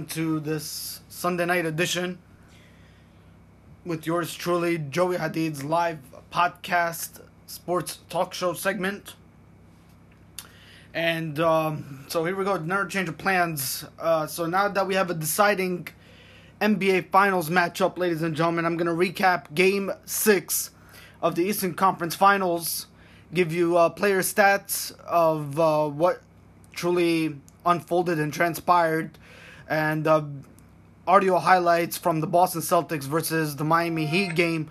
Welcome to this Sunday night edition with yours truly, Joey Hadid's live podcast sports talk show segment. And um, so here we go, another change of plans. Uh, so now that we have a deciding NBA Finals matchup, ladies and gentlemen, I'm going to recap game six of the Eastern Conference Finals, give you uh, player stats of uh, what truly unfolded and transpired, and uh, audio highlights from the Boston Celtics versus the Miami Heat game.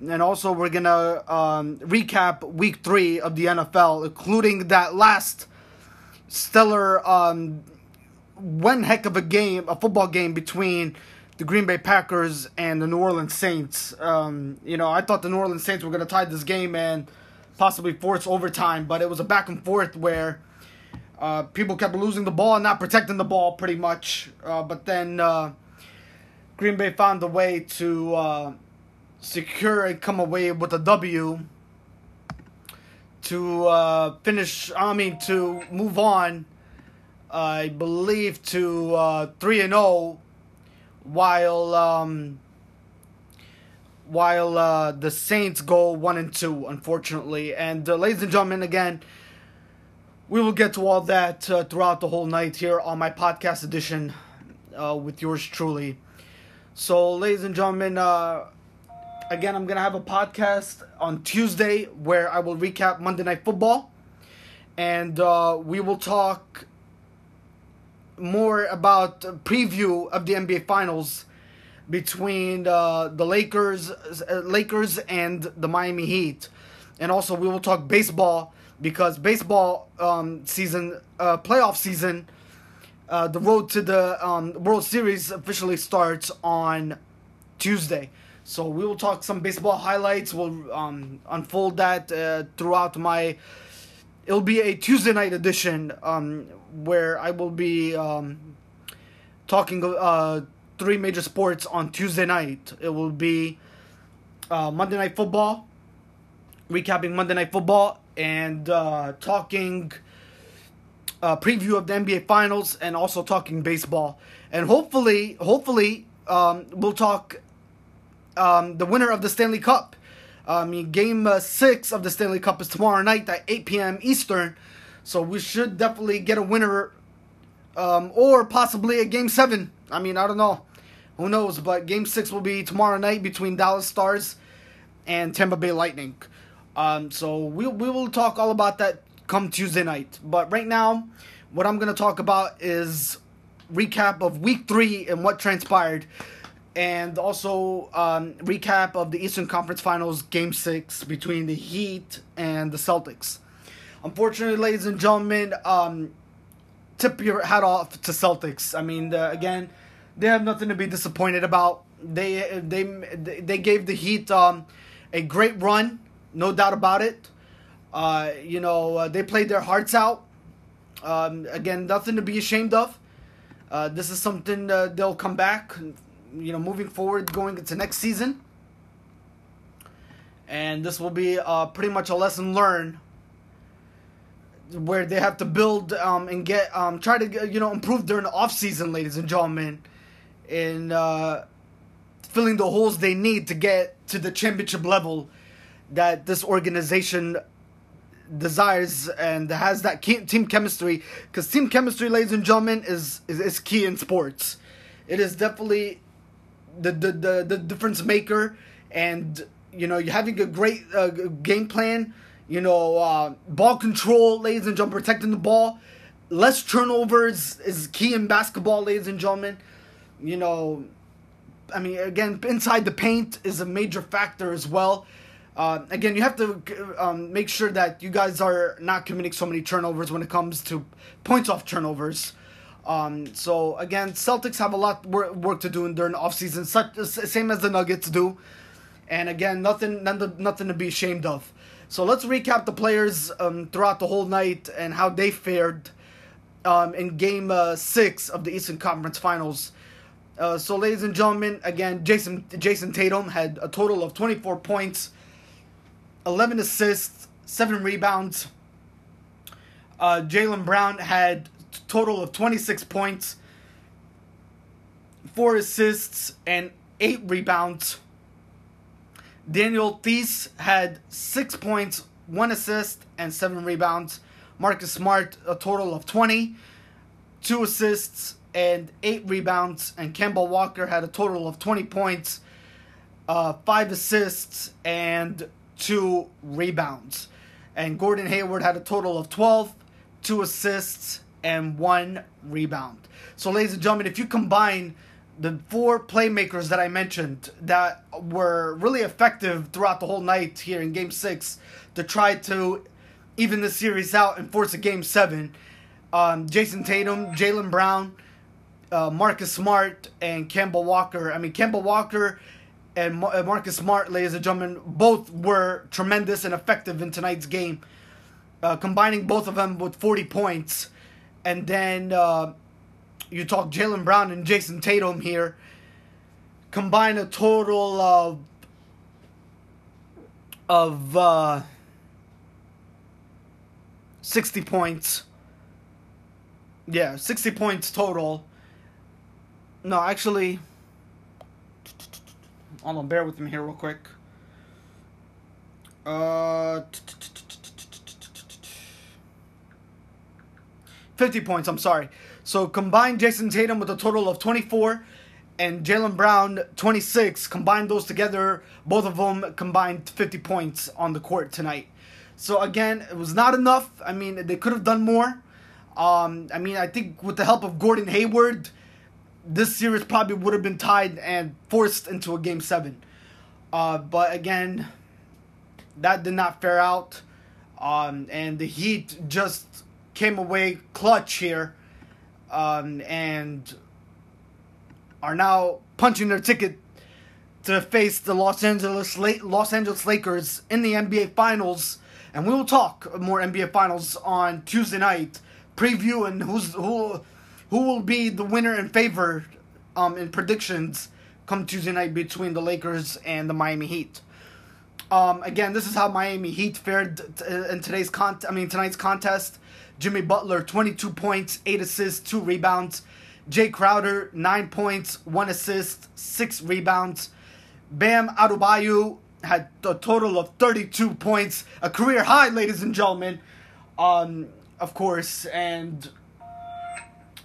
And also, we're gonna um, recap Week Three of the NFL, including that last stellar, um, one heck of a game, a football game between the Green Bay Packers and the New Orleans Saints. Um, you know, I thought the New Orleans Saints were gonna tie this game and possibly force overtime, but it was a back and forth where uh, people kept losing the ball and not protecting the ball pretty much. Uh, but then uh, Green Bay found a way to uh, secure and come away with a W to uh, finish. I mean, to move on. I believe to uh, three and zero, while um, while the Saints go one and two, unfortunately. And ladies and gentlemen, again we will get to all that uh, throughout the whole night here on my podcast edition uh, with yours truly. So, ladies and gentlemen, uh, again, I'm going to have a podcast on Tuesday where I will recap Monday Night Football. And uh, we will talk more about preview of the NBA Finals between uh, the Lakers, uh, Lakers and the Miami Heat. And also, we will talk baseball because baseball um, season, uh, playoff season, uh, the road to the um, World Series officially starts on Tuesday. So we will talk some baseball highlights. We'll um, unfold that uh, throughout my. It'll be a Tuesday night edition um, where I will be um, talking uh, three major sports on Tuesday night. It will be uh, Monday Night Football, recapping Monday Night Football, and uh, talking uh, preview of the NBA Finals and also talking baseball. And hopefully, hopefully, um, we'll talk um, the winner of the Stanley Cup. I mean, game uh, six of the Stanley Cup is tomorrow night at 8 p.m. Eastern. So we should definitely get a winner um, or possibly a game seven. I mean, I don't know. Who knows? But game six will be tomorrow night between Dallas Stars and Tampa Bay Lightning. Um, so we we will talk all about that come Tuesday night. But right now, what I'm gonna talk about is recap of Week Three and what transpired, and also um, recap of the Eastern Conference Finals Game Six between the Heat and the Celtics. Unfortunately, ladies and gentlemen, um, tip your hat off to Celtics. I mean, again, they have nothing to be disappointed about. They they they gave the Heat um, a great run no doubt about it. Uh, you know, uh, they played their hearts out. Um, again, nothing to be ashamed of. Uh, this is something uh, they'll come back, you know, moving forward, going into next season. And this will be uh, pretty much a lesson learned where they have to build um, and get, um, try to, you know, improve during the off season, ladies and gentlemen, in uh, filling the holes they need to get to the championship level that this organization desires and has that team chemistry because team chemistry ladies and gentlemen is, is is key in sports. It is definitely the the the, the difference maker and you know you're having a great uh, game plan you know uh, ball control ladies and gentlemen protecting the ball. Less turnovers is key in basketball ladies and gentlemen. You know i mean again inside the paint is a major factor as well uh, again, you have to um, make sure that you guys are not committing so many turnovers when it comes to points off turnovers. Um, so again, Celtics have a lot work, work to do during the offseason, such same as the Nuggets do. And again, nothing nothing to be ashamed of. So let's recap the players um, throughout the whole night and how they fared um, in Game uh, Six of the Eastern Conference Finals. Uh, so, ladies and gentlemen, again, Jason Jayson Tatum had a total of 24 points 11 assists, 7 rebounds. Uh, Jaylen Brown had total of 26 points, four assists, and eight rebounds. Daniel Theis had six points, one assist, and seven rebounds. Marcus Smart, a total of 20, two assists, and eight rebounds. And Kemba Walker had a total of 20 points, uh, five assists, and two rebounds. And Gordon Hayward had a total of 12, two assists, and one rebound. So, ladies and gentlemen, if you combine the four playmakers that I mentioned that were really effective throughout the whole night here in Game Six to try to even the series out and force a Game Seven. Um, Jayson Tatum, Jaylen Brown, uh, Marcus Smart, and Kemba Walker. I mean, Kemba Walker and Marcus Smart, ladies and gentlemen, both were tremendous and effective in tonight's game. Uh, combining both of them with 40 points. And then uh, you talk Jaylen Brown and Jayson Tatum here, combine a total of of uh, 60 points. Yeah, 60 points total. No, actually, hold on, bear with me here real quick. Uh, 50 points, I'm sorry. So combine Jayson Tatum with a total of 24 and Jaylen Brown 26. Combine those together, both of them combined 50 points on the court tonight. So again, it was not enough. I mean, they could have done more. Um, I mean, I think with the help of Gordon Hayward, this series probably would have been tied and forced into a game seven. Uh, but again, that did not fare out. Um, and the Heat just came away clutch here um, and are now punching their ticket to face the Los Angeles Los Angeles Lakers in the NBA Finals. And we will talk more NBA Finals on Tuesday night, previewing who's who who will be the winner and favorite um, in predictions come Tuesday night between the Lakers and the Miami Heat. Um, again, this is how Miami Heat fared in today's con- I mean tonight's contest. Jimmy Butler, 22 points, 8 assists, 2 rebounds. Jae Crowder, 9 points, 1 assist, 6 rebounds. Bam Adebayo had a total of 32 points, a career high, ladies and gentlemen. Um, of course, and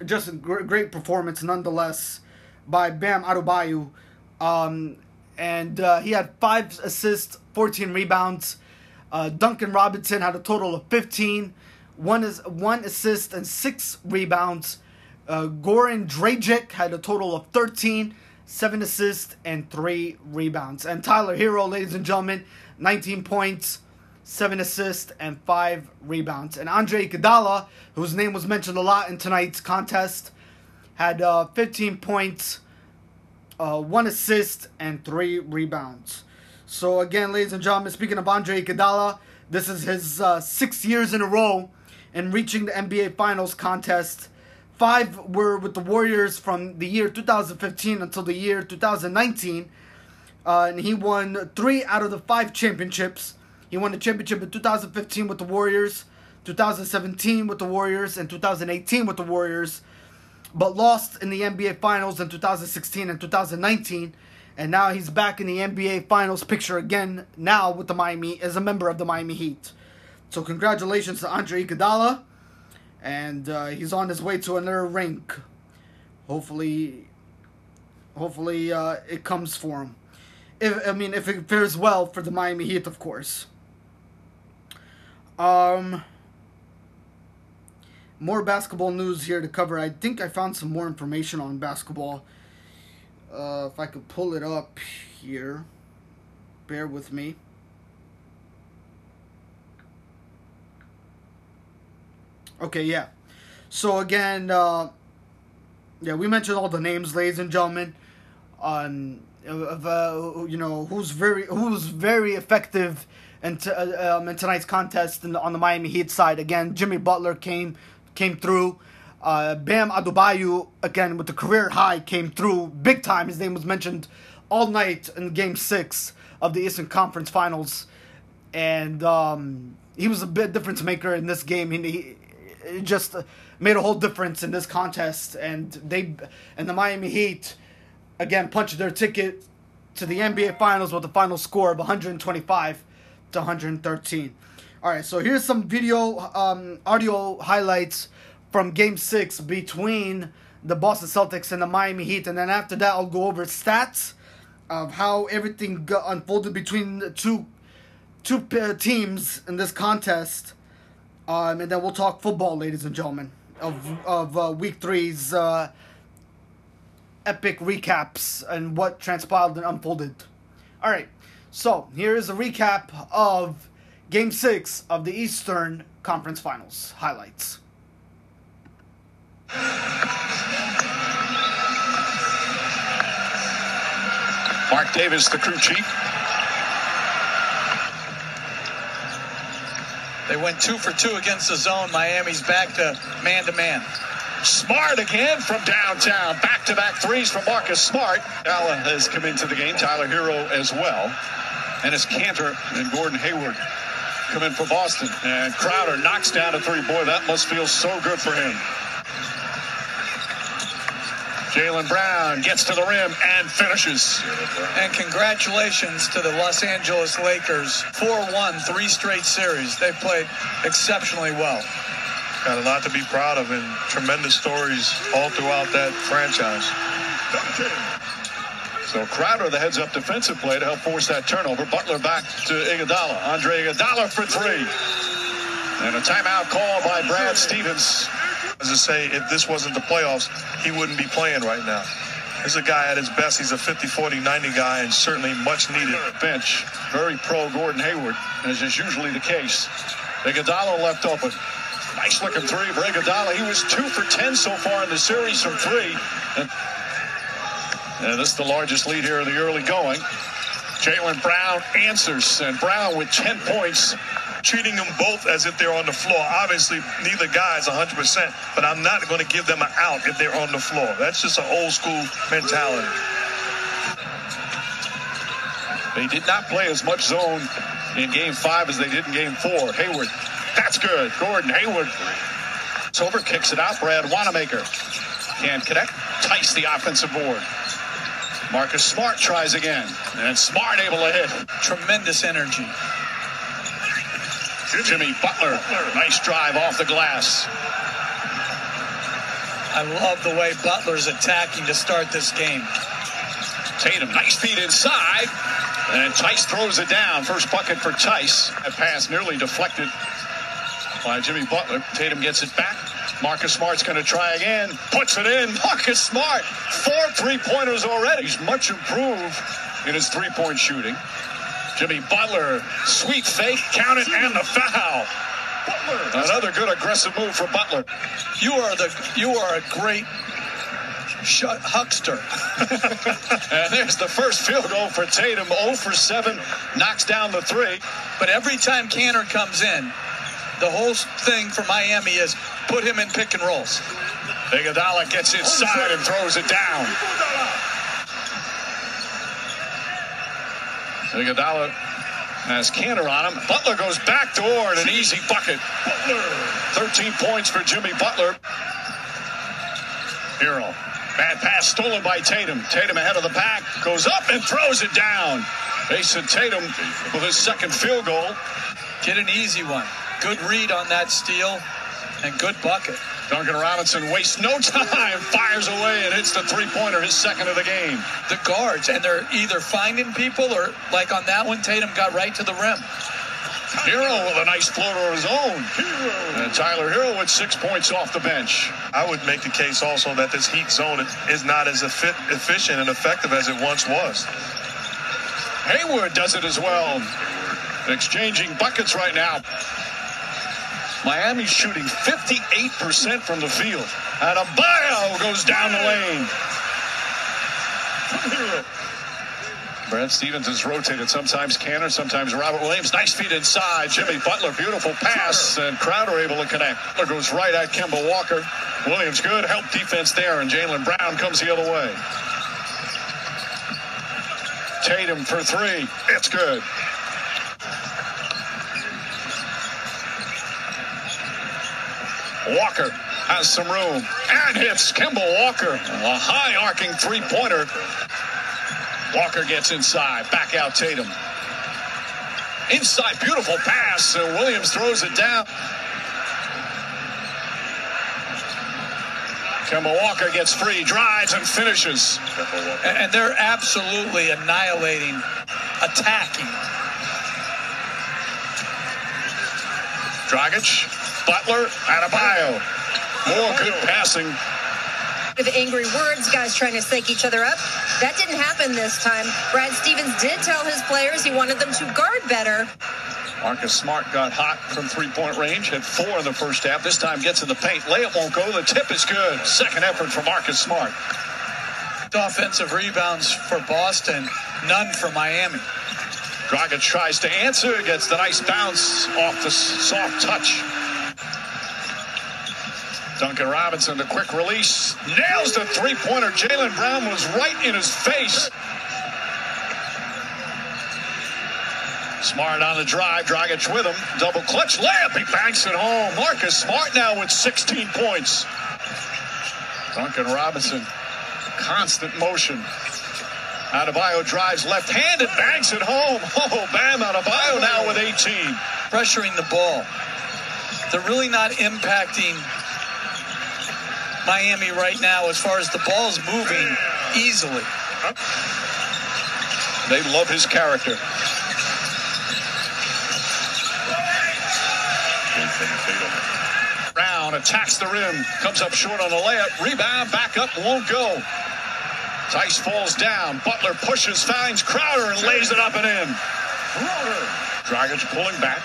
just a great performance nonetheless by Bam Adebayo. Um, and uh, he had 5 assists, 14 rebounds. Uh, Duncan Robinson had a total of 15 one is one assist and six rebounds. Uh, Goran Dragic had a total of 13, seven assists and three rebounds. And Tyler Herro, ladies and gentlemen, 19 points, seven assists and five rebounds. And Andre Iguodala, whose name was mentioned a lot in tonight's contest, had uh, 15 points, uh, one assist and three rebounds. So again, ladies and gentlemen, speaking of Andre Iguodala, this is his uh, six years in a row in reaching the NBA Finals contest. Five were with the Warriors from the year 2015 until the year 2019. Uh, and he won three out of the five championships. He won the championship in 2015 with the Warriors, 2017 with the Warriors, and 2018 with the Warriors, but lost in the NBA Finals in 2016 and 2019. And now he's back in the NBA Finals picture again, now with the Miami, as a member of the Miami Heat. So congratulations to Andre Iguodala, and uh, he's on his way to another rink. Hopefully, hopefully uh, it comes for him. If I mean, if it fares well for the Miami Heat, of course. Um, more basketball news here to cover. I think I found some more information on basketball. Uh, if I could pull it up here, bear with me. Okay, yeah. So again, uh, yeah, we mentioned all the names, ladies and gentlemen. Um, of uh, you know who's very who's very effective in, t- uh, um, in tonight's contest on the Miami Heat side. Again, Jimmy Butler came came through. Uh, Bam Adebayo again with the career high came through big time. His name was mentioned all night in Game Six of the Eastern Conference Finals, and um, he was a bit difference maker in this game. He, it just made a whole difference in this contest, and they and the Miami Heat again punched their ticket to the NBA Finals with a final score of 125 to 113. All right, so here's some video, um, audio highlights from Game Six between the Boston Celtics and the Miami Heat, and then after that, I'll go over stats of how everything got unfolded between the two two uh, teams in this contest, um, and then we'll talk football, ladies and gentlemen, of of uh, Week Three's uh, epic recaps and what transpired and unfolded. All right, so here is a recap of Game Six of the Eastern Conference Finals highlights. Marc Davis, the crew chief. They went two for two against the zone. Miami's back to man to man. Smart again from downtown. Back to back threes from Marcus Smart. Allen has come into the game. Tyler Herro as well. And it's Kanter and Gordon Hayward come in for Boston. And Crowder knocks down a three. Boy, that must feel so good for him. Jaylen Brown gets to the rim and finishes. And congratulations to the Los Angeles Lakers. 4-1, three straight series. They played exceptionally well. Got a lot to be proud of and tremendous stories all throughout that franchise. So Crowder, the heads-up defensive play to help force that turnover. Butler back to Iguodala. Andre Iguodala for three. And a timeout call by Brad Stevens. As I say, if this wasn't the playoffs, he wouldn't be playing right now. This is a guy at his best. He's a 50, 40, 90 guy and certainly much needed. Bench, very pro Gordon Hayward, as is usually the case. Iguodala left open. Nice looking three for Iguodala. He was two for 10 so far in the series from three. And, and this is the largest lead here in the early going. Jaylen Brown answers, and Brown with 10 points treating them both as if they're on the floor. Obviously, neither guy is 100%, but I'm not going to give them an out if they're on the floor. That's just an old school mentality. They did not play as much zone in game five as they did in game four. Hayward, that's good. Gordon Hayward. Silver kicks it out. Brad Wanamaker can't connect. Theis the offensive board. Marcus Smart tries again. And Smart able to hit. Tremendous energy. Jimmy Butler, nice drive off the glass. I love the way Butler's attacking to start this game. Tatum, nice feed inside. And Theis throws it down. First bucket for Theis. That pass nearly deflected by Jimmy Butler. Tatum gets it back. Marcus Smart's going to try again. Puts it in. Marcus Smart, four three pointers already. He's much improved in his three point shooting. Jimmy Butler, sweet fake, count it, and the foul. Butler. Another good aggressive move for Butler. You are the you are a great shut huckster. and there's the first field goal for Tatum. 0 for 7, knocks down the three. But every time Kanter comes in, the whole thing for Miami is put him in pick and rolls. Iguodala gets inside and throws it down. Iguodala has Kanter on him. Butler goes back door and an easy bucket. Butler. 13 points for Jimmy Butler. Herro. Bad pass stolen by Tatum. Tatum ahead of the pack. Goes up and throws it down. Mason Tatum with his second field goal. Get an easy one. Good read on that steal and good bucket. Duncan Robinson wastes no time, fires away, and hits the three-pointer, his second of the game. The guards, and they're either finding people or, like on that one, Tatum got right to the rim. Herro with a nice floater of his own. Herro. And Tyler Herro with six points off the bench. I would make the case also that this heat zone is not as efficient and effective as it once was. Hayward does it as well. Exchanging buckets right now. Miami's shooting 58% from the field. And Adebayo goes down the lane. Brad Stevens is rotated. Sometimes Kanter, sometimes Robert Williams. Nice feet inside. Jimmy Butler, beautiful pass, and Crowder able to connect. Butler goes right at Kemba Walker. Williams good. Help defense there, and Jaylen Brown comes the other way. Tatum for three. It's good. Walker has some room and hits Kemba Walker. A high arcing three pointer. Walker gets inside. Back out Tatum. Inside, beautiful pass. And Williams throws it down. Kemba Walker gets free, drives, and finishes. And, and they're absolutely annihilating, attacking. Dragic, Butler, Adebayo. More good passing. Of angry words, guys trying to psych each other up. That didn't happen this time. Brad Stevens did tell his players he wanted them to guard better. Marcus Smart got hot from three-point range, had four in the first half. This time gets in the paint. Layup won't go. The tip is good. Second effort for Marcus Smart. Offensive rebounds for Boston, none for Miami. Dragic tries to answer, gets the nice bounce off the soft touch. Duncan Robinson, the quick release, nails the three-pointer. Jaylen Brown was right in his face. Smart on the drive, Dragic with him. Double clutch layup, he banks it home. Marcus Smart now with 16 points. Duncan Robinson, constant motion. Adebayo drives left-handed, banks it home. Oh, Bam Adebayo now with 18. Pressuring the ball. They're really not impacting Miami right now as far as the ball's moving easily. They love his character. Brown attacks the rim, comes up short on the layup, rebound, back up, won't go. Theis falls down. Butler pushes, finds Crowder, and lays it up and in. Crowder. Dragic pulling back.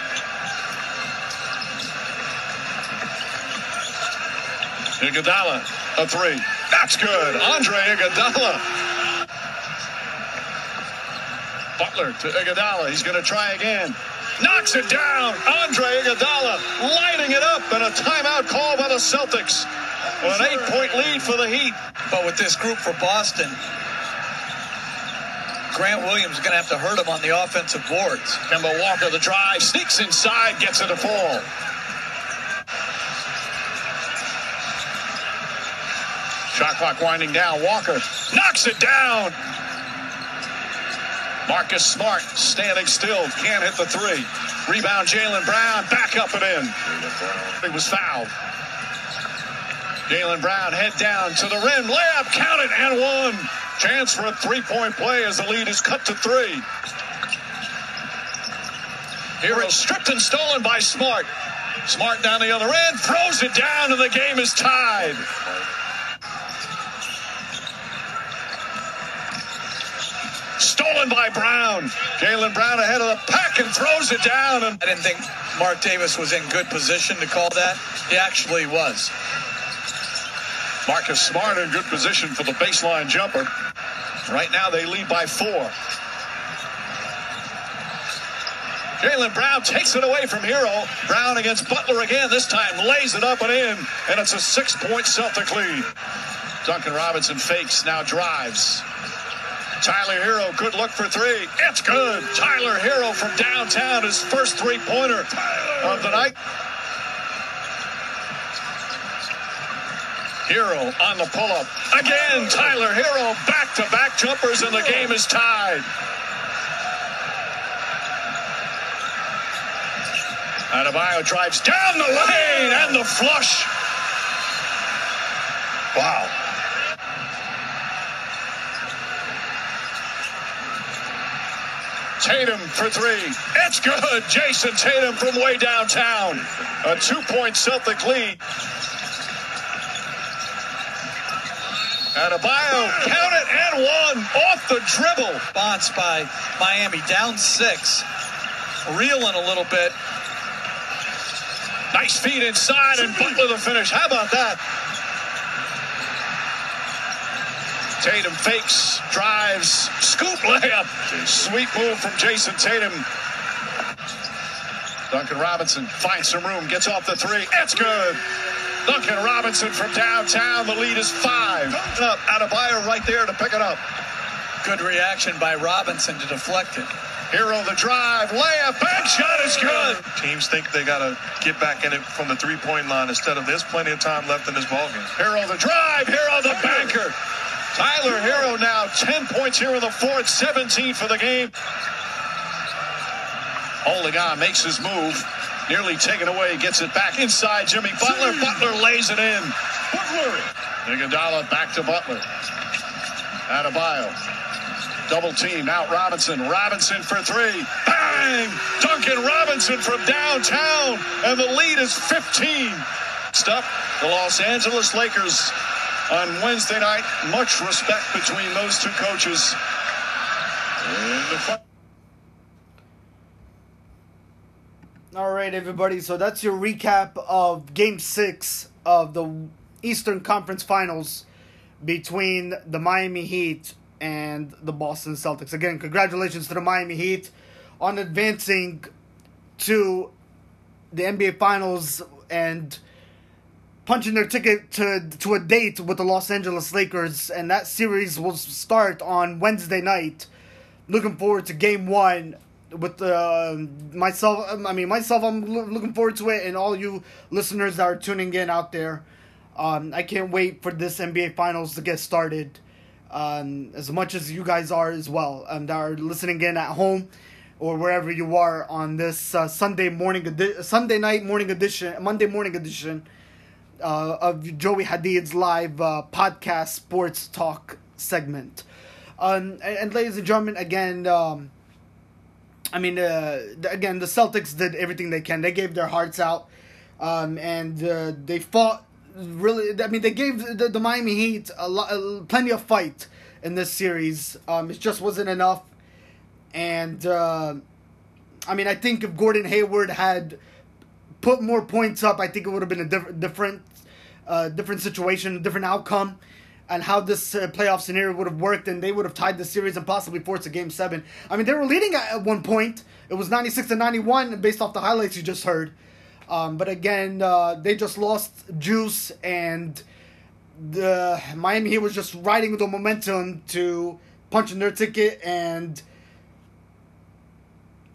Iguodala, a three. That's good. Andre Iguodala. Butler to Iguodala. He's going to try again. Knocks it down. Andre Iguodala lighting it up, and a timeout call by the Celtics. An eight-point lead for the Heat. But with this group for Boston, Grant Williams is going to have to hurt him on the offensive boards. Kemba Walker, the drive, sneaks inside, gets it to fall. Shot clock winding down. Walker knocks it down. Marcus Smart standing still, can't hit the three. Rebound Jaylen Brown, back up and in. He was fouled. Jaylen Brown head down to the rim, layup, counted and one. Chance for a three-point play as the lead is cut to three. Herro stripped and stolen by Smart. Smart down the other end, throws it down, and the game is tied. Stolen by Brown. Jaylen Brown ahead of the pack and throws it down. And I didn't think Marc Davis was in good position to call that. He actually was. Marcus Smart in good position for the baseline jumper. Right now they lead by four. Jaylen Brown takes it away from Herro. Brown against Butler again. This time lays it up and in. And it's a six-point Celtic lead. Duncan Robinson fakes, now drives. Tyler Herro, good look for three. It's good. Tyler Herro from downtown, his first three-pointer of the night. Herro on the pull-up. Again, Tyler Herro, back-to-back jumpers, and the game is tied. Adebayo drives down the lane and the flush. Wow. Tatum for three. It's good. Jayson Tatum from way downtown. A two-point Celtic lead. Adebayo, count it, and one off the dribble. Response by Miami, down six. Reeling a little bit. Nice feed inside, and Butler the finish. How about that? Tatum fakes, drives, scoop layup. Sweet move from Jayson Tatum. Duncan Robinson finds some room, gets off the three. It's good. Duncan Robinson from downtown. The lead is five. Up, Adebayo right there to pick it up. Good reaction by Robinson to deflect it. Herro the drive, layup, back shot is good. Teams think they got to get back in it from the three point line instead of there's plenty of time left in this ballgame. Herro the drive, Herro the banker. Tyler Herro now 10 points here in the fourth, 17 for the game. Holding on, makes his move. Nearly taken away, gets it back inside Jimmy Butler. Butler lays it in. Butler. Iguodala back to Butler. Adebayo. Double team. Out Robinson. Robinson for three. Bang! Duncan Robinson from downtown. And the lead is 15. Stuff. The Los Angeles Lakers on Wednesday night. Much respect between those two coaches. All right, everybody. So that's your recap of Game Six of the Eastern Conference Finals between the Miami Heat and the Boston Celtics. Again, congratulations to the Miami Heat on advancing to the NBA Finals and punching their ticket to to a date with the Los Angeles Lakers, and that series will start on Wednesday night. Looking forward to Game One with uh, myself. I mean, myself. I'm lo- looking forward to it, and all you listeners that are tuning in out there. Um, I can't wait for this NBA Finals to get started. Um, as much as you guys are as well, and that are listening in at home or wherever you are on this uh, Sunday morning, edi- Sunday night morning edition, Monday morning edition uh, of Joey Hadid's live uh, podcast sports talk segment. Um, and, and ladies and gentlemen, again, um, I mean, uh, again, the Celtics did everything they can. They gave their hearts out, um, and uh, they fought really. I mean, they gave the, the Miami Heat a lot, plenty of fight in this series. Um, it just wasn't enough, and uh, I mean, I think if Gordon Hayward had put more points up, I think it would have been a diff- different, uh, different situation, different outcome and how this uh, playoff scenario would have worked, and they would have tied the series and possibly forced a game seven. I mean, they were leading at, one point. It was 96 to 91 based off the highlights you just heard. Um, but again, uh, they just lost juice, and the Miami Heat was just riding with the momentum to punch in their ticket and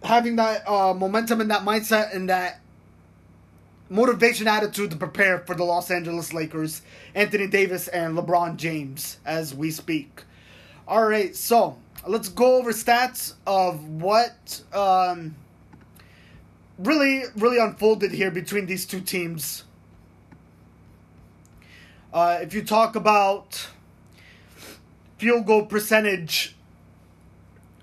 having that uh, momentum and that mindset and that motivation attitude to prepare for the Los Angeles Lakers, Anthony Davis and LeBron James as we speak. All right, so let's go over stats of what um, really really unfolded here between these two teams. Uh, if you talk about field goal percentage,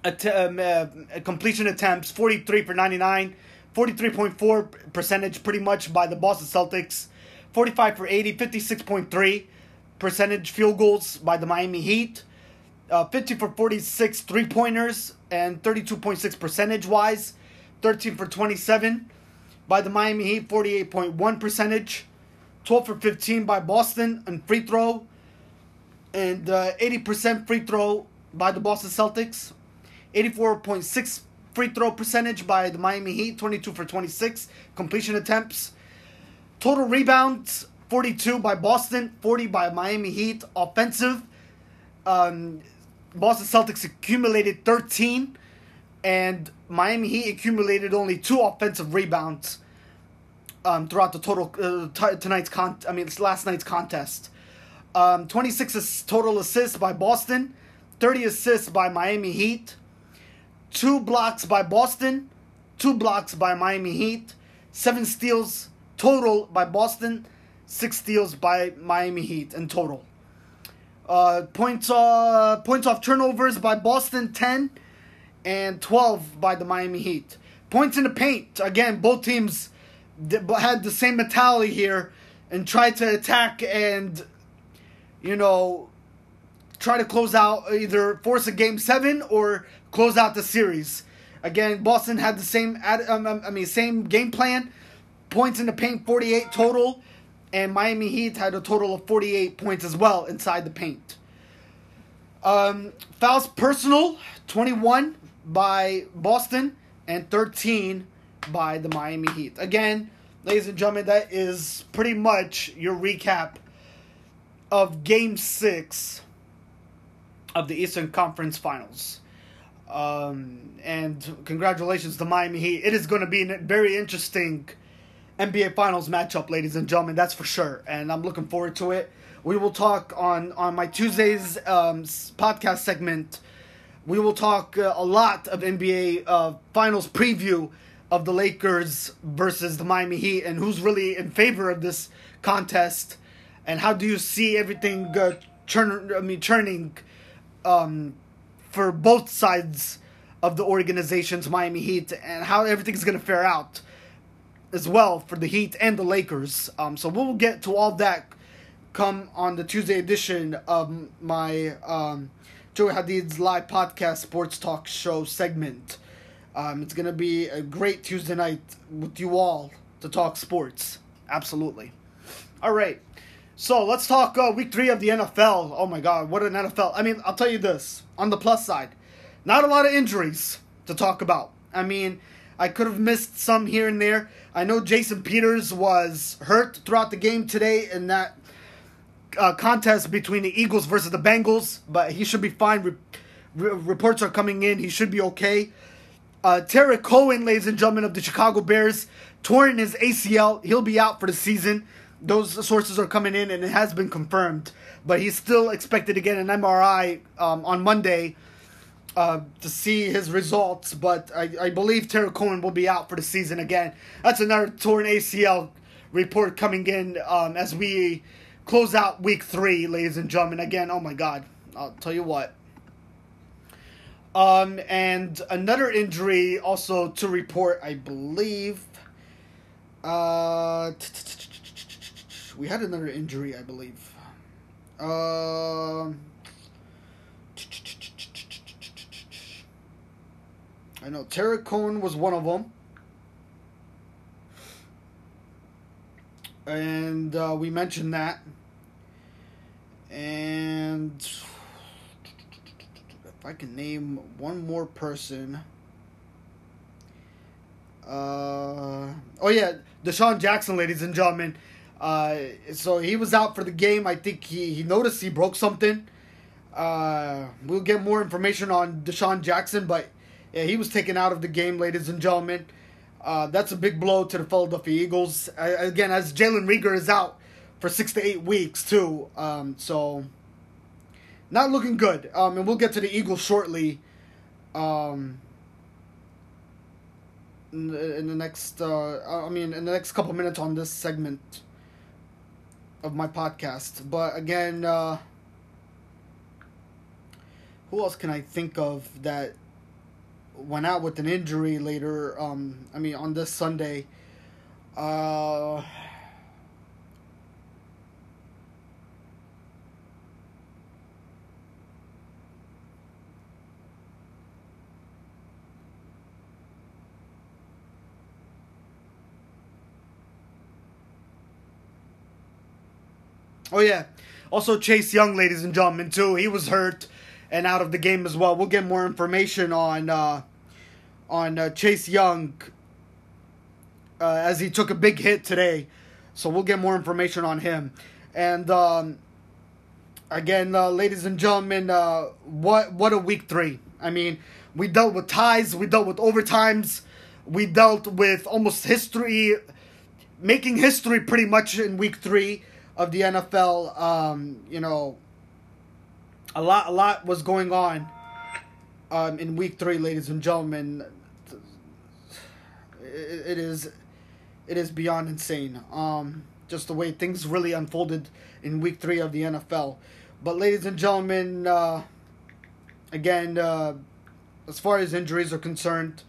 att- um, uh, completion attempts, 43 for 99. 43.4 percentage pretty much by the Boston Celtics. 45 for 80, 56.3 percentage field goals by the Miami Heat. Uh, 50 for 46 three pointers and 32.6 percentage wise. 13 for 27 by the Miami Heat, 48.1 percentage. 12 for 15 by Boston and free throw. And uh, 80% free throw by the Boston Celtics. 84.6 free throw percentage by the Miami Heat, 22 for 26 completion attempts. Total rebounds, 42 by Boston, 40 by Miami Heat. Offensive, um, Boston Celtics accumulated 13, and Miami Heat accumulated only two offensive rebounds um, throughout the total uh, t- tonight's con. I mean, last night's contest. Um, 26 ass- total assists by Boston, 30 assists by Miami Heat two blocks by Boston, two blocks by Miami Heat, seven steals total by Boston, six steals by Miami Heat in total. Uh, points uh, points off turnovers by Boston ten, and twelve by the Miami Heat. Points in the paint again. Both teams had the same mentality here and tried to attack and you know try to close out either force a game seven or close out the series. Again, Boston had the same um, I mean same game plan. Points in the paint 48 total and Miami Heat had a total of 48 points as well inside the paint. Um, fouls personal 21 by Boston and 13 by the Miami Heat. Again, ladies and gentlemen, that is pretty much your recap of game 6 of the Eastern Conference Finals. Um, and congratulations to Miami Heat. It is going to be a very interesting NBA Finals matchup, ladies and gentlemen. That's for sure, and I'm looking forward to it. We will talk on on my Tuesdays um, podcast segment. We will talk uh, a lot of NBA uh, Finals preview of the Lakers versus the Miami Heat, and who's really in favor of this contest, and how do you see everything uh, turn? I mean, turning um, for both sides of the organizations, Miami Heat, and how everything's going to fare out as well for the Heat and the Lakers. Um, so we'll get to all that come on the Tuesday edition of my um, Joey Hadid's live podcast sports talk show segment. Um, it's going to be a great Tuesday night with you all to talk sports. Absolutely. All right. So let's talk uh, week three of the NFL. Oh my God, what an NFL! I mean, I'll tell you this on the plus side, not a lot of injuries to talk about. I mean, I could have missed some here and there. I know Jason Peters was hurt throughout the game today in that uh, contest between the Eagles versus the Bengals, but he should be fine. Re- re- reports are coming in; he should be okay. Uh, Tarik Cohen, ladies and gentlemen, of the Chicago Bears, torn his ACL. He'll be out for the season those sources are coming in and it has been confirmed. But he's still expected to get an MRI um, on Monday uh, to see his results. But I, I believe Tarik Cohen will be out for the season again. That's another torn ACL report coming in um, as we close out week three, ladies and gentlemen. Again, oh my God, I'll tell you what. Um, and another injury also to report, I believe. Uh, we had another injury, I believe. Um, I know Tarik Cohen was one of them. And uh, we mentioned that. And if I can name one more person. Uh, oh, yeah, DeSean Jackson, ladies and gentlemen. Uh, so he was out for the game. I think he, he noticed he broke something. Uh, we'll get more information on DeSean Jackson, but yeah, he was taken out of the game, ladies and gentlemen. Uh, that's a big blow to the Philadelphia Eagles. again, as Jalen Reagor is out for six to eight weeks too. Um, so not looking good. Um, and we'll get to the Eagles shortly. Um, in the, in the next, uh, I mean, in the next couple minutes on this segment of my podcast. But again, uh, who else can I think of that went out with an injury later? Um, I mean, on this Sunday. Uh, Oh yeah. Also Chase Young, ladies and gentlemen, too. He was hurt and out of the game as well. We'll get more information on uh, on uh, Chase Young uh, as he took a big hit today. So we'll get more information on him. And um, again, uh, ladies and gentlemen, uh, what what a week three. I mean, we dealt with ties, we dealt with overtimes, we dealt with almost history, making history pretty much in week three of the NFL. Um, you know, a lot, a lot was going on um, in Week Three, ladies and gentlemen. It, it is, it is beyond insane. Um, just the way things really unfolded in Week Three of the NFL. But, ladies and gentlemen, uh, again, uh, as far as injuries are concerned.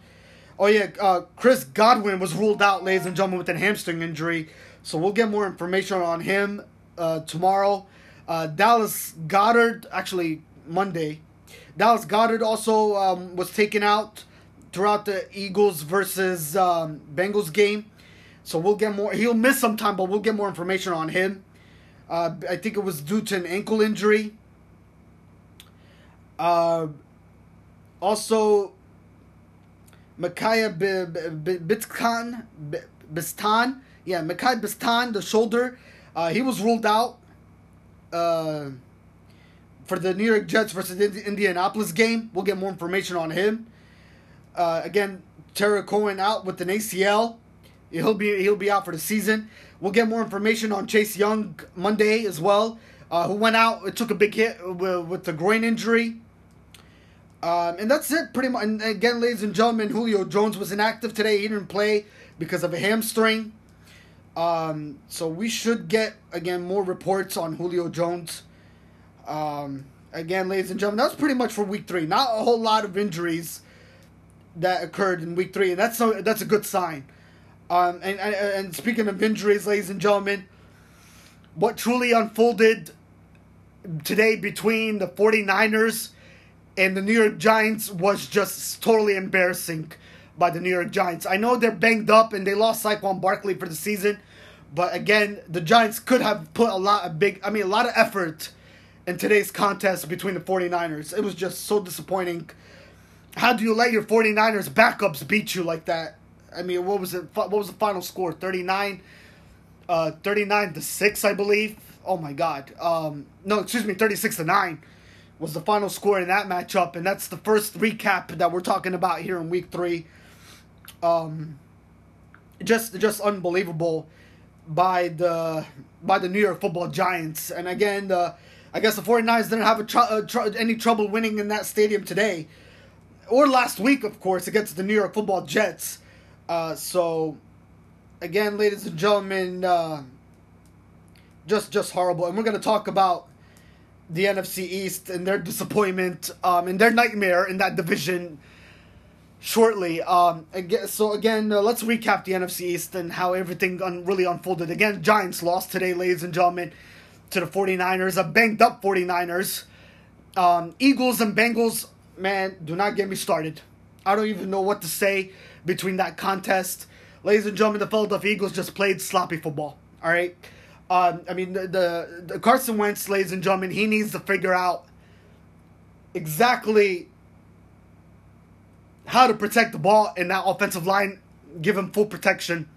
Oh yeah, uh, Chris Godwin was ruled out, ladies and gentlemen, with a hamstring injury. So we'll get more information on him uh, tomorrow. Uh, Dallas Goedert, actually Monday. Dallas Goedert also um, was taken out throughout the Eagles versus um, Bengals game. So we'll get more. He'll miss some time, but we'll get more information on him. Uh, I think it was due to an ankle injury. Uh, also, Micaiah Bistan, Bistan yeah, Mekhi Bistan, the shoulder, uh, he was ruled out. Uh, for the New York Jets versus the Indianapolis game. We'll get more information on him. Uh, again, Tarik Cohen out with an ACL. He'll be he'll be out for the season. We'll get more information on Chase Young Monday as well, uh, who went out. It took a big hit with, with the groin injury. Um, and that's it, pretty much. And again, ladies and gentlemen, Julio Jones was inactive today. He didn't play because of a hamstring. Um, so we should get again more reports on Julio Jones. Um, again, ladies and gentlemen, that's pretty much for week three. Not a whole lot of injuries that occurred in week three, and that's a, that's a good sign. Um, and, and, and speaking of injuries, ladies and gentlemen, what truly unfolded today between the 49ers and the New York Giants was just totally embarrassing by the New York Giants. I know they're banged up and they lost Saquon Barkley for the season, but again, the Giants could have put a lot of big, I mean, a lot of effort in today's contest between the 49ers. It was just so disappointing. How do you let your 49ers backups beat you like that? I mean, what was it? What was the final score? 39 uh 39 to 6, I believe. Oh my god. Um no, excuse me, 36 to 9 was the final score in that matchup and that's the first recap that we're talking about here in week 3. Um just just unbelievable by the by the New York Football Giants. And again, the I guess the 49ers didn't have a tr- uh, tr- any trouble winning in that stadium today or last week, of course, against the New York Football Jets. Uh, so, again, ladies and gentlemen, uh, just just horrible. And we're gonna talk about the NFC East and their disappointment um, and their nightmare in that division shortly. Um, again, so again, uh, let's recap the NFC East and how everything un- really unfolded. Again, Giants lost today, ladies and gentlemen, to the 49ers, a banged up 49ers. Um, Eagles and Bengals, man, do not get me started. I don't even know what to say between that contest. Ladies and gentlemen, the Philadelphia Eagles just played sloppy football. All right. Um, I mean, the, the, the Carson Wentz, ladies and gentlemen, he needs to figure out exactly how to protect the ball in that offensive line, give him full protection.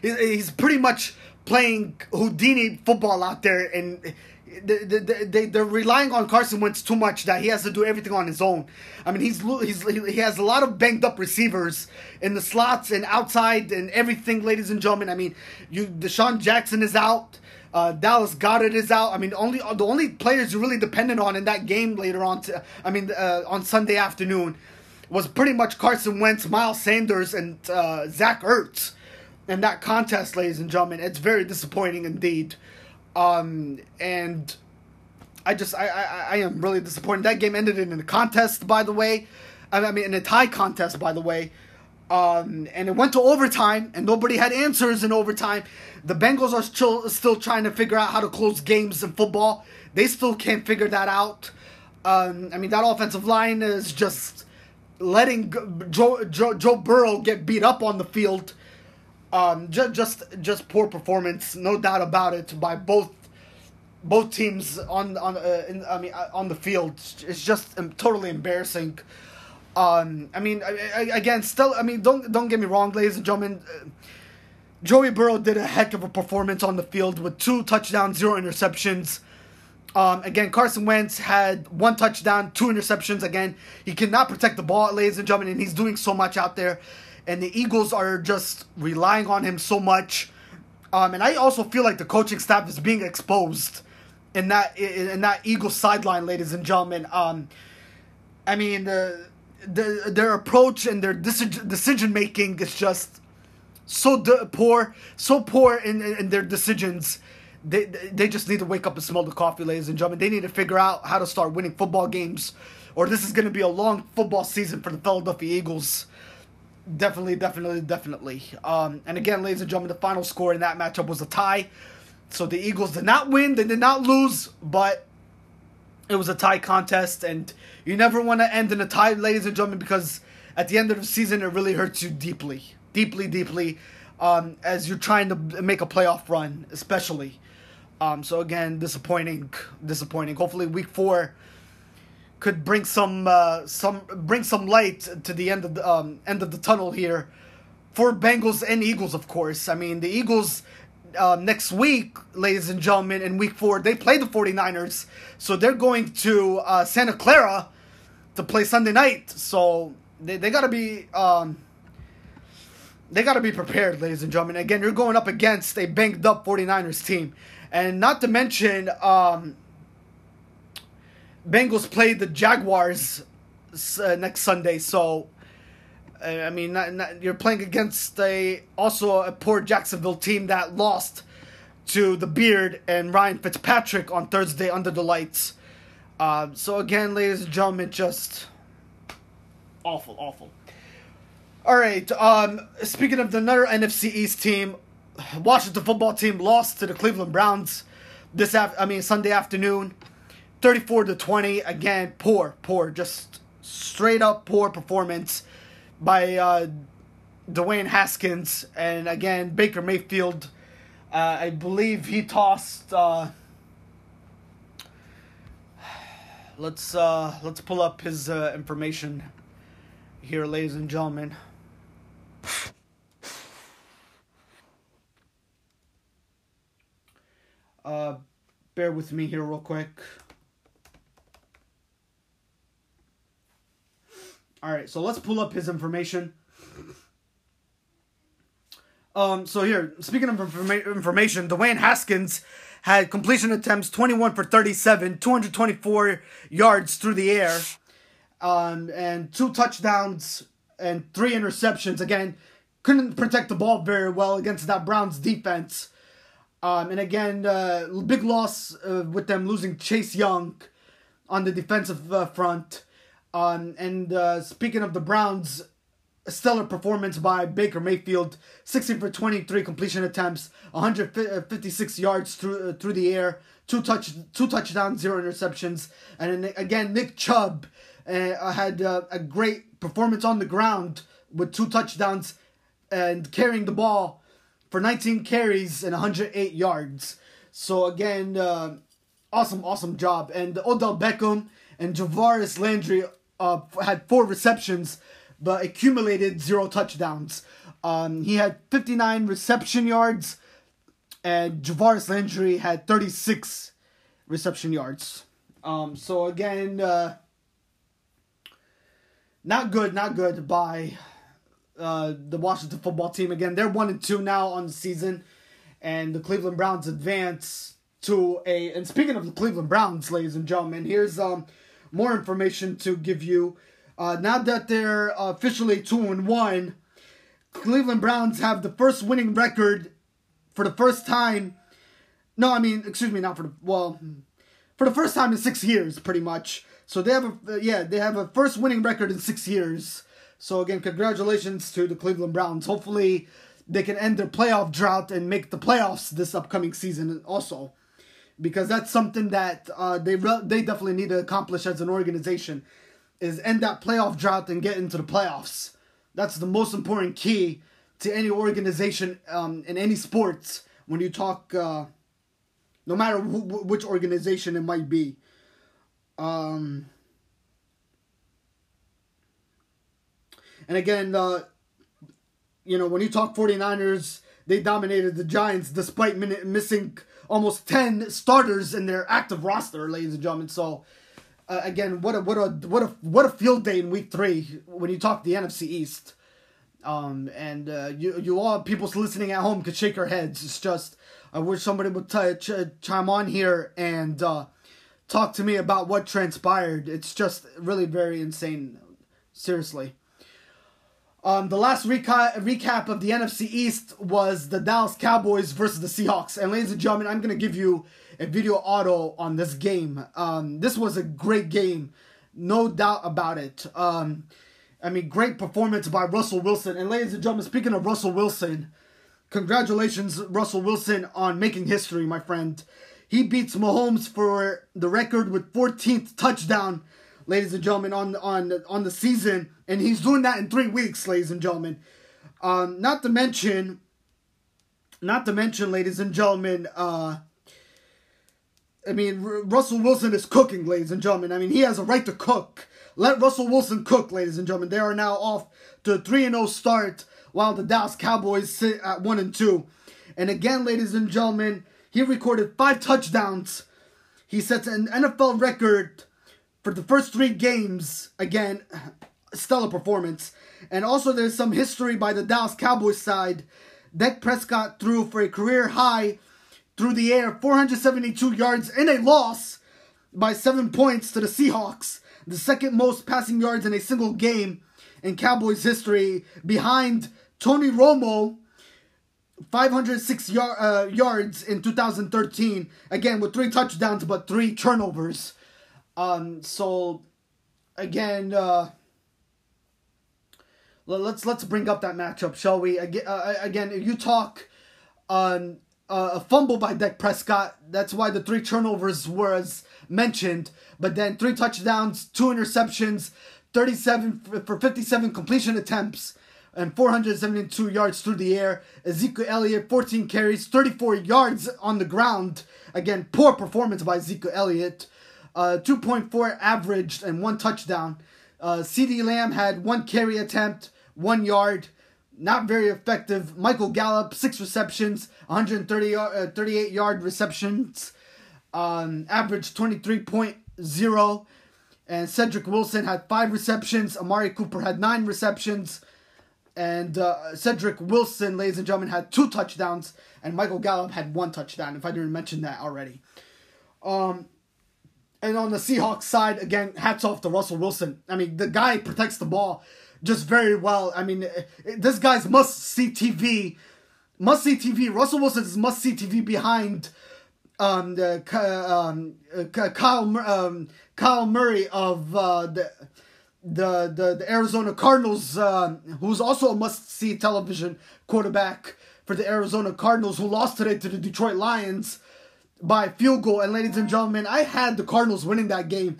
He's pretty much playing Houdini football out there, and they, they, they're relying on Carson Wentz too much that he has to do everything on his own. I mean, he's, he's he has a lot of banged up receivers in the slots and outside and everything, ladies and gentlemen. I mean, you DeSean Jackson is out. Uh, Dallas Goedert is out. I mean, only the only players you really dependent on in that game later on. To, I mean, uh, on Sunday afternoon, was pretty much Carson Wentz, Miles Sanders, and uh, Zach Ertz in that contest, ladies and gentlemen. It's very disappointing indeed. Um, and I just I, I I am really disappointed. That game ended in a contest, by the way. I mean, in a tie contest, by the way. Um, and it went to overtime, and nobody had answers in overtime. The Bengals are still still trying to figure out how to close games in football. They still can't figure that out. Um, I mean, that offensive line is just letting Joe, Joe, Joe Burrow get beat up on the field. Um, just just just poor performance, no doubt about it, by both both teams on on uh, in, I mean uh, on the field. It's just um, totally embarrassing. Um, I mean, I, I, again, still, I mean, don't don't get me wrong, ladies and gentlemen. Uh, Joey Burrow did a heck of a performance on the field with two touchdowns, zero interceptions. Um, again, Carson Wentz had one touchdown, two interceptions. Again, he cannot protect the ball, ladies and gentlemen, and he's doing so much out there. And the Eagles are just relying on him so much. Um, and I also feel like the coaching staff is being exposed in that in that Eagles sideline, ladies and gentlemen. Um, I mean, the, the their approach and their decision making is just so poor, so poor in, in their decisions. They they just need to wake up and smell the coffee, ladies and gentlemen. They need to figure out how to start winning football games, or this is going to be a long football season for the Philadelphia Eagles. Definitely, definitely, definitely. Um, and again, ladies and gentlemen, the final score in that matchup was a tie. So the Eagles did not win, they did not lose, but it was a tie contest, and you never want to end in a tie, ladies and gentlemen, because at the end of the season, it really hurts you deeply, deeply, deeply, um, as you're trying to make a playoff run, especially. Um, so again, disappointing, disappointing. Hopefully, week four could bring some uh, some bring some light to the end of the um, end of the tunnel here for Bengals and Eagles, of course. I mean, the Eagles uh, next week, ladies and gentlemen, in week four, they play the 49ers. So they're going to uh, Santa Clara to play Sunday night. So they, they got to be. Um, they got to be prepared, ladies and gentlemen. Again, you're going up against a banged up 49ers team. And not to mention, um, Bengals play the Jaguars uh, next Sunday. So, I mean, not, not, you're playing against a also a poor Jacksonville team that lost to the Beard and Ryan Fitzpatrick on Thursday under the lights. Uh, so again, ladies and gentlemen, just awful, awful. All right. Um, speaking of the another NFC East team, Washington football team lost to the Cleveland Browns this af- I mean Sunday afternoon, thirty-four to twenty. Again, poor, poor, just straight up poor performance by uh, Dwayne Haskins, and again Baker Mayfield. Uh, I believe he tossed. Uh, let's uh, let's pull up his uh, information here, ladies and gentlemen. Uh, bear with me here, real quick. All right, so let's pull up his information. Um, so here, speaking of informa- information, Dwayne Haskins had completion attempts 21 for 37, 224 yards through the air, um, and two touchdowns and three interceptions. Again, couldn't protect the ball very well against that Browns defense. Um, and again, uh, big loss uh, with them losing Chase Young on the defensive uh, front. Um, and uh, speaking of the Browns, a stellar performance by Baker Mayfield, 16 for 23 completion attempts, 156 yards through uh, through the air, two touch two touchdowns, zero interceptions, and again Nick Chubb uh, had uh, a great performance on the ground with two touchdowns and carrying the ball for 19 carries and 108 yards. So again, uh, awesome, awesome job. And Odell Beckham and Jarvis Landry uh, had four receptions, but accumulated zero touchdowns. Um, he had 59 reception yards, and Jarvis Landry had 36 reception yards. Um, so again, uh, not good, not good by uh, the Washington football team. Again, they're one and two now on the season, and the Cleveland Browns advance to a. And speaking of the Cleveland Browns, ladies and gentlemen, here's um more information to give you. Uh, now that they're officially two and one, Cleveland Browns have the first winning record for the first time. No, I mean, excuse me, not for the well, for the first time in six years, pretty much. So they have a yeah, they have a first winning record in six years. So again, congratulations to the Cleveland Browns. Hopefully, they can end their playoff drought and make the playoffs this upcoming season also, because that's something that uh, they re- they definitely need to accomplish as an organization, is end that playoff drought and get into the playoffs. That's the most important key to any organization um, in any sports when you talk. Uh, no matter wh- which organization it might be. Um, and again, uh, you know, when you talk 49ers, they dominated the Giants despite min- missing almost 10 starters in their active roster, ladies and gentlemen. So, uh, again, what a what a what a what a field day in week 3 when you talk the NFC East. Um, and uh, you you all people listening at home could shake your heads. It's just I wish somebody would t- ch- chime on here and uh, talk to me about what transpired. It's just really very insane. Seriously. Um, the last reca- recap of the NFC East was the Dallas Cowboys versus the Seahawks. And ladies and gentlemen, I'm going to give you a video auto on this game. Um, this was a great game, no doubt about it. Um, I mean, great performance by Russell Wilson. And ladies and gentlemen, speaking of Russell Wilson, congratulations, Russell Wilson, on making history, my friend. He beats Mahomes for the record with 14th touchdown, ladies and gentlemen, on on on the season, and he's doing that in three weeks, ladies and gentlemen. Um, not to mention, not to mention, ladies and gentlemen, uh, I mean, Russell Wilson is cooking, ladies and gentlemen. I mean, he has a right to cook. Let Russell Wilson cook, ladies and gentlemen. They are now off to a 3 0 start while the Dallas Cowboys sit at 1 and 2. And again, ladies and gentlemen, he recorded five touchdowns. He sets an NFL record for the first three games. Again, stellar performance. And also, there's some history by the Dallas Cowboys side. Dak Prescott threw for a career high through the air 472 yards in a loss by seven points to the Seahawks, the second most passing yards in a single game in Cowboys history, behind Tony Romo, 506 yard, uh, yards in 2013, again with three touchdowns but three turnovers. Um, so again, uh, let's let's bring up that matchup, shall we? Again, uh, if you talk on uh, a fumble by Dak Prescott, that's why the three turnovers was mentioned. But then three touchdowns, two interceptions, 37 for 57 completion attempts, and 472 yards through the air. Ezekiel Elliott, 14 carries, 34 yards on the ground. Again, poor performance by Ezekiel Elliott. Uh, 2.4 averaged and one touchdown. Uh, CeeDee Lamb had one carry attempt, one yard. Not very effective. Michael Gallup, six receptions, 130 uh, 38 yard receptions. Um, average 23.0. And Cedric Wilson had five receptions. Amari Cooper had nine receptions. And uh, Cedric Wilson, ladies and gentlemen, had two touchdowns. And Michael Gallup had one touchdown, if I didn't mention that already. Um, and on the Seahawks side, again, hats off to Russell Wilson. I mean, the guy protects the ball just very well. I mean, this guy's must see TV. Must see TV. Russell Wilson's must see TV behind um, the um, Kyle um, Kyler Murray of uh, the, the the the Arizona Cardinals, uh, who's also a must see television quarterback for the Arizona Cardinals, who lost today to the Detroit Lions by field goal. And ladies and gentlemen, I had the Cardinals winning that game,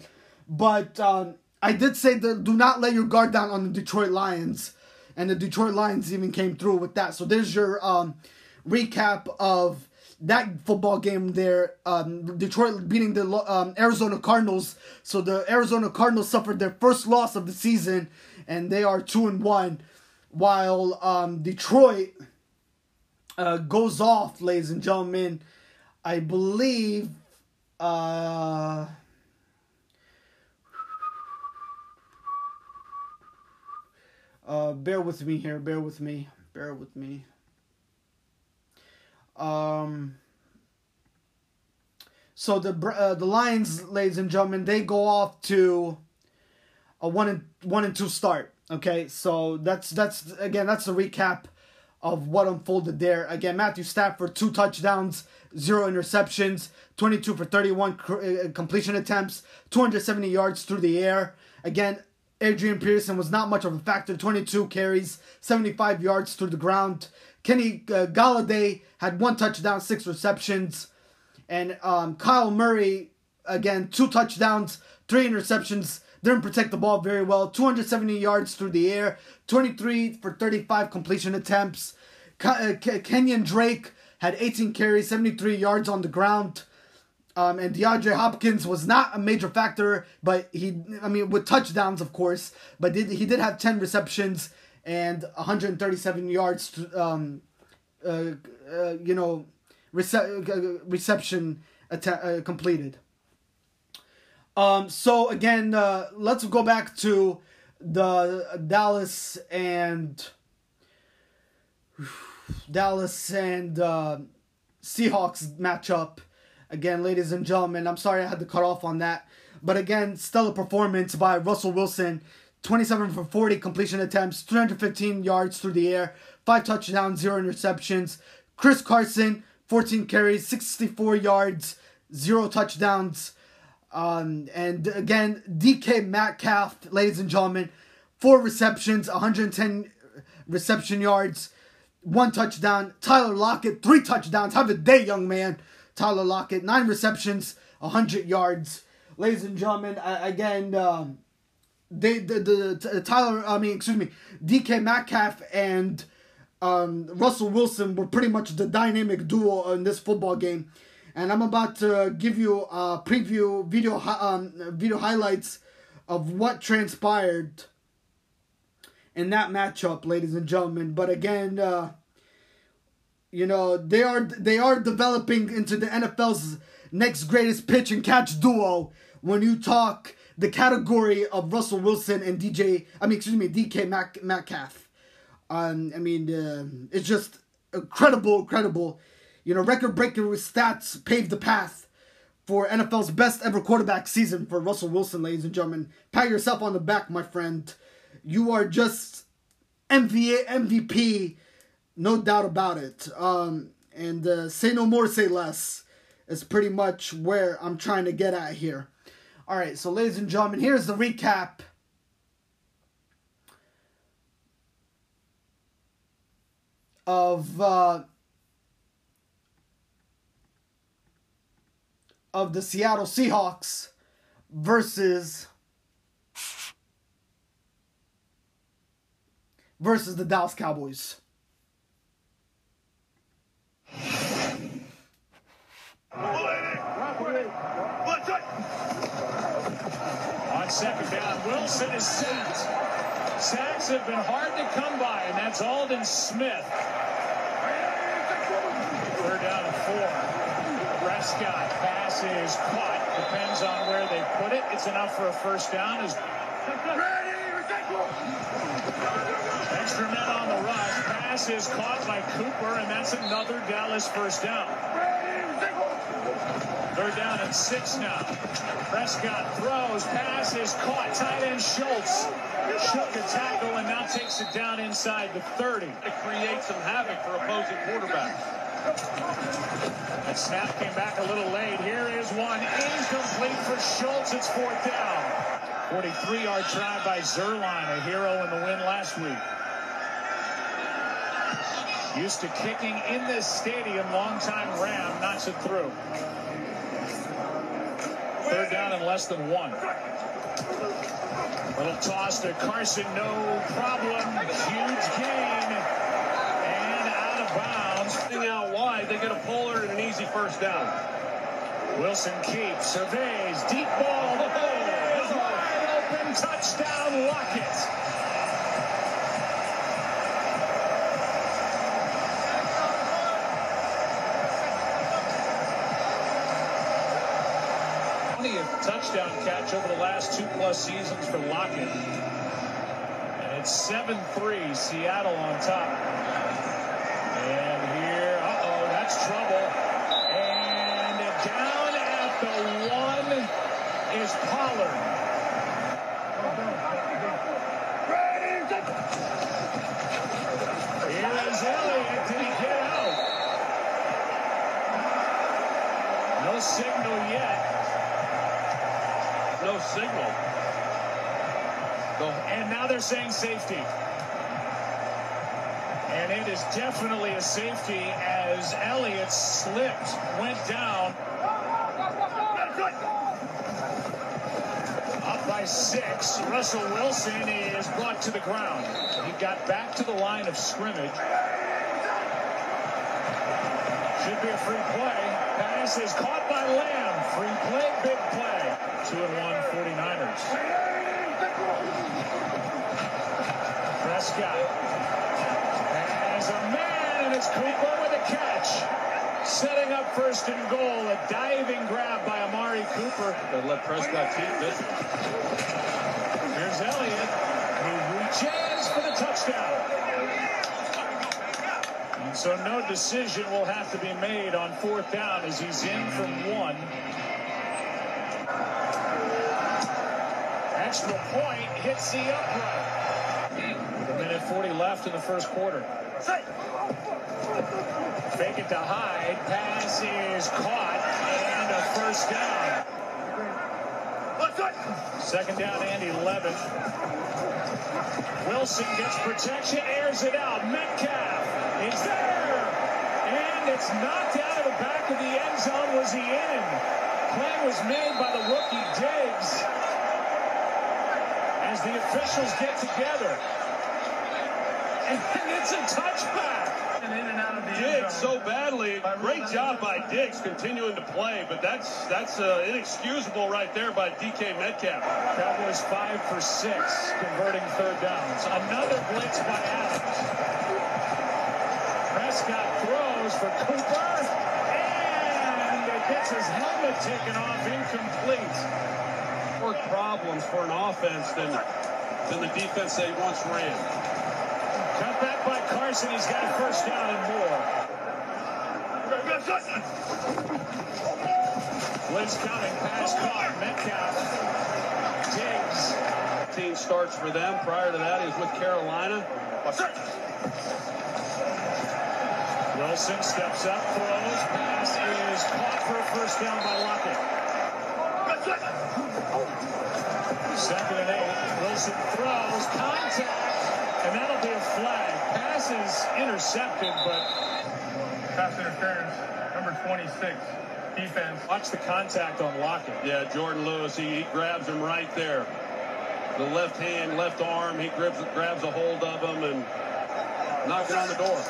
but um, I did say that do not let your guard down on the Detroit Lions, and the Detroit Lions even came through with that. So there's your um, recap of that football game there. Um, Detroit beating the um, Arizona Cardinals. So the Arizona Cardinals suffered their first loss of the season, and they are two and one, while um, Detroit uh, goes off, ladies and gentlemen I believe uh uh bear with me here, bear with me, bear with me. Um so the uh, the Lions, ladies and gentlemen, they go off to a one and one and two start. Okay, so that's that's again that's the recap of what unfolded there. Again, Matthew Stafford, two touchdowns, zero interceptions, 22 for 31 uh, completion attempts, 270 yards through the air. Again, Adrian Peterson was not much of a factor, 22 carries, 75 yards through the ground. Kenny uh, Golladay had one touchdown, six receptions. And um, Kyler Murray, again, two touchdowns, three interceptions, didn't protect the ball very well. 270 yards through the air, 23 for 35 completion attempts. Uh, Kenyon Drake had 18 carries, 73 yards on the ground. Um, and DeAndre Hopkins was not a major factor, but he, I mean, with touchdowns, of course, but did, he did have 10 receptions and 137 yards, to, um, uh, uh, you know, rece- uh, reception uh, completed. Um, so again, uh, let's go back to the Dallas and Dallas and uh, Seahawks matchup. Again, ladies and gentlemen, I'm sorry I had to cut off on that. But again, stellar performance by Russell Wilson. 27 for 40 completion attempts, 315 yards through the air, 5 touchdowns, 0 interceptions. Chris Carson, 14 carries, 64 yards, 0 touchdowns. Um, and again, DK Metcalf, ladies and gentlemen, 4 receptions, 110 reception yards, one touchdown. Tyler Lockett, three touchdowns. Have a day, young man. Tyler Lockett, nine receptions, 100 yards. Ladies and gentlemen, again, um, they the, the, the Tyler, I mean, excuse me, DK Metcalf and um, Russell Wilson were pretty much the dynamic duo in this football game. And I'm about to give you a preview video um, video highlights of what transpired in that matchup, ladies and gentlemen. But again, uh, You know, they are they are developing into the NFL's next greatest pitch and catch duo when you talk the category of Russell Wilson and DJ, I mean, excuse me, DK Mac, Metcalf. Um, I mean, uh, it's just incredible, incredible. You know, record breaking stats paved the path for NFL's best ever quarterback season for Russell Wilson, ladies and gentlemen. Pat yourself on the back, my friend. You are just MVA, MVP, no doubt about it. Um, and uh, say no more, say less is pretty much where I'm trying to get at here. All right, so ladies and gentlemen, here's the recap. Of uh, of the Seattle Seahawks versus versus the Dallas Cowboys. On second down, Wilson is sacked. Sacks have been hard to come by, and that's Aldon Smith. Third down and four. Prescott pass is caught. Depends on where they put it. It's enough for a first down. As Extra men on the rush. Pass is caught by Cooper, and that's another Dallas first down. Third down and six now. Prescott throws. Pass is caught. Tight end Schultz shook a tackle and now takes it down inside the 30. To create some havoc for opposing quarterbacks. That snap came back a little late. Here is one. Incomplete for Schultz. It's fourth down. 43-yard try by Zuerlein, a hero in the win last week. Used to kicking in this stadium, longtime Ram knocks it through. Third down and less than one. Little toss to Carson, no problem. Huge gain. And out of bounds. Out wide, they get a puller and an easy first down. Wilson keeps, surveys, deep ball, the hole. Is wide open, touchdown, Lockett. touchdown catch over the last two plus seasons for Lockett. And it's 7-3, Seattle on top. And here, uh-oh, that's trouble. And down at the one is Pollard. Here is Elliott. Did he get out? No signal yet no signal. And now they're saying safety. And it is definitely a safety as Elliott slipped, went down. Up by six. Russell Wilson is brought to the ground. He got back to the line of scrimmage. Should be a free play. Pass is caught by Lamb. Free play, big play. Two and one 49ers. Prescott has a man, and it's Cooper with a catch. Setting up first and goal. A diving grab by Amari Cooper. They let Prescott keep this. Here's Elliott, who reaches for the touchdown. So no decision will have to be made on fourth down as he's in from one. Extra point hits the upright. With a minute 40 left in the first quarter. Fake it to Hyde. Pass is caught and a first down. Second down and 11. Wilson gets protection, airs it out. Metcalf is there. And it's knocked out of the back of the end zone. Was he in? Play was made by the rookie Diggs as the officials get together. And it's a touchback. And in and out of the Diggs so badly. Great job by Diggs continuing to play, but that's that's uh, inexcusable right there by DK Metcalf. Cowboys five for six, converting third downs. Another blitz by Adams. Prescott throws. throws for Cooper. And it gets his helmet taken off incomplete. More problems for an offense than, than the defense they once ran. Cut back by Carson. He's got a first down and more. Blitz coming. Pass caught. Metcalf. Diggs. Team starts for them. Prior to that, he was with Carolina. Wilson steps up, throws. Pass is caught for a first down by Lockett. Second and eight. Wilson throws. Contact. And that'll be a flag. Pass is intercepted, but Pass interference, number 26, defense. watch the contact on Lockett. Yeah, Jourdan Lewis, he, he grabs him right there. The left hand, left arm, he grabs, grabs a hold of him and knocks it on the door.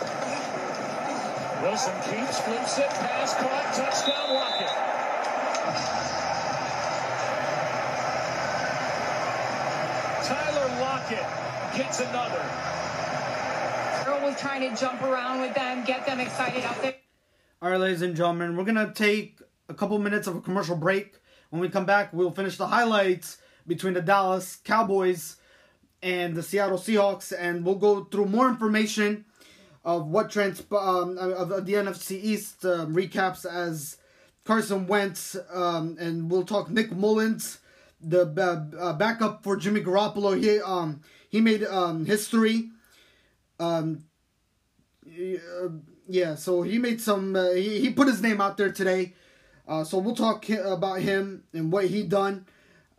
Wilson keeps, flips it, pass caught, touchdown Lockett. Tyler Lockett gets another. Earl was trying to jump around with them, get them excited out there. All right, ladies and gentlemen, we're gonna take a couple minutes of a commercial break. When we come back, we'll finish the highlights between the Dallas Cowboys and the Seattle Seahawks, and we'll go through more information of what trans um, of, of the NFC East uh, recaps as Carson Wentz, um, and we'll talk Nick Mullens, the uh, uh, backup for Jimmy Garoppolo. He um he made um history. Um, uh, yeah, so he made some. Uh, he he put his name out there today. Uh, so we'll talk about him and what he done,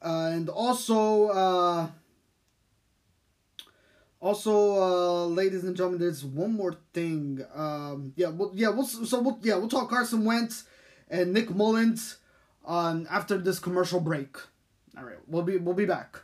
uh, and also. Uh, also, uh, ladies and gentlemen, there's one more thing. Um, yeah, well, yeah, we'll so we'll yeah we'll talk Carson Wentz and Nick Mullens on after this commercial break. All right, we'll be we'll be back.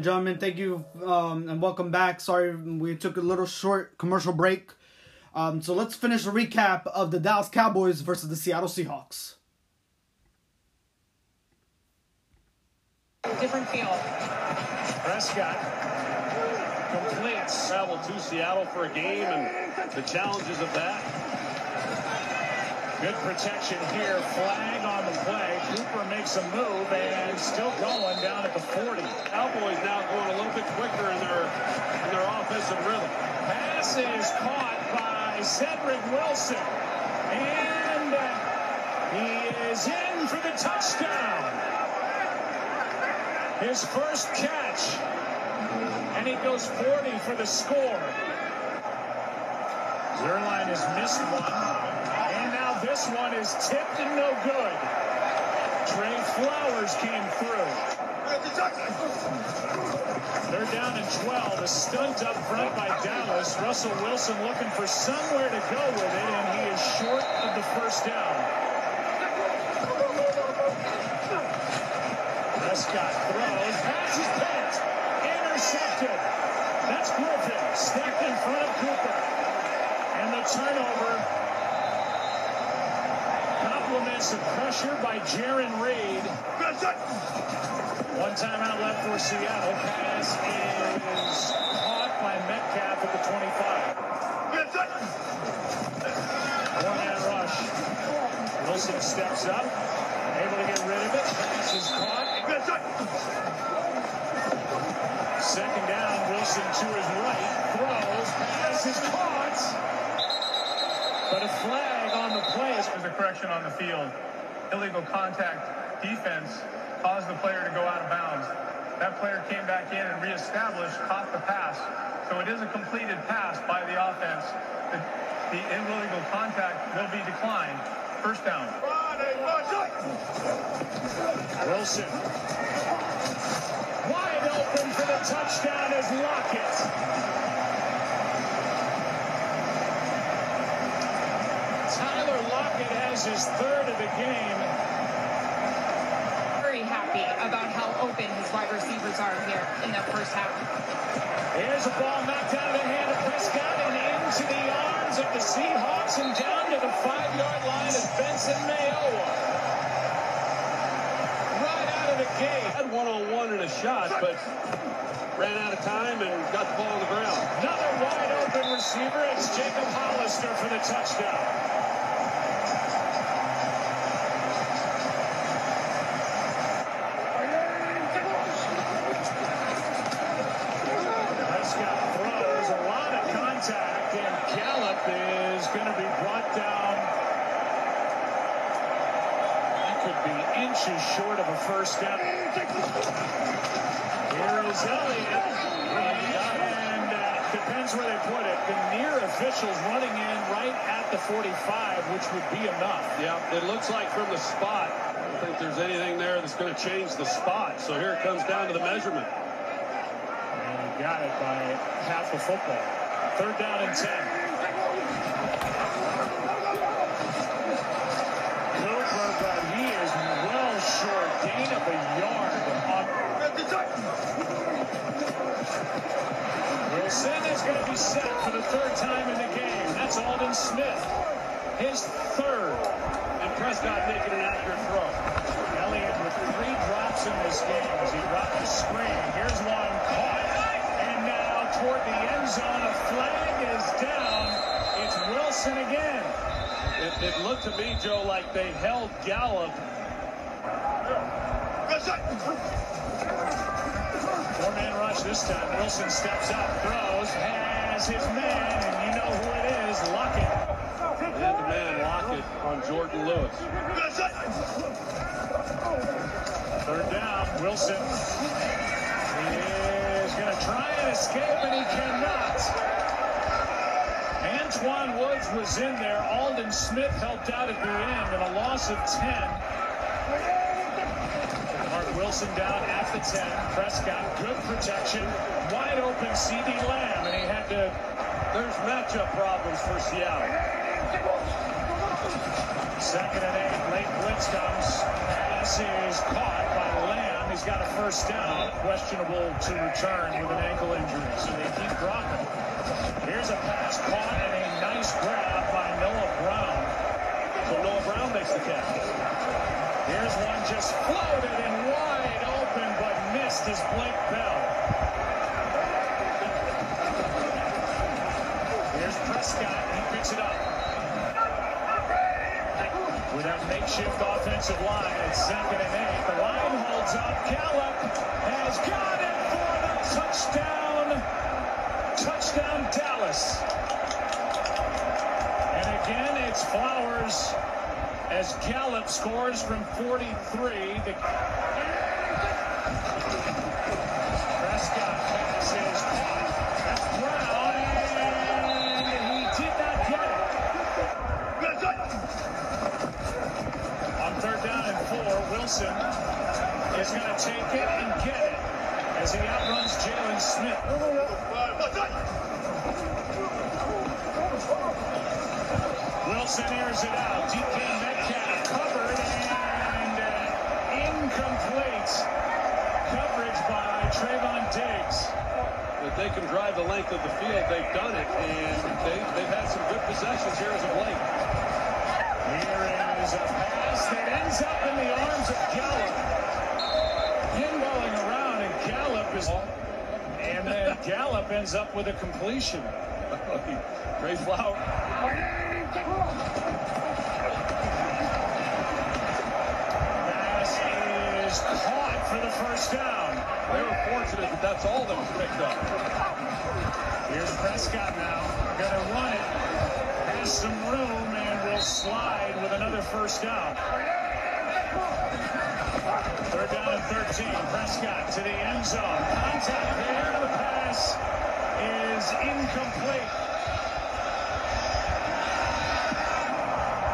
And gentlemen, thank you um, and welcome back. Sorry we took a little short commercial break. Um, so let's finish a recap of the Dallas Cowboys versus the Seattle Seahawks. Different field. Prescott completes. Travel to Seattle for a game and the challenges of that. Good protection here. Flag on the play. Cooper makes a move and still going down at the 40. Cowboys now going a little bit quicker in their in their offensive rhythm. Pass is caught by Cedric Wilson. And uh, he is in for the touchdown. His first catch. And he goes 40 for the score. Zuerlein has missed one. This one is tipped and no good. Tre Flowers came through. They're down in 12. A stunt up front by Dallas. Russell Wilson looking for somewhere to go with it, and he is short of the first down. Prescott throws, passes past, intercepted. That's Griffin, stepped in front of Cooper. And the turnover pressure by Jarran Reed. One timeout left for Seattle. Pass is caught by Metcalf at the 25. One-man rush. Wilson steps up, able to get rid of it. Pass is caught. Second down, Wilson to his right, throws, pass is caught. But a flag on the play. There's a correction on the field. Illegal contact defense caused the player to go out of bounds. That player came back in and reestablished, caught the pass. So it is a completed pass by the offense. The, the illegal contact will be declined. First down. Wilson. Wide open for the touchdown is Lockett. Tyler Lockett has his third of the game. Very happy about how open his wide receivers are here in the first half. Here's a ball knocked out of the hand of Prescott and into the arms of the Seahawks and down to the five-yard line of Benson Mayowa. Right out of the gate. Had one-on-one and a shot, but ran out of time and got the ball on the ground. Another wide open receiver. It's Jacob Hollister for the touchdown. Inches short of a first down. Here is Elliott. And uh, depends where they put it. The near officials running in right at the 45, which would be enough. Yeah, it looks like from the spot. I don't think there's anything there that's going to change the spot. So here it comes down to the measurement. And he got it by half a football. Third down and 10. Cooper, but he is well short. Gain of a yard. On... Wilson is going to be set for the third time in the game. That's Aldon Smith. His third. And Prescott making an accurate throw. Elliott with three drops in this game as he dropped the screen. Here's one caught. And now toward the end zone, a flag is down. It's Wilson again. It, it looked to me, Joe, like they held Gallup. Four-man rush this time. Wilson steps up, throws, has his man, and you know who it is, Lockett. And the man Lockett on Jourdan Lewis. Third down, Wilson. He is going to try and escape, and he cannot. Antwaun Woods was in there. Aldon Smith helped out at the end, and a loss of 10. Wilson down at the 10. Prescott, good protection. Wide open CeeDee Lamb, and he had to. There's matchup problems for Seattle. Second and eight. Late blitz comes. Pass is caught by Lamb. He's got a first down. Questionable to return with an ankle injury. So they keep dropping. Here's a pass caught and a nice grab by Noah Brown. So Noah Brown makes the catch. Here's one just floated open, missed is Blake Bell. Here's Prescott. He picks it up. With that makeshift offensive line at second and eight, the line holds up. Gallup has got it for the touchdown. Touchdown, Dallas. And again, it's Flowers as Gallup scores from 43. The Ends up with a completion. Ray Flower. Pass is caught for the first down. They were fortunate that that's all that was picked up. Here's Prescott now. Going to run it. Has some room and will slide with another first down. Third down and 13. Prescott to the end zone. Contact there. The pass is incomplete.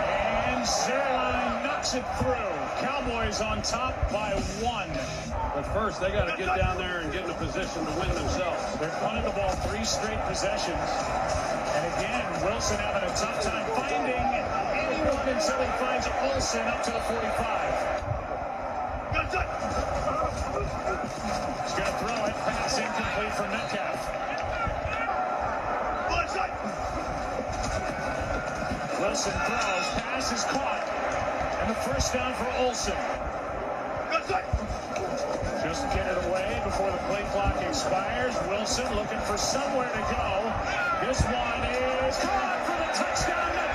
And Zuerlein knocks it through. Cowboys on top by one. But first, they got to get down there and get in a position to win themselves. They're punting the ball three straight possessions. And again, Wilson having a tough time finding anyone until he finds Olsen up to the 45. He's going to throw it. Pass incomplete for Metcalf. Throws. Pass is caught. And the first down for Olsen. Just get it away before the play clock expires. Wilson looking for somewhere to go. This one is caught for the touchdown,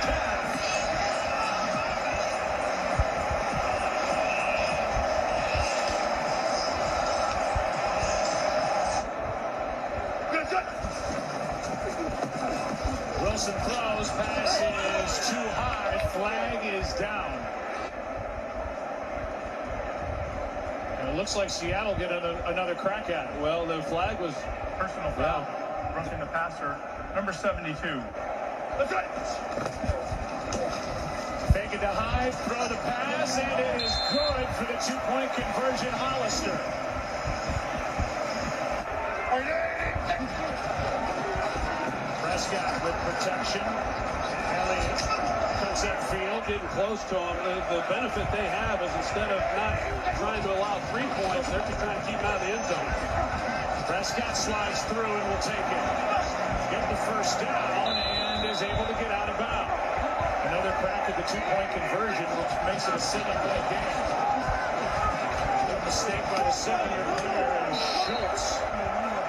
looks like Seattle get another, another crack at it. Well, the flag was Personal foul. Rushing the passer. Number 72. Take it to Hyde, throw the pass, and it is good for the two-point conversion, Hollister. Prescott with protection. That field. getting close to them. The, the benefit they have is instead of not trying to allow three points, they're just trying to keep them out of the end zone. Prescott slides through and will take it. Get the first down and is able to get out of bounds. Another crack at the two-point conversion, which makes it a seven-point game. Mistake by the second-year player and Schultz.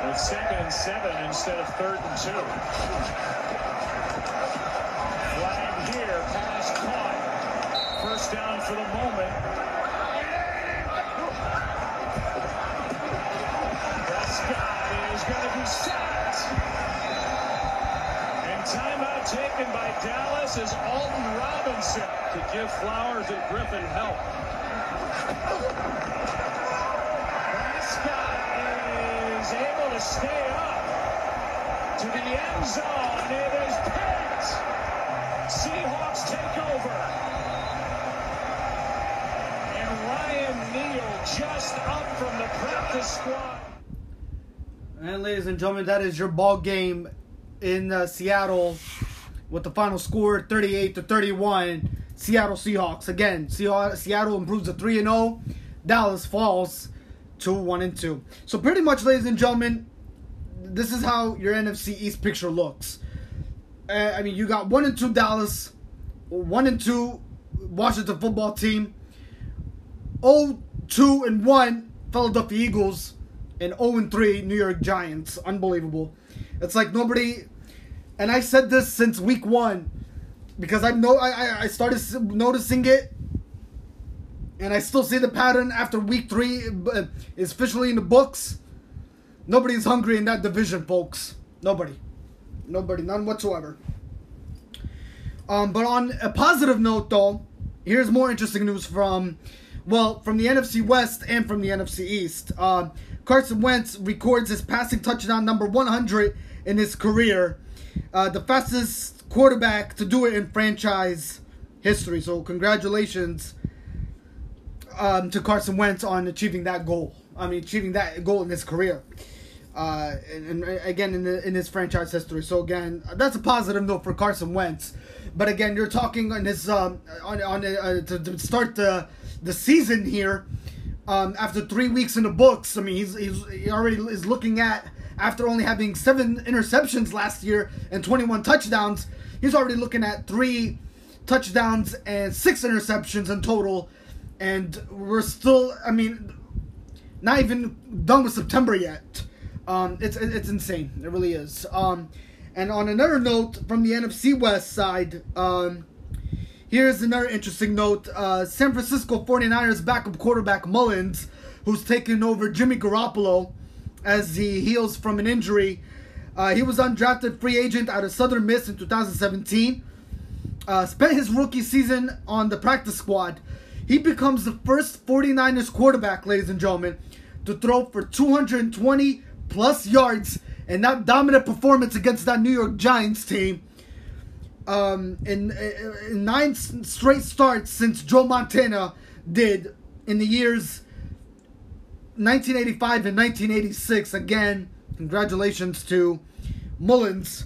With second and seven instead of third and two. For the moment. Prescott is going to be sacked. And timeout taken by Dallas is Alton Robinson. To give Flowers and Griffin help. Prescott is able to stay up to the end zone. It is picked. Seahawks take over. And Ryan Neal just up from the practice squad. And ladies and gentlemen, that is your ball game in uh, Seattle with the final score 38 to 31. Seattle Seahawks. Again, Seattle, improves to 3 and 0. Dallas falls to 1 and 2. So pretty much ladies and gentlemen, this is how your NFC East picture looks. Uh, I mean, you got 1 and 2 Dallas, 1 and 2 Washington football team, 0 2 and 1 Philadelphia Eagles, and 0 and 3 New York Giants. Unbelievable. It's like nobody and I said this since week 1 because I know I I- started noticing it and I still see the pattern after week 3 uh, is officially in the books. Nobody's hungry in that division, folks. Nobody. Nobody, none whatsoever. Um, but on a positive note, though, here's more interesting news from well, from the NFC West and from the NFC East. Um, Carson Wentz records his passing touchdown number 100 in his career, uh, the fastest quarterback to do it in franchise history. So, congratulations um, to Carson Wentz on achieving that goal. I mean, achieving that goal in his career. Uh, and, and again, in, the, in his franchise history. So, again, that's a positive note for Carson Wentz. But again, you're talking on this um, on on uh, to, to start the the season here. Um, after three weeks in the books, I mean, he's, he's he already is looking at after only having seven interceptions last year and 21 touchdowns. He's already looking at three touchdowns and six interceptions in total, and we're still. I mean, not even done with September yet. Um, it's it's insane. It really is. Um, and on another note, from the NFC West side, um, here's another interesting note. Uh, San Francisco 49ers backup quarterback Mullens, who's taken over Jimmy Garoppolo as he heals from an injury. Uh, he was undrafted free agent out of Southern Miss in 2017. Uh, spent his rookie season on the practice squad. He becomes the first 49ers quarterback, ladies and gentlemen, to throw for 220 plus yards and that dominant performance against that New York Giants team. Um, in, in nine straight starts since Joe Montana did in the years 1985 and 1986. Again, congratulations to Mullens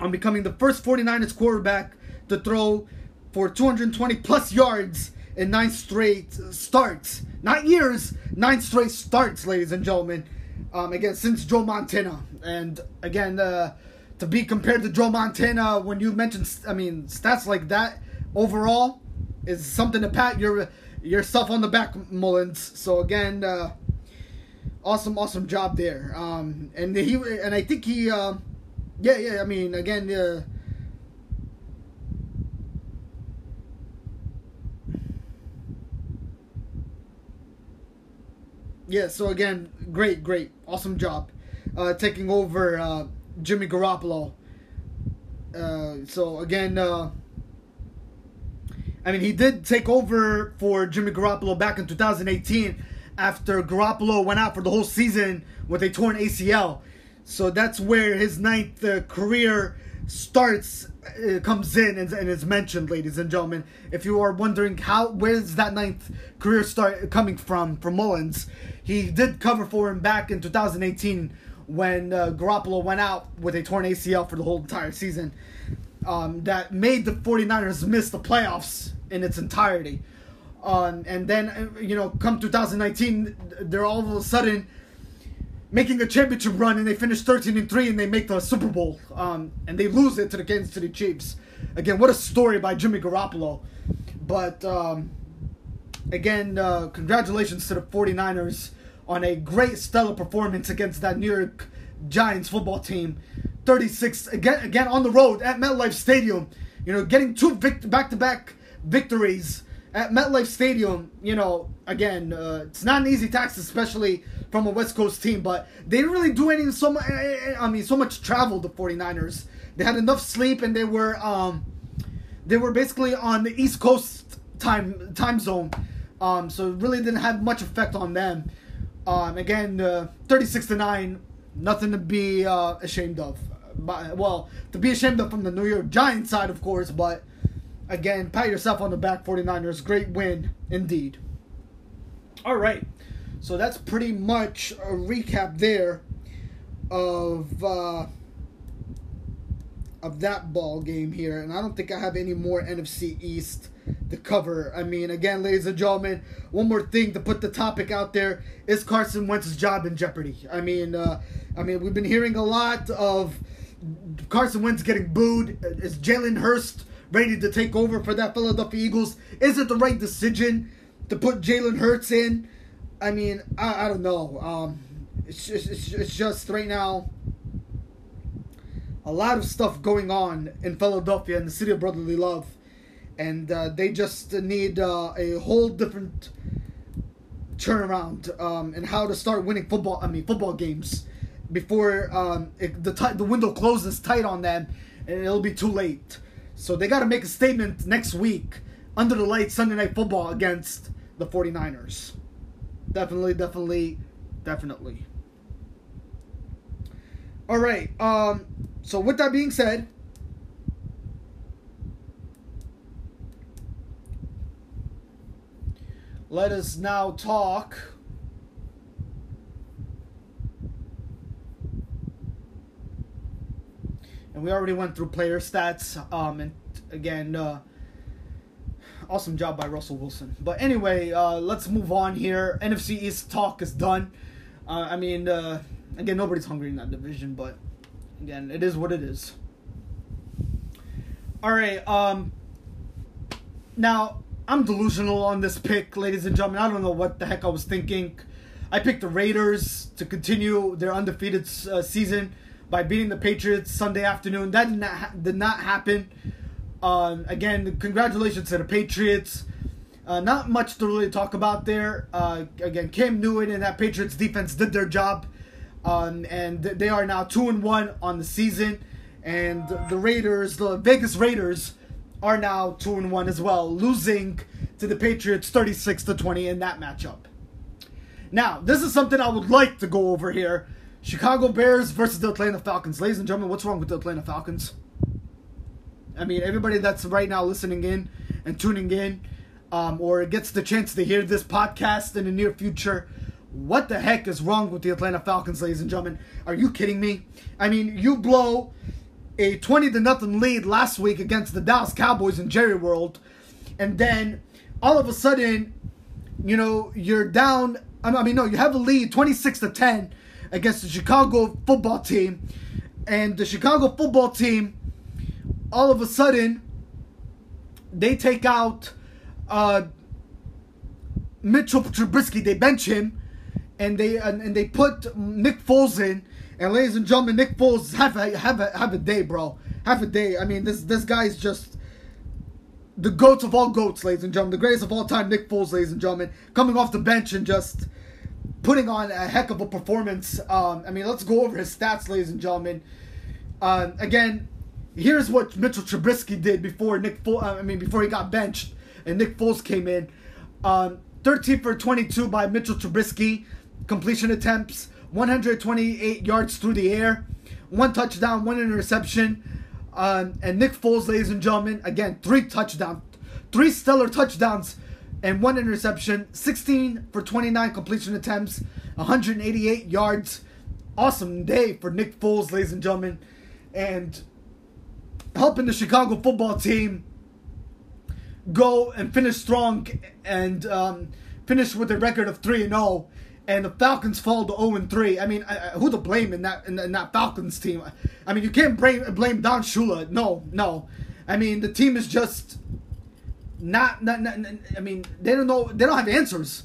on becoming the first 49ers quarterback to throw for 220 plus yards in nine straight starts. Not years, nine straight starts, ladies and gentlemen. Um, again, since Joe Montana, and again, uh, to be compared to Joe Montana, when you mentioned, I mean, stats like that overall is something to pat your yourself on the back, Mullens. So again, uh, awesome, awesome job there. Um, and he and I think he, uh, yeah, yeah. I mean, again, uh, yeah. So again, great, great, awesome job, uh, taking over uh, Jimmy Garoppolo. Uh, so again, uh, I mean, he did take over for Jimmy Garoppolo back in 2018 after Garoppolo went out for the whole season with a torn ACL. So that's where his ninth uh, career starts, uh, comes in and, and is mentioned, ladies and gentlemen. If you are wondering how, where's that ninth career start coming from, from Mullens, he did cover for him back in 2018 when uh, Garoppolo went out with a torn ACL for the whole entire season. Um, that made the 49ers miss the playoffs in its entirety. Um, and then, uh, you know, come 2019, they're all of a sudden making a championship run and they finish 13 and 3 and they make the Super Bowl. Um, and they lose it to the Kansas City Chiefs. Again, what a story by Jimmy Garoppolo. But, um, again, uh, congratulations to the 49ers on a great stellar performance against that New York Giants football team. 36 again again on the road at MetLife Stadium. You know, getting two vict- back-to-back victories at MetLife Stadium. You know, again, uh, it's not an easy task, especially from a West Coast team. But they didn't really do any so much. I mean, so much travel. The 49ers. They had enough sleep, and they were um, they were basically on the East Coast time time zone. Um, so it really didn't have much effect on them. Um, again, uh, 36 to 9, nothing to be uh, ashamed of. But, well, to be ashamed of from the New York Giants side, of course, but again, pat yourself on the back, 49ers. Great win indeed. All right. So that's pretty much a recap there of uh, of that ball game here, and I don't think I have any more NFC East to cover. I mean, again, ladies and gentlemen, one more thing to put the topic out there is Carson Wentz's job in jeopardy. I mean, uh, I mean, we've been hearing a lot of Carson Wentz getting booed. Is Jalen Hurts ready to take over for that Philadelphia Eagles? Is it the right decision to put Jalen Hurts in? I mean, I, I don't know. Um, it's just, it's, it's just right now a lot of stuff going on in Philadelphia in the city of brotherly love and uh, they just need uh, a whole different turnaround um, and how to start winning football. I mean, football games before um, it, the t- the window closes tight on them, and it'll be too late. So they got to make a statement next week under the lights Sunday Night Football against the 49ers. Definitely, definitely, definitely. All right. Um so with that being said, let us now talk and we already went through player stats um and again uh awesome job by Russell Wilson. But anyway, uh, let's move on here. NFC East talk is done. Uh, I mean, uh, again, nobody's hungry in that division, but again, it is what it is. All right. Um. Now I'm delusional on this pick, ladies and gentlemen. I don't know what the heck I was thinking. I picked the Raiders to continue their undefeated uh, season by beating the Patriots Sunday afternoon. That did not, ha- did not happen. Um, again, congratulations to the Patriots. Uh, not much to really talk about there. Uh, again, Cam Newton and that Patriots defense did their job, um, and they are now two and one on the season. And the Raiders, the Vegas Raiders, are now two and one as well, losing to the Patriots thirty six to twenty in that matchup. Now, this is something I would like to go over here: Chicago Bears versus the Atlanta Falcons. Ladies and gentlemen, what's wrong with the Atlanta Falcons? I mean, everybody that's right now listening in and tuning in, um, or gets the chance to hear this podcast in the near future, what the heck is wrong with the Atlanta Falcons, ladies and gentlemen? Are you kidding me? I mean, you blow a 20 to nothing lead last week against the Dallas Cowboys in Jerry World, and then all of a sudden, you know, you're down. I mean, no, you have a lead 26 to 10 against the Chicago football team, and the Chicago football team all of a sudden they take out uh, Mitchell Trubisky. They bench him, and they and, and, they put Nick Foles in. And ladies and gentlemen, Nick Foles have a have a have a day, bro. Have a day. I mean, this this guy is just the goats of all goats, ladies and gentlemen. The greatest of all time, Nick Foles, ladies and gentlemen, coming off the bench and just putting on a heck of a performance. Um, I mean, let's go over his stats, ladies and gentlemen. Uh, again, here's what Mitchell Trubisky did before Nick Foles, uh, I mean before he got benched and Nick Foles came in. Um, 13 for 22 by Mitchell Trubisky, completion attempts, 128 yards through the air, one touchdown, one interception. Um, and Nick Foles, ladies and gentlemen, again, three touchdowns, three stellar touchdowns, and one interception, 16 for 29 completion attempts, 188 yards. Awesome day for Nick Foles, ladies and gentlemen, and helping the Chicago football team go and finish strong and um, finish with a record of 3 and 0 and the Falcons fall to zero and three. I mean, who to blame in that in, in, that Falcons team? I mean, you can't blame blame Don Shula. No, no. I mean, the team is just not, not, not. I mean, they don't know. They don't have answers.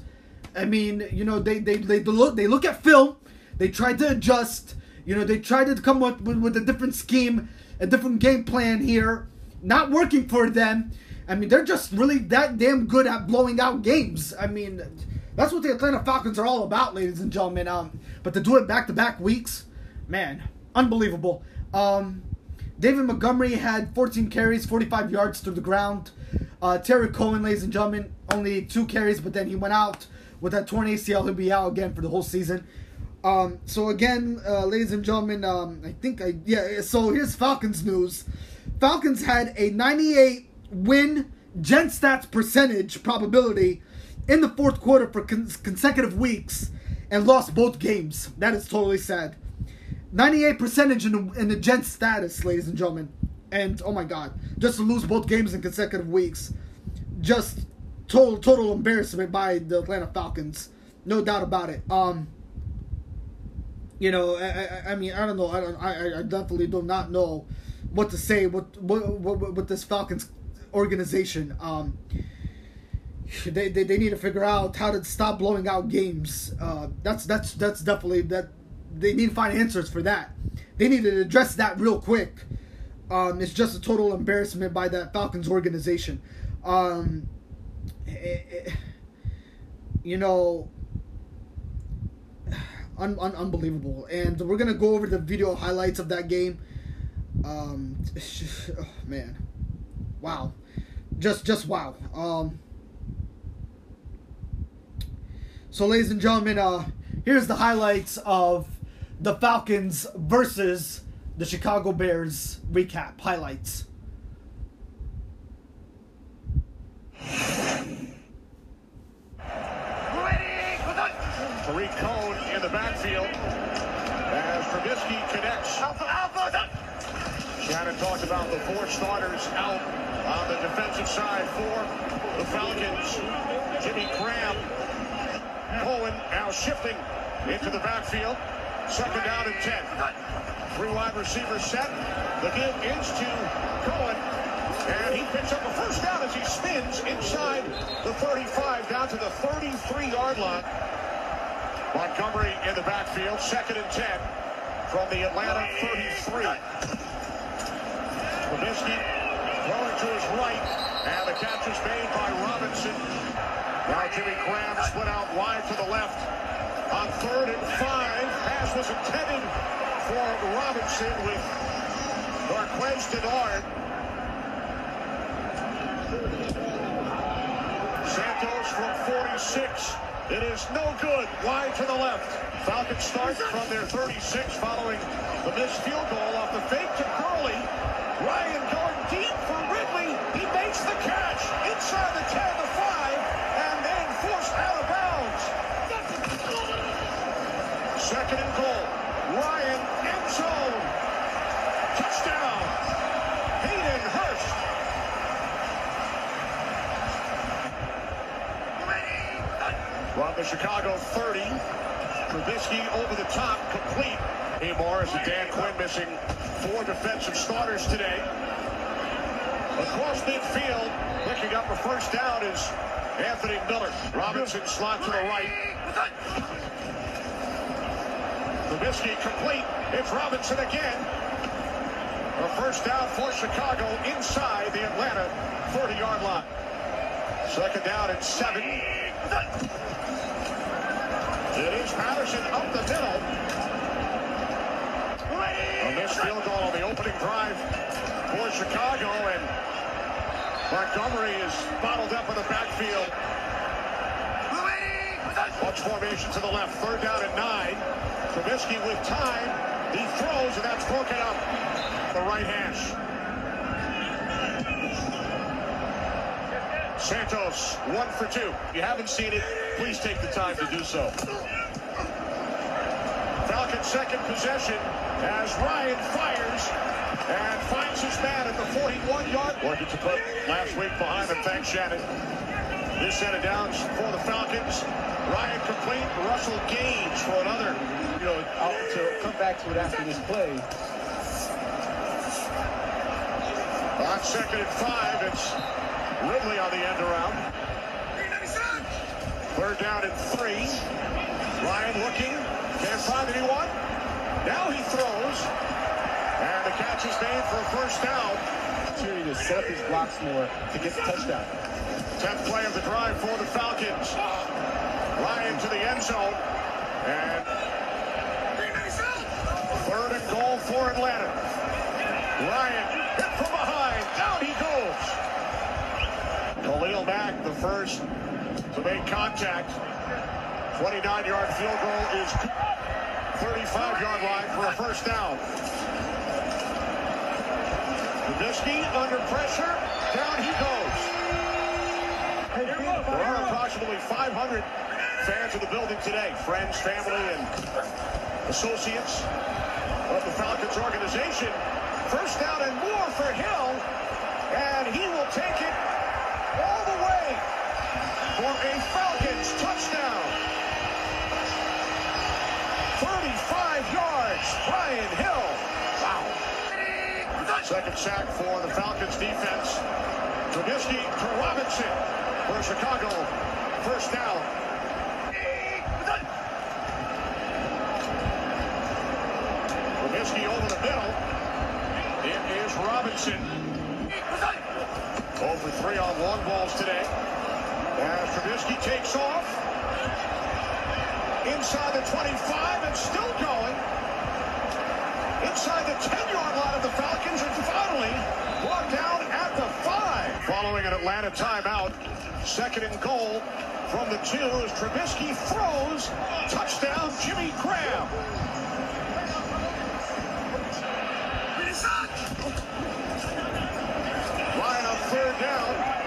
I mean, you know, they they they, they look they look at film. They try to adjust. You know, they try to come up with, with a different scheme a different game plan here. Not working for them. I mean, they're just really that damn good at blowing out games. I mean, that's what the Atlanta Falcons are all about, ladies and gentlemen. Um, but to do it back to back weeks, man, unbelievable. Um, David Montgomery had 14 carries, 45 yards through the ground. Uh, Tarik Cohen, ladies and gentlemen, only two carries, but then he went out with that torn ACL. He'll be out again for the whole season. Um, so again, uh, ladies and gentlemen, um, I think I yeah. So here's Falcons news. Falcons had a 98 win Gen Stats percentage probability in the fourth quarter for con- consecutive weeks and lost both games. That is totally sad. 98 percentage in the, in the status, ladies and gentlemen. And oh my god, just to lose both games in consecutive weeks, just total total embarrassment by the Atlanta Falcons. No doubt about it. Um you know, I, I, I mean, I don't know. I, don't, I, I definitely do not know what to say with, with, with this Falcons organization. Um, they, they, they need to figure out how to stop blowing out games. Uh, that's that's that's definitely that they need to find answers for that. They need to address that real quick. Um, it's just a total embarrassment by that Falcons organization. Um, it, it, you know, un- un- unbelievable. And we're gonna go over the video highlights of that game. Um, just, oh, man, wow, just just wow. Um, So, ladies and gentlemen, uh, here's the highlights of the Falcons versus the Chicago Bears recap highlights. Tarik Cohen in the backfield as Trubisky connects. Alpha, Alpha is. Shannon talked about the four starters out on the defensive side for the Falcons. Jimmy Graham, Cohen now shifting into the backfield. Second down and 10. Three wide receivers set. The give is to Cohen. And he picks up a first down as he spins inside the 35 down to the 33-yard line. Montgomery in the backfield, second and 10 from the Atlanta 33. Trubisky throwing to his right, and the catch is made by Robinson. Now Jimmy Graham split out wide to the left on third and five. Pass was intended for Robinson with Darqueze Dennard. Santos from 46. It is no good. Wide to the left. Falcons start from their 36 following the missed field goal off the fake to Gurley. Ryan going deep for Ridley. He makes the catch inside the 10, the 5, and then forced out of bounds. Second and goal. Ryan end zone. Touchdown. Hayden Hurst. From the Chicago 30, Trubisky over the top, complete. Raheem Morris and Dan Quinn missing four defensive starters today. Across midfield, picking up a first down is Anthony Miller. Robinson slot to the right. Trubisky complete. It's Robinson again. A first down for Chicago inside the Atlanta 30-yard line. Second down and seven. It is Patterson up the middle. A missed field goal on the opening drive for Chicago, and Montgomery is bottled up in the backfield. Bunch formation to the left, third down and nine. Trubisky with time. He throws, and that's broken up. The right hash. Santos, one for two. You haven't seen it, please take the time to do so. Falcons second possession as Ryan fires and finds his man at the 41-yard. Working to put last week behind him. Thanks, Shannon. This set of downs for the Falcons. Ryan complete. Russell Gage for another. You know, I'll, to come back to it after this play. On second and five, it's Ridley on the end around. Third down and three. Ryan looking. Can't find anyone. Now he throws. And the catch is made for a first down. Opportunity to set up his blocks more to get the touchdown. 10th play of the drive for the Falcons. Ryan to the end zone. And third and goal for Atlanta. Ryan hit from behind. Down he goes. Khalil Mack, the first to make contact. 29-yard field goal is 35-yard line for a first down. Trubisky under pressure. Down he goes. There are approximately 500 fans in the building today. Friends, family, and associates of the Falcons organization. First down and more for Hill. And he will take it all for a Falcons touchdown. 35 yards, Brian Hill. Wow. Second sack for the Falcons defense. Trubisky to Robinson for Chicago. First down. Trubisky over the middle. It is Robinson. Over three on long balls today. As Trubisky takes off. Inside the 25 and still going. Inside the 10-yard line of the Falcons and finally brought down at the 5. Following an Atlanta timeout. Second and goal from the two as Trubisky throws. Touchdown, Jimmy Graham. Ryan on third down.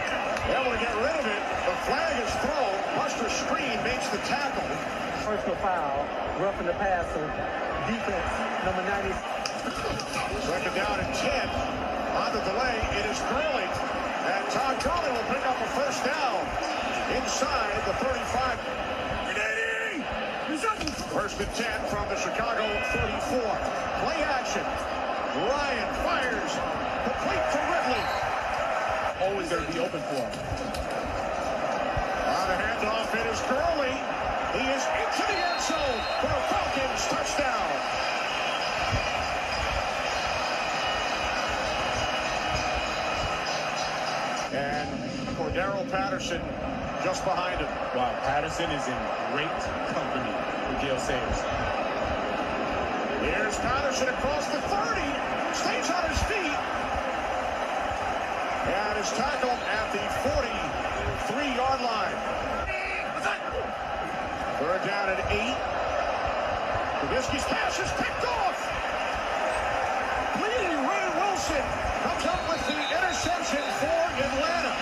Able to get rid of it. The flag is thrown. Buster Skrine makes the tackle. Personal foul, roughing the passer. Defense, number 90. Second down and 10. On the delay, it is Gurley. And Todd Gurley will pick up a first down inside the 35. First and 10 from the Chicago 34. Play action. Ryan fires. Complete to Ridley. Always going to be open for him. On the handoff, it is Gurley. He is into the end zone for a Falcons touchdown. And for Cordarrelle Patterson just behind him. Wow, Patterson is in great company with Gale Sayers. Here's Patterson across the 30. Stays on his feet. And is tackled at the 43-yard line. Third down and eight. Trubisky's pass is picked off. Blidi Wreh-Wilson comes up with the interception for Atlanta.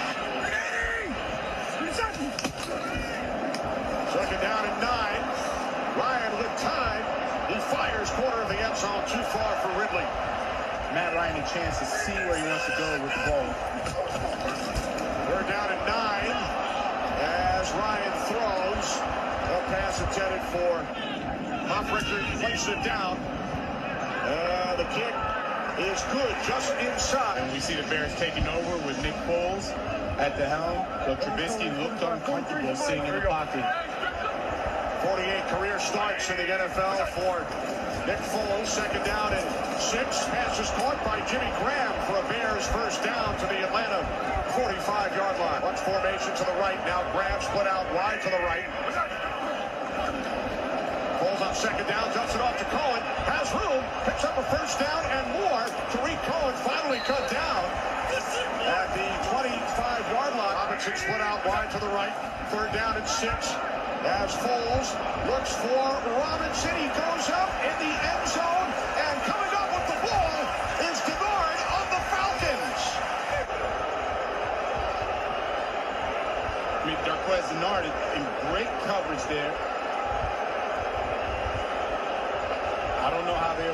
Second down and nine. Ryan with time. He fires corner of the end zone too far for Ridley. Matt Ryan a chance to see where he wants to go with the ball. Third down and nine as Ryan throws. A pass intended for Hofrichter places it down. Uh, the kick is good just inside. And we see the Bears taking over with Nick Foles at the helm. But Trubisky looked uncomfortable sitting in the pocket. 48 career starts in the NFL for Nick Foles. Second down and six. Pass is caught by Jimmy Graham for a Bears first down to the Atlanta 45-yard line. Watch formation to the right. Now Graham split out wide to the right. Second down, dumps it off to Cohen. Has room, picks up a first down and more. Tarik Cohen finally cut down at the 25-yard line. Robinson split out wide to the right. Third down and six. As Foles looks for Robinson, he goes up in the end zone, and coming up with the ball is Dennard of the Falcons. I mean, Darqueze Dennard in great coverage there. I don't know how they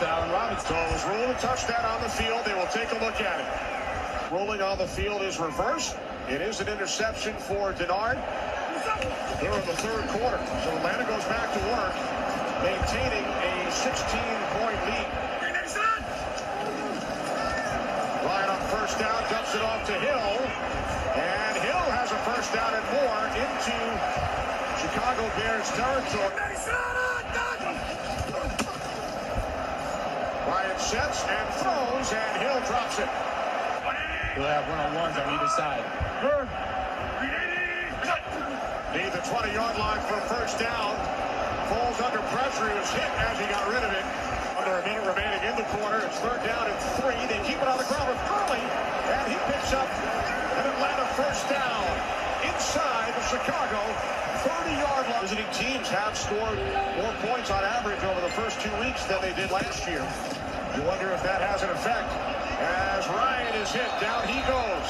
to Allen Robinson. So it was a touchdown on the field. They will take a look at it. Rolling on the field is reversed. It is an interception for Dennard. They're in the third quarter. So Atlanta goes back to work, maintaining a 16-point lead. Ryan on first down, dumps it off to Hill. And Hill has a first down and more into Chicago Bears territory. Ryan sets and throws, and Hill drops it. They'll have one-on-ones on either side. Need the 20-yard line for first down. Falls under pressure. He was hit as he got rid of it. Under a minute remaining in the quarter. It's third down and three. They keep it on the ground with Gurley. And he picks up an Atlanta first down inside the Chicago 30-yard line. Visiting teams have scored more points on average over the first two weeks than they did last year. You wonder if that has an effect. As Ryan is hit, down he goes.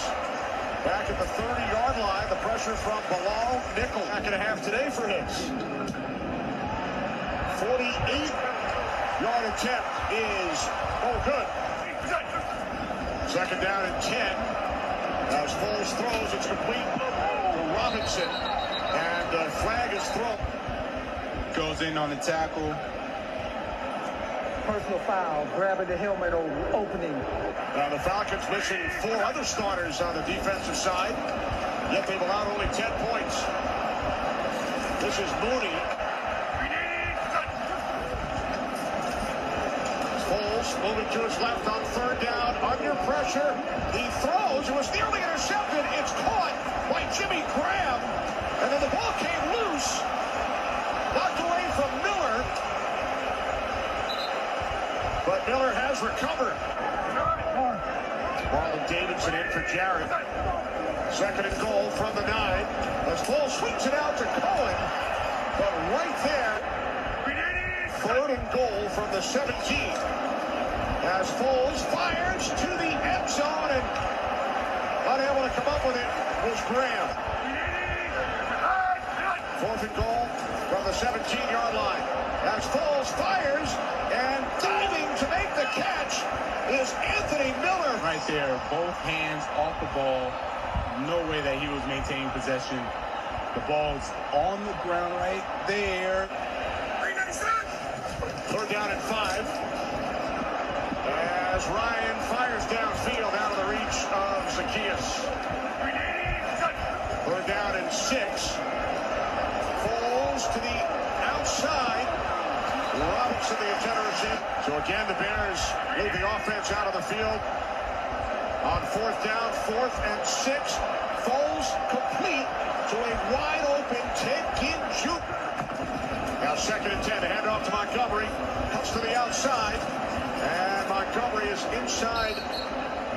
Back at the 30-yard line, the pressure from Bilal Nichols. Back and a half today for Hicks. 48-yard attempt is, oh, good. Second down and 10. As Foles throws, it's complete to Robinson. And the flag is thrown. Goes in on the tackle. Personal foul, grabbing the helmet opening. Now the Falcons missing four other starters on the defensive side, yet they've allowed only 10 points. This is Mooney. Foles moving to his left on third down, under pressure. He throws, it was nearly intercepted. It's caught by Jimmy Graham, and then the ball came loose, knocked away from Miller. But Miller has recovered. Marlon Davidson in for Jarrett. Second and goal from the nine. As Foles swings it out to Cohen. But right there, third and goal from the 17. As Foles fires to the end zone and unable to come up with it was Graham. Fourth and goal from the 17-yard line. As Foles fires to make the catch is Anthony Miller. Right there, both hands off the ball. No way that he was maintaining possession. The ball's on the ground right there. Third down and five. As Ryan fires downfield out of the reach of Zaccheaus. Third down and six. Foles to the outside. Robinson, the attenders in. So again, the Bears lead the offense out of the field. On fourth down, fourth and six. Foles complete to a wide open Ted Jr. Now second and ten, hand off to Montgomery. Comes to the outside. And Montgomery is inside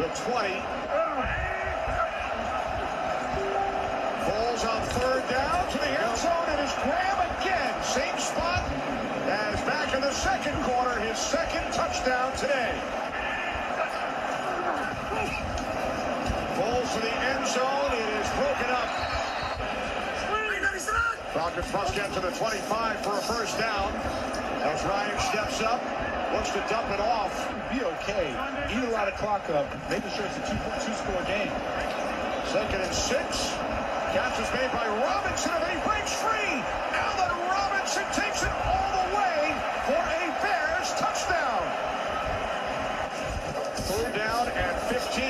the 20. Foles on third down to the end zone. And is Graham again. Same spot as back in the second quarter. His second touchdown today. Foles to the end zone. It is broken up. Falcons must get to the 25 for a first down. As Ryan steps up, looks to dump it off. Be okay. Eat a lot of clock up, making sure it's a two, two-score game. Second and six. Catch is made by Robinson, and he breaks free. Now that Robinson takes it all the way for a Bears touchdown. Third down and 15.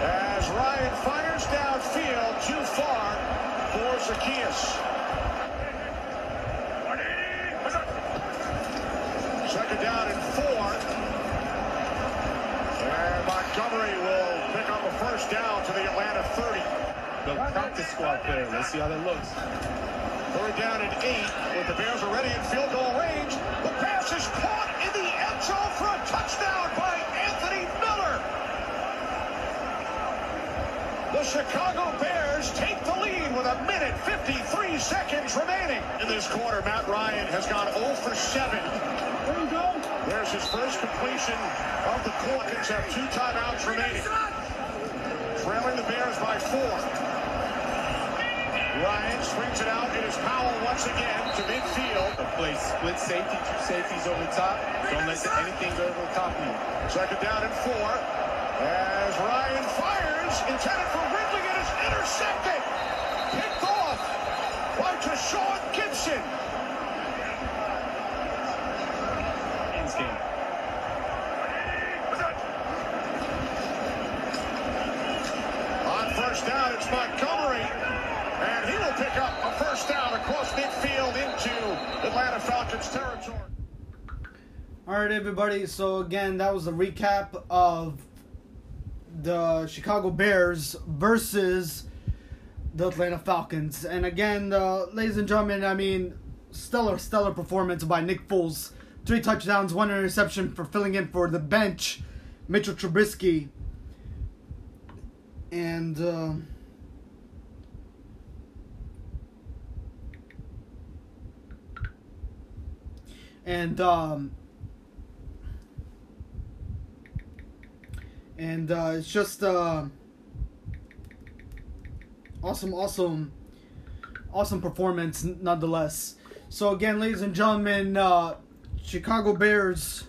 As Ryan fires too far for Zaccheaus. Second down and four. And Montgomery will pick up a first down to the Atlanta 30. The practice squad there. Let's see how that looks. Third down and eight with the Bears already in field goal range. The pass is caught in the end zone for a touchdown by Anthony Miller. The Chicago Bears take the lead with a minute 53 seconds remaining. In this quarter, Matt Ryan has gone 0 for 7. There you go. There's his first completion of the quarter. have two timeouts remaining. Trailing the Bears by four. Ryan swings it out. It is Powell once again to midfield. The play split safety, two safeties over the top. Don't let the, anything go over the top of you. Second down and four. As Ryan fires, intended for Ridley, it is intercepted. Picked off by Tashaun Gipson. Ends. On first down, it's Montgomery. And he will pick up a first down across midfield into Atlanta Falcons territory. All right, everybody. So again, that was a recap of the Chicago Bears versus the Atlanta Falcons. And again, uh, ladies and gentlemen, I mean, stellar, stellar performance by Nick Foles. Three touchdowns, one interception for filling in for the bench, Mitchell Trubisky. And uh, and um, and uh, it's just uh, awesome, awesome, awesome performance nonetheless. So again, ladies and gentlemen, uh, Chicago Bears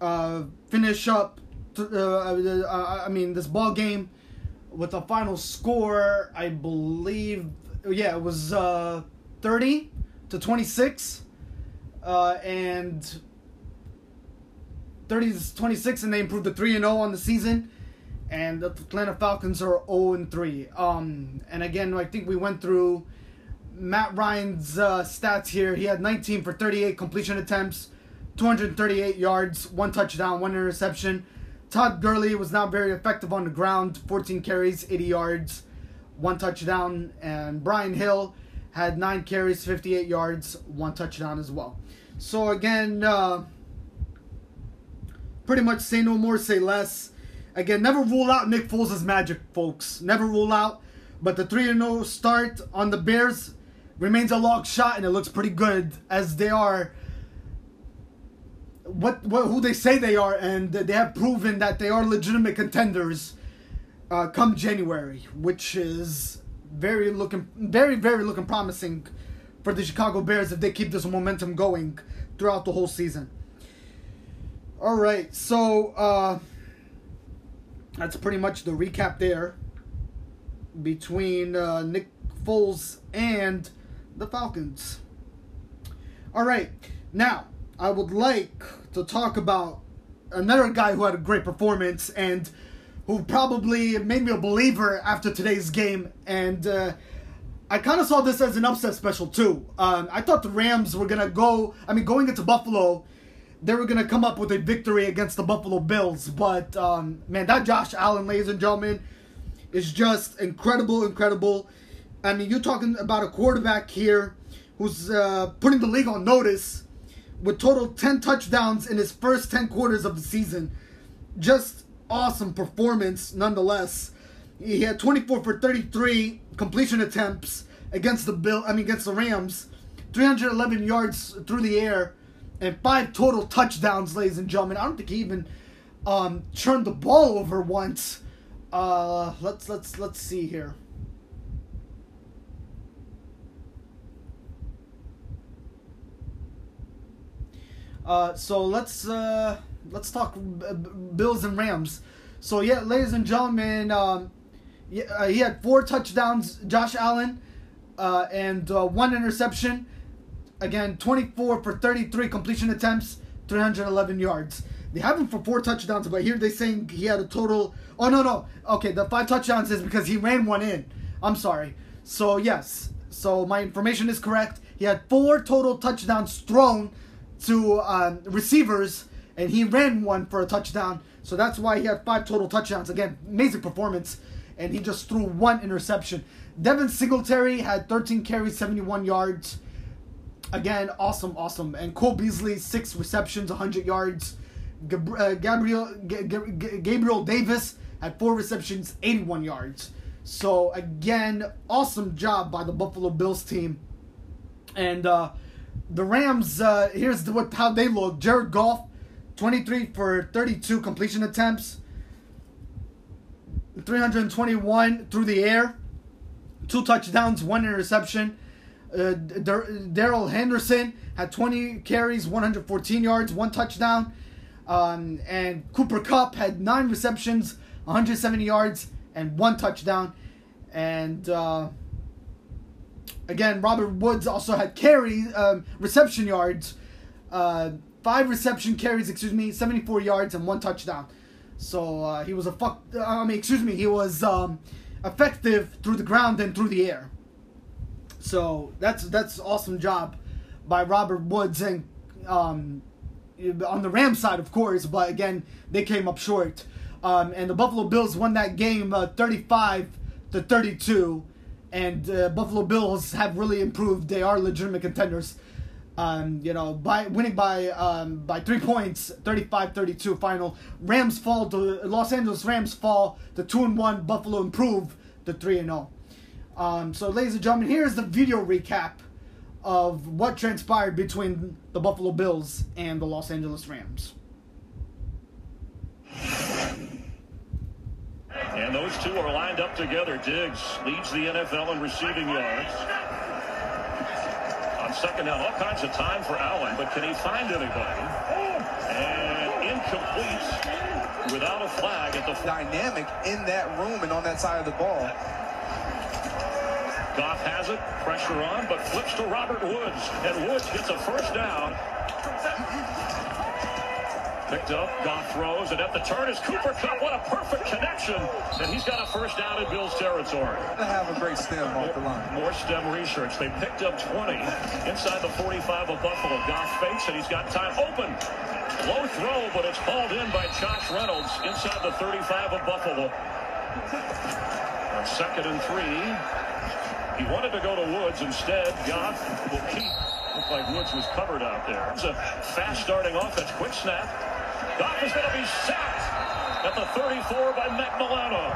uh, finish up. Th- uh, I mean, this ball game with a final score, I believe. Yeah, it was uh, thirty to twenty six, uh, and 30 to 26 and they improved to 3 and 0 on the season. And the Atlanta Falcons are 0 and 3 um and again I think we went through Matt Ryan's uh, stats here. He had 19 for 38 completion attempts 238 yards one touchdown one interception. Todd Gurley was not very effective on the ground 14 carries 80 yards one touchdown. And Brian Hill had 9 carries 58 yards one touchdown as well. So again uh pretty much say no more, say less. Again, never rule out Nick Foles' magic, folks. Never rule out. But the 3 0 start on the Bears remains a long shot, and it looks pretty good as they are what, what who they say they are, and they have proven that they are legitimate contenders uh, come January, which is very looking very very looking promising for the Chicago Bears if they keep this momentum going throughout the whole season. All right, so uh, that's pretty much the recap there between uh, Nick Foles and the Falcons. All right, now I would like to talk about another guy who had a great performance and who probably made me a believer after today's game. And uh, I kind of saw this as an upset special too. Um, I thought the Rams were gonna go. I mean, going into Buffalo, they were gonna come up with a victory against the Buffalo Bills. But um, man, that Josh Allen, ladies and gentlemen, is just incredible, incredible. I mean, you're talking about a quarterback here who's uh, putting the league on notice with total 10 touchdowns in his first 10 quarters of the season. Just awesome performance nonetheless. He had 24 for 33 completion attempts against the Bill, I mean against the Rams, 311 yards through the air, and five total touchdowns, ladies and gentlemen. I don't think he even um, turned the ball over once. Uh, let's let's let's see here. Uh, so let's uh, let's talk Bills and Rams. So yeah, ladies and gentlemen, um, uh, he had four touchdowns, Josh Allen, uh, and uh, one interception. Again, 24 for 33 completion attempts, 311 yards. They have him for four touchdowns, but here they're saying he had a total. Oh no no, okay, the five touchdowns is because he ran one in. I'm sorry. So yes, so my information is correct. He had four total touchdowns thrown to um, receivers, and he ran one for a touchdown. So that's why he had five total touchdowns. Again, amazing performance, and he just threw one interception. Devin Singletary had 13 carries, 71 yards. Again, awesome, awesome. And Cole Beasley, six receptions, 100 yards. Uh, Gabriel Gabriel Davis had four receptions, 81 yards. So again, awesome job by the Buffalo Bills team. And uh, the Rams, uh, here's the, what how they look. Jared Goff, 23 for 32 completion attempts, 321 through the air, two touchdowns, one interception. Uh, Darrell Henderson had 20 carries, 114 yards, one touchdown. Um, and Cooper Kupp had nine receptions, 170 yards, and one touchdown. And uh, Again, Robert Woods also had carry um, reception yards, uh, five reception carries, excuse me, 74 yards and one touchdown. So uh, he was a fuck. I mean, excuse me, he was um, effective through the ground and through the air. So that's that's awesome job by Robert Woods and um, on the Rams side, of course. But again, they came up short. Um, and the Buffalo Bills won that game uh, 35 to 32 and uh, Buffalo Bills have really improved. They are legitimate contenders. Um, you know, by winning by um, by three points, 35-32 final. Rams fall to Los Angeles Rams fall to two and one. Buffalo improve to three and zero. Um, so, ladies and gentlemen, here's the video recap of what transpired between the Buffalo Bills and the Los Angeles Rams. And those two are lined up together. Diggs leads the NFL in receiving yards. On second down, all kinds of time for Allen, but can he find anybody? And incomplete without a flag at the dynamic in that room and on that side of the ball. Goff has it, pressure on, but flips to Robert Woods, and Woods gets a first down. Picked up, Goff throws, and at the turn is Cooper Kupp. What a perfect connection. And he's got a first down in Bills territory. They have a great stem off the line. More stem research. They picked up 20 inside the 45 of Buffalo. Goff fakes, and he's got time open. Low throw, but it's called in by Josh Reynolds inside the 35 of Buffalo. On second and three, he wanted to go to Woods. Instead, Goff will keep. Looked like Woods was covered out there. It's a fast starting offense. Quick snap. Goff is going to be sacked. at the 34 by Matt Milano.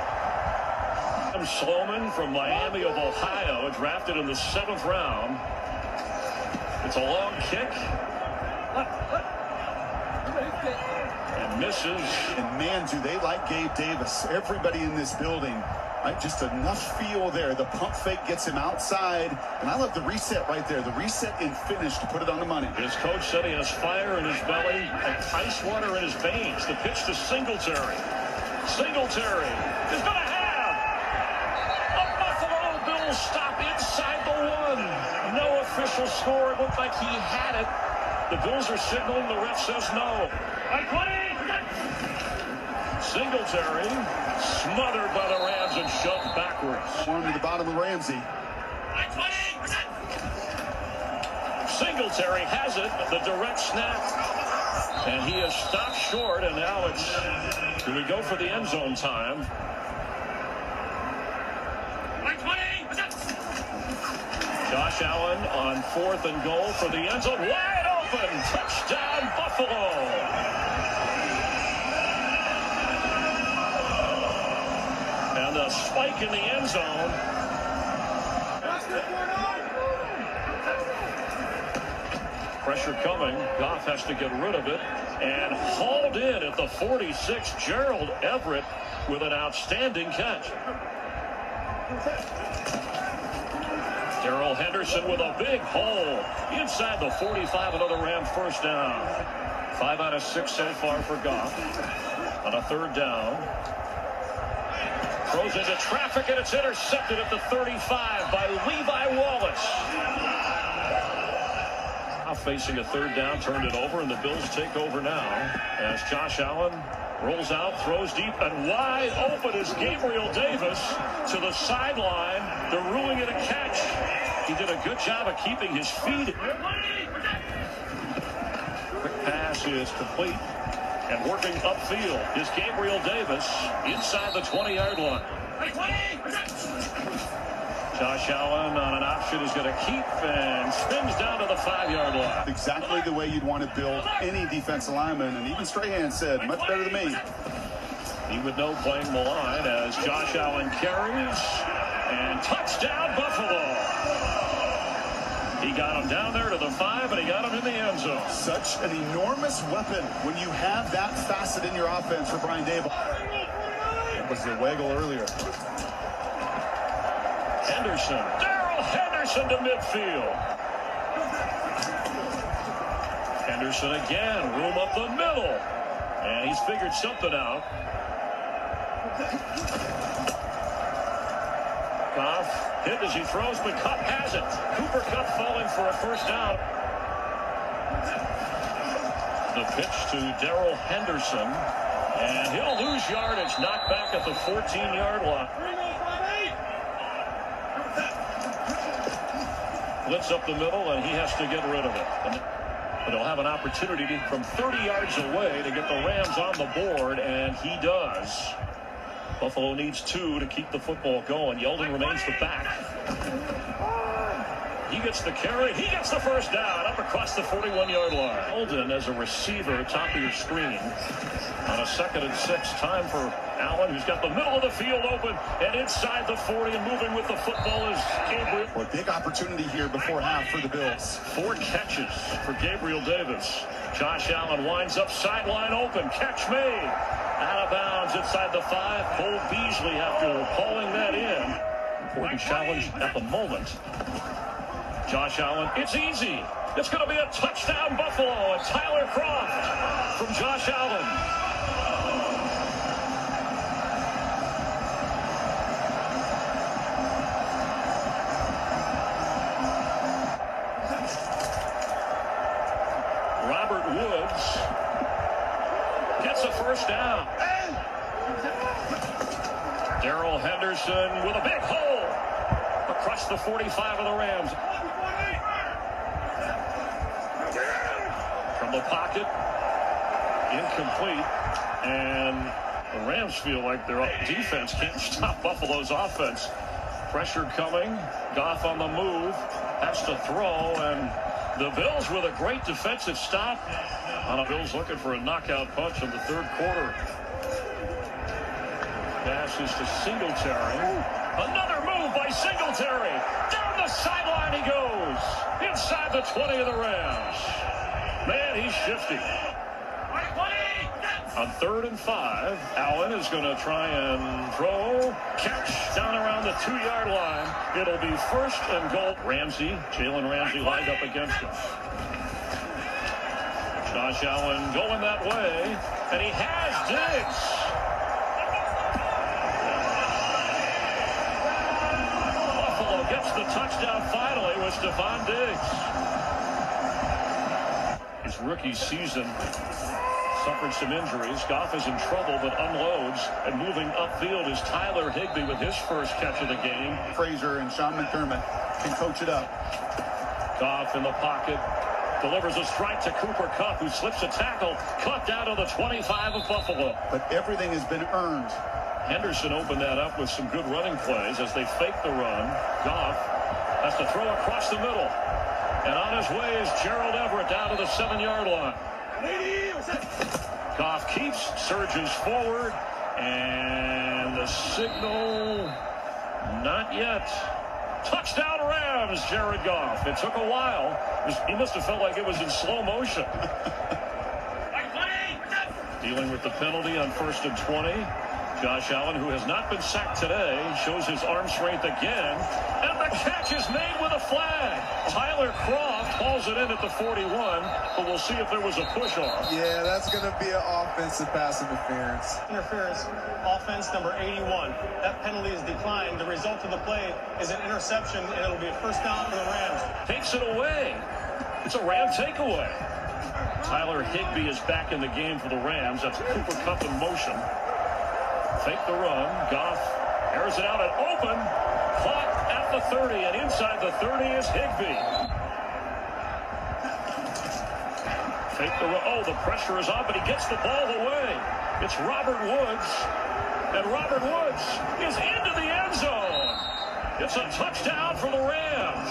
Adam Sloman from Miami of Ohio, drafted in the seventh round. It's a long kick. And misses. And man, do they like Gabe Davis. Everybody in this building. Just enough feel there. The pump fake gets him outside. And I love the reset right there. The reset and finish to put it on the money. His coach said he has fire in his belly and ice water in his veins. The pitch to Singletary. Singletary is going to have a Buffalo Bills stop inside the one. No official score. It looked like he had it. The Bills are signaling. The ref says no. Singletary smothered by the Rams and shoved backwards. One to the bottom of Ramsey. Singletary has it, the direct snap, and he is stopped short, and now it's, do we go for the end zone time? Josh Allen on fourth and goal for the end zone, wide open, touchdown Buffalo. A spike in the end zone. Pressure coming. Goff has to get rid of it. And hauled in at the 46, Gerald Everett with an outstanding catch. Darrell Henderson with a big hole inside the 45. Another Ram first down. Five out of six so far for Goff. On a third down. Throws into traffic and it's intercepted at the 35 by Levi Wallace. Now facing a third down, turned it over, and the Bills take over now as Josh Allen rolls out, throws deep, and wide open is Gabriel Davis to the sideline. They're ruling it a catch. He did a good job of keeping his feet. Quick pass is complete. And working upfield is Gabriel Davis inside the 20-yard line. Josh Allen on an option is going to keep and spins down to the five-yard line. Exactly the way you'd want to build any defense lineman. And even Strahan said, much better than me. He would know playing the line as Josh Allen carries and touchdown Buffalo. He got him down there to the five, and he got him in the end zone. Such an enormous weapon when you have that facet in your offense for Brian Daboll. That was the waggle earlier. Henderson, Darrell Henderson to midfield. Henderson again, room up the middle. And he's figured something out. Goff hit as he throws, but Kupp has it. Cooper Kupp falling for a first down. The pitch to Darrell Henderson. And he'll lose yardage, knocked back at the 14-yard line. Blitz up the middle, and he has to get rid of it. But he'll have an opportunity from 30 yards away to get the Rams on the board, and he does. Buffalo needs two to keep the football going. Yeldon remains the back. He gets the carry. He gets the first down up across the 41-yard line. Yeldon as a receiver, top of your screen. On a second and six, time for Allen, who's got the middle of the field open and inside the 40 and moving with the football is Gabriel. Well, big opportunity here before half for the Bills. Four catches for Gabriel Davis. Josh Allen winds up sideline open. Catch made. Out of bounds inside the five. Cole Beasley after hauling that in. Important challenge at the moment. Josh Allen, it's easy. It's going to be a touchdown Buffalo. And Tyler Kroft from Josh Allen. 45 of the Rams. From the pocket, incomplete, and the Rams feel like their defense can't stop Buffalo's offense. Pressure coming, Goff on the move, has to throw, and the Bills with a great defensive stop. On a Bills looking for a knockout punch in the third quarter. Passes to Singletary. Another by Singletary. Down the sideline he goes. Inside the 20 of the Rams. Man, he's shifty. On third and five, Allen is going to try and throw. Catch down around the two-yard line. It'll be first and goal. Ramsey, Jalen Ramsey lined up against him. Josh Allen going that way, and he has Diggs. Buffalo gets the touchdown finally was Stefon Diggs. His rookie season suffered some injuries. Goff is in trouble, but unloads. And moving upfield is Tyler Higbee with his first catch of the game. Frazier and Sean McDermott can coach it up. Goff in the pocket. Delivers a strike to Cooper Kupp, who slips a tackle. Cut down to the 25 of Buffalo. But everything has been earned. Henderson opened that up with some good running plays as they fake the run. Goff has to throw across the middle. And on his way is Gerald Everett down to the seven-yard line. Goff keeps, surges forward, and the signal, not yet. Touchdown Rams, Jared Goff. It took a while. He must have felt like it was in slow motion. Dealing with the penalty on first and 20. Josh Allen, who has not been sacked today, shows his arm strength again. And the catch is made with a flag. Tyler Kroft hauls it in at the 41, but we'll see if there was a push-off. Yeah, that's going to be an offensive pass interference. Interference, offense number 81. That penalty is declined. The result of the play is an interception, and it'll be a first down for the Rams. Takes it away. It's a Ram takeaway. Tyler Higbee is back in the game for the Rams. That's Cooper Kupp in motion. Fake the run. Goff airs it out and open. Caught at the 30, and inside the 30 is Higbee. Fake the run. Oh, the pressure is on, but he gets the ball away. It's Robert Woods. And Robert Woods is into the end zone. It's a touchdown for the Rams.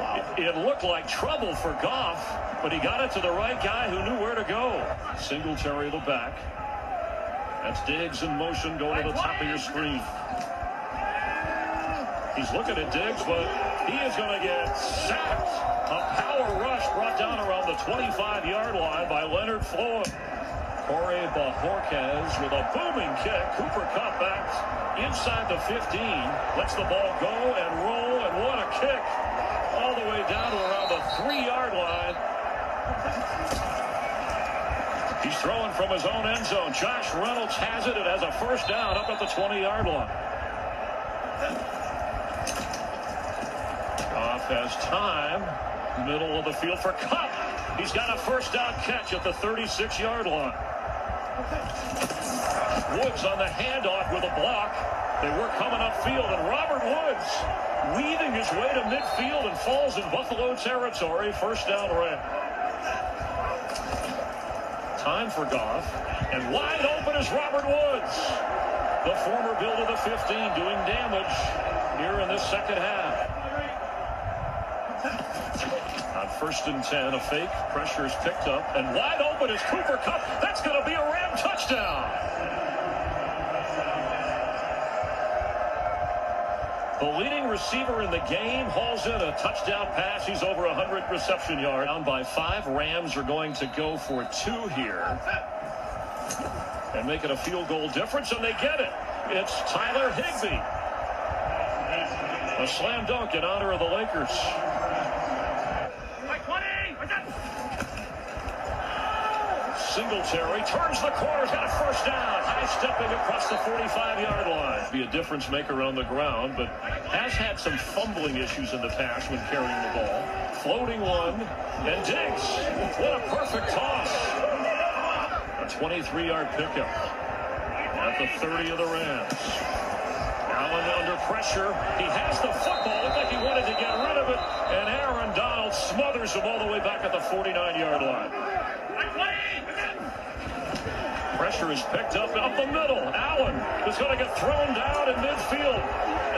Wow! It looked like trouble for Goff, but he got it to the right guy who knew where to go. Singletary the back. That's Diggs in motion going to the top of your screen. He's looking at Diggs, but he is going to get sacked. A power rush brought down around the 25-yard line by Leonard Floyd. Corey Bojorquez with a booming kick. Cooper Kupp back inside the 15. Lets the ball go and roll, and what a kick. All the way down to around the three-yard line. He's throwing from his own end zone. Josh Reynolds has it. It has a first down up at the 20-yard line. Goff has time. Middle of the field for Kupp. He's got a first down catch at the 36-yard line. Woods on the handoff with a block. They were coming upfield, and Robert Woods weaving his way to midfield and falls in Buffalo territory. First down Ram. Time for Goff. And wide open is Robert Woods. The former build of the 15 doing damage here in this second half. On first and 10, a fake. Pressure is picked up. And wide open is Cooper Kupp. That's going to be a Ram touchdown. The leading receiver in the game hauls in a touchdown pass. He's over 100 reception yards. Down by five. Rams are going to go for two here. And make it a field goal difference, and they get it. It's Tyler Higbee. A slam dunk in honor of the Lakers. Singletary turns the corner, got a first down. High stepping across the 45-yard line. Be a difference maker on the ground, but has had some fumbling issues in the past when carrying the ball. Floating one, and Diggs. What a perfect toss. A 23-yard pickup at the 30 of the Rams. Allen under pressure. He has the football. Looked like he wanted to get rid of it, and Aaron Donald smothers him all the way back at the 49-yard line. Pressure is picked up up the middle. Allen is going to get thrown down in midfield.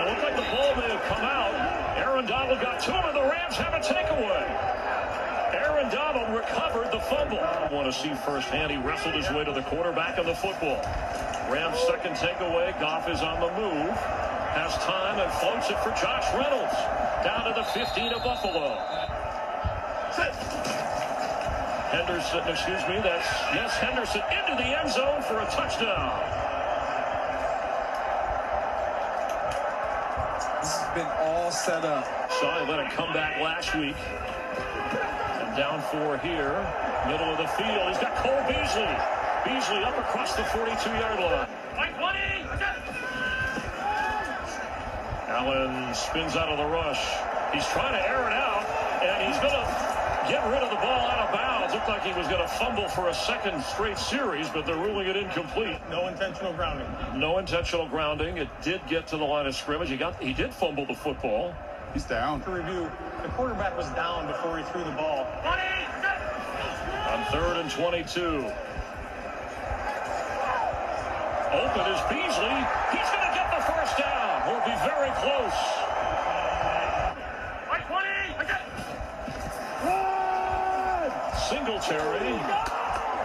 It looked like the ball may have come out. Aaron Donald got two, and the Rams have a takeaway. Aaron Donald recovered the fumble. I want to see firsthand he wrestled his way to the quarterback of the football. Rams second takeaway. Goff is on the move. Has time and floats it for Josh Reynolds. Down to the 15 of Buffalo. Henderson, excuse me, that's, yes, Henderson into the end zone for a touchdown. This has been all set up. Saw he let it come back last week. And down four here. Middle of the field. He's got Cole Beasley. Beasley up across the 42-yard line. Allen spins out of the rush. He's trying to air it out, and he's going to get rid of the ball out of bounds. Looked like he was going to fumble for a second straight series, but they're ruling it incomplete. No intentional grounding. No intentional grounding. It did get to the line of scrimmage. He got he did fumble the football. He's down. To review, the quarterback was down before he threw the ball. On third and 22. Open is Beasley. He's going to get the first down. We'll be very close. Singletary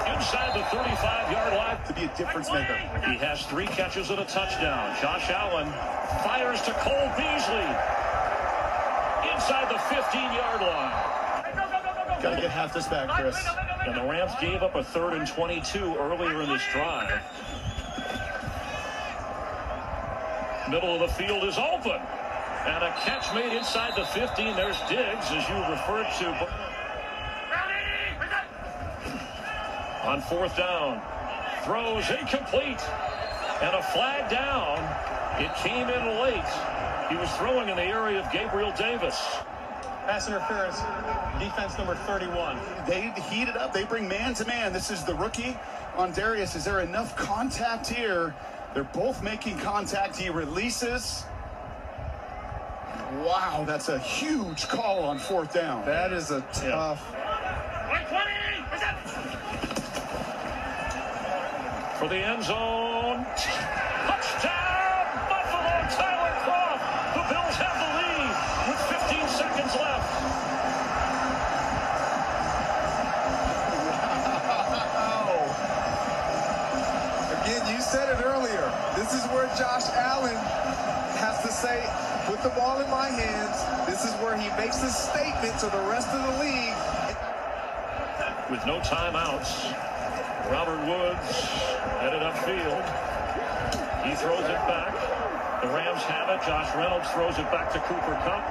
inside the 35-yard line. To be a difference maker. He has three catches and a touchdown. Josh Allen fires to Cole Beasley inside the 15-yard line. Got to get half this back, Chris. And the Rams gave up a third and 22 earlier in this drive. Middle of the field is open. And a catch made inside the 15. There's Diggs, as you referred to. On fourth down. Throws incomplete. And a flag down. It came in late. He was throwing in the area of Gabriel Davis. Pass interference, defense number 31. They heat it up. They bring man to man. This is the rookie on Darius. Is there enough contact here? They're both making contact. He releases. Wow, that's a huge call on fourth down. That is a tough. For the end zone. Touchdown, Buffalo, Tyler Kroft. The Bills have the lead with 15 seconds left. Again, you said it earlier. This is where Josh Allen has to say, put the ball in my hands. This is where he makes a statement to the rest of the league. With no timeouts, Robert Woods headed upfield. He throws it back. The Rams have it. Josh Reynolds throws it back to Cooper Kupp.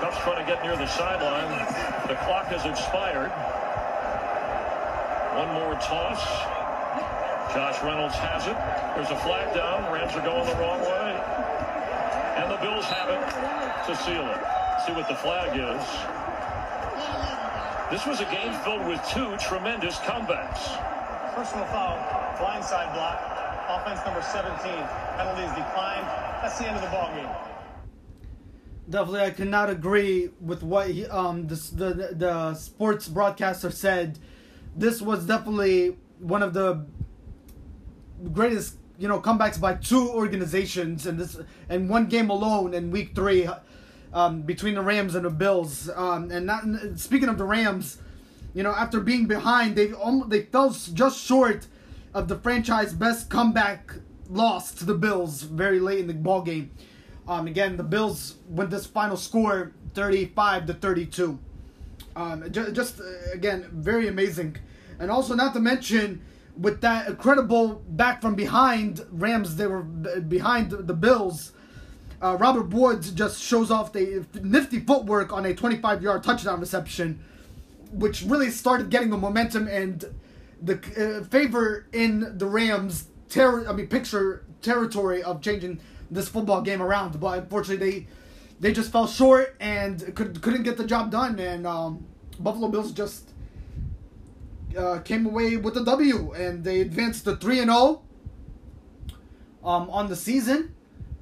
Kupp's trying to get near the sideline. The clock has expired. One more toss. Josh Reynolds has it. There's a flag down. Rams are going the wrong way. And the Bills have it to seal it. See what the flag is. This was a game filled with two tremendous comebacks. Personal foul, blindside block, offense number 17. Penalties declined. That's the end of the ball game. Definitely, I cannot agree with what he, um the, the the sports broadcaster said. This was definitely one of the greatest you know comebacks by two organizations in this in one game alone in week three, um, between the Rams and the Bills. Um, and not speaking of the Rams, you know after being behind, they almost, they fell just short of the franchise best comeback loss to the Bills very late in the ball game. Um, again, the Bills win this final score 35 to 32. Um, just, just uh, again, very amazing. And also, not to mention, with that incredible back from behind Rams, they were behind the Bills. Uh, Robert Woods just shows off the nifty footwork on a 25 yard touchdown reception, which really started getting the momentum and the uh, favor in the Rams' ter- I mean, picture territory of changing this football game around. But unfortunately, they they just fell short and could, couldn't get the job done. And um, Buffalo Bills just uh, came away with a W, and they advanced to three and zero um, on the season.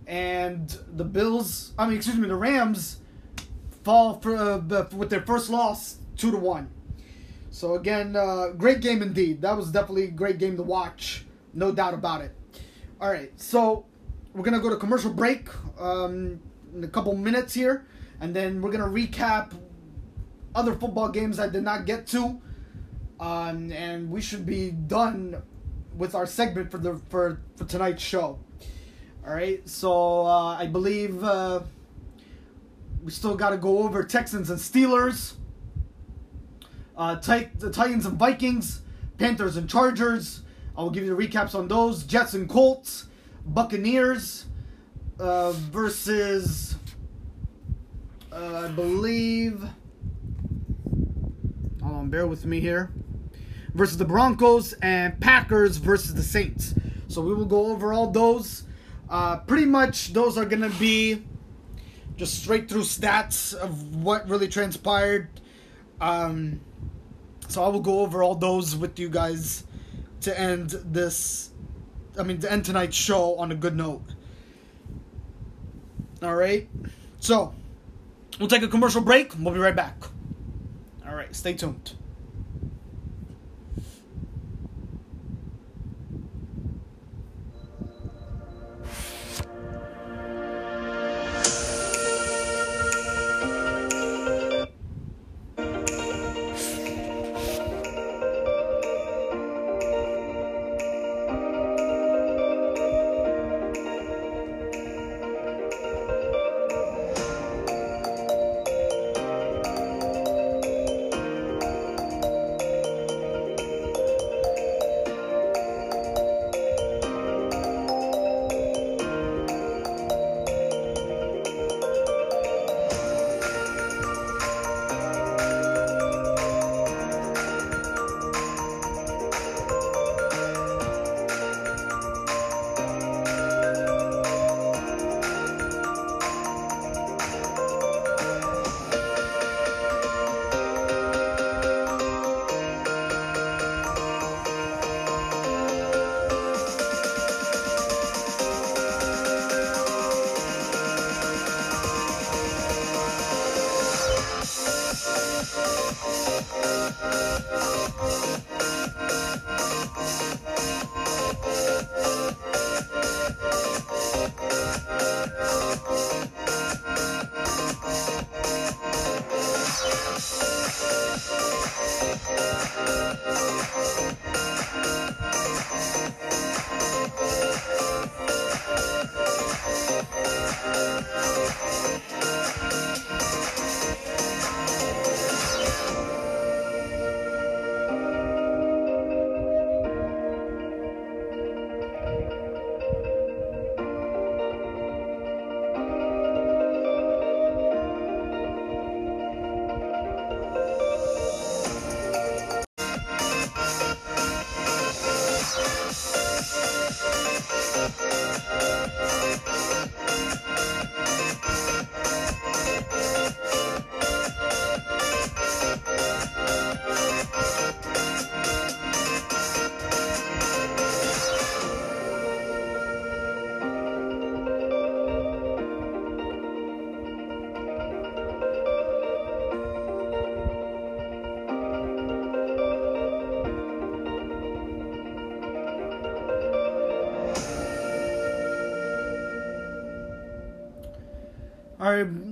And the Bills, I mean, excuse me, the Rams fall for uh, with their first loss, two to one. So again, uh, great game indeed. That was definitely a great game to watch, no doubt about it. All right, so we're gonna go to commercial break um, in a couple minutes here, and then we're gonna recap other football games I did not get to, um, and we should be done with our segment for the for for tonight's show. All right, so uh, I believe uh, we still got to go over Texans and Steelers, uh, Tit- the Titans and Vikings, Panthers and Chargers. I will give you the recaps on those. Jets and Colts, Buccaneers uh, versus uh, I believe. Hold on, bear with me here. Versus the Broncos and Packers versus the Saints. So we will go over all those. Uh, pretty much, those are gonna be just straight through stats of what really transpired. Um, so I will go over all those with you guys to end this. I mean, to end tonight's show on a good note. All right. So we'll take a commercial break. We'll be right back. All right. Stay tuned.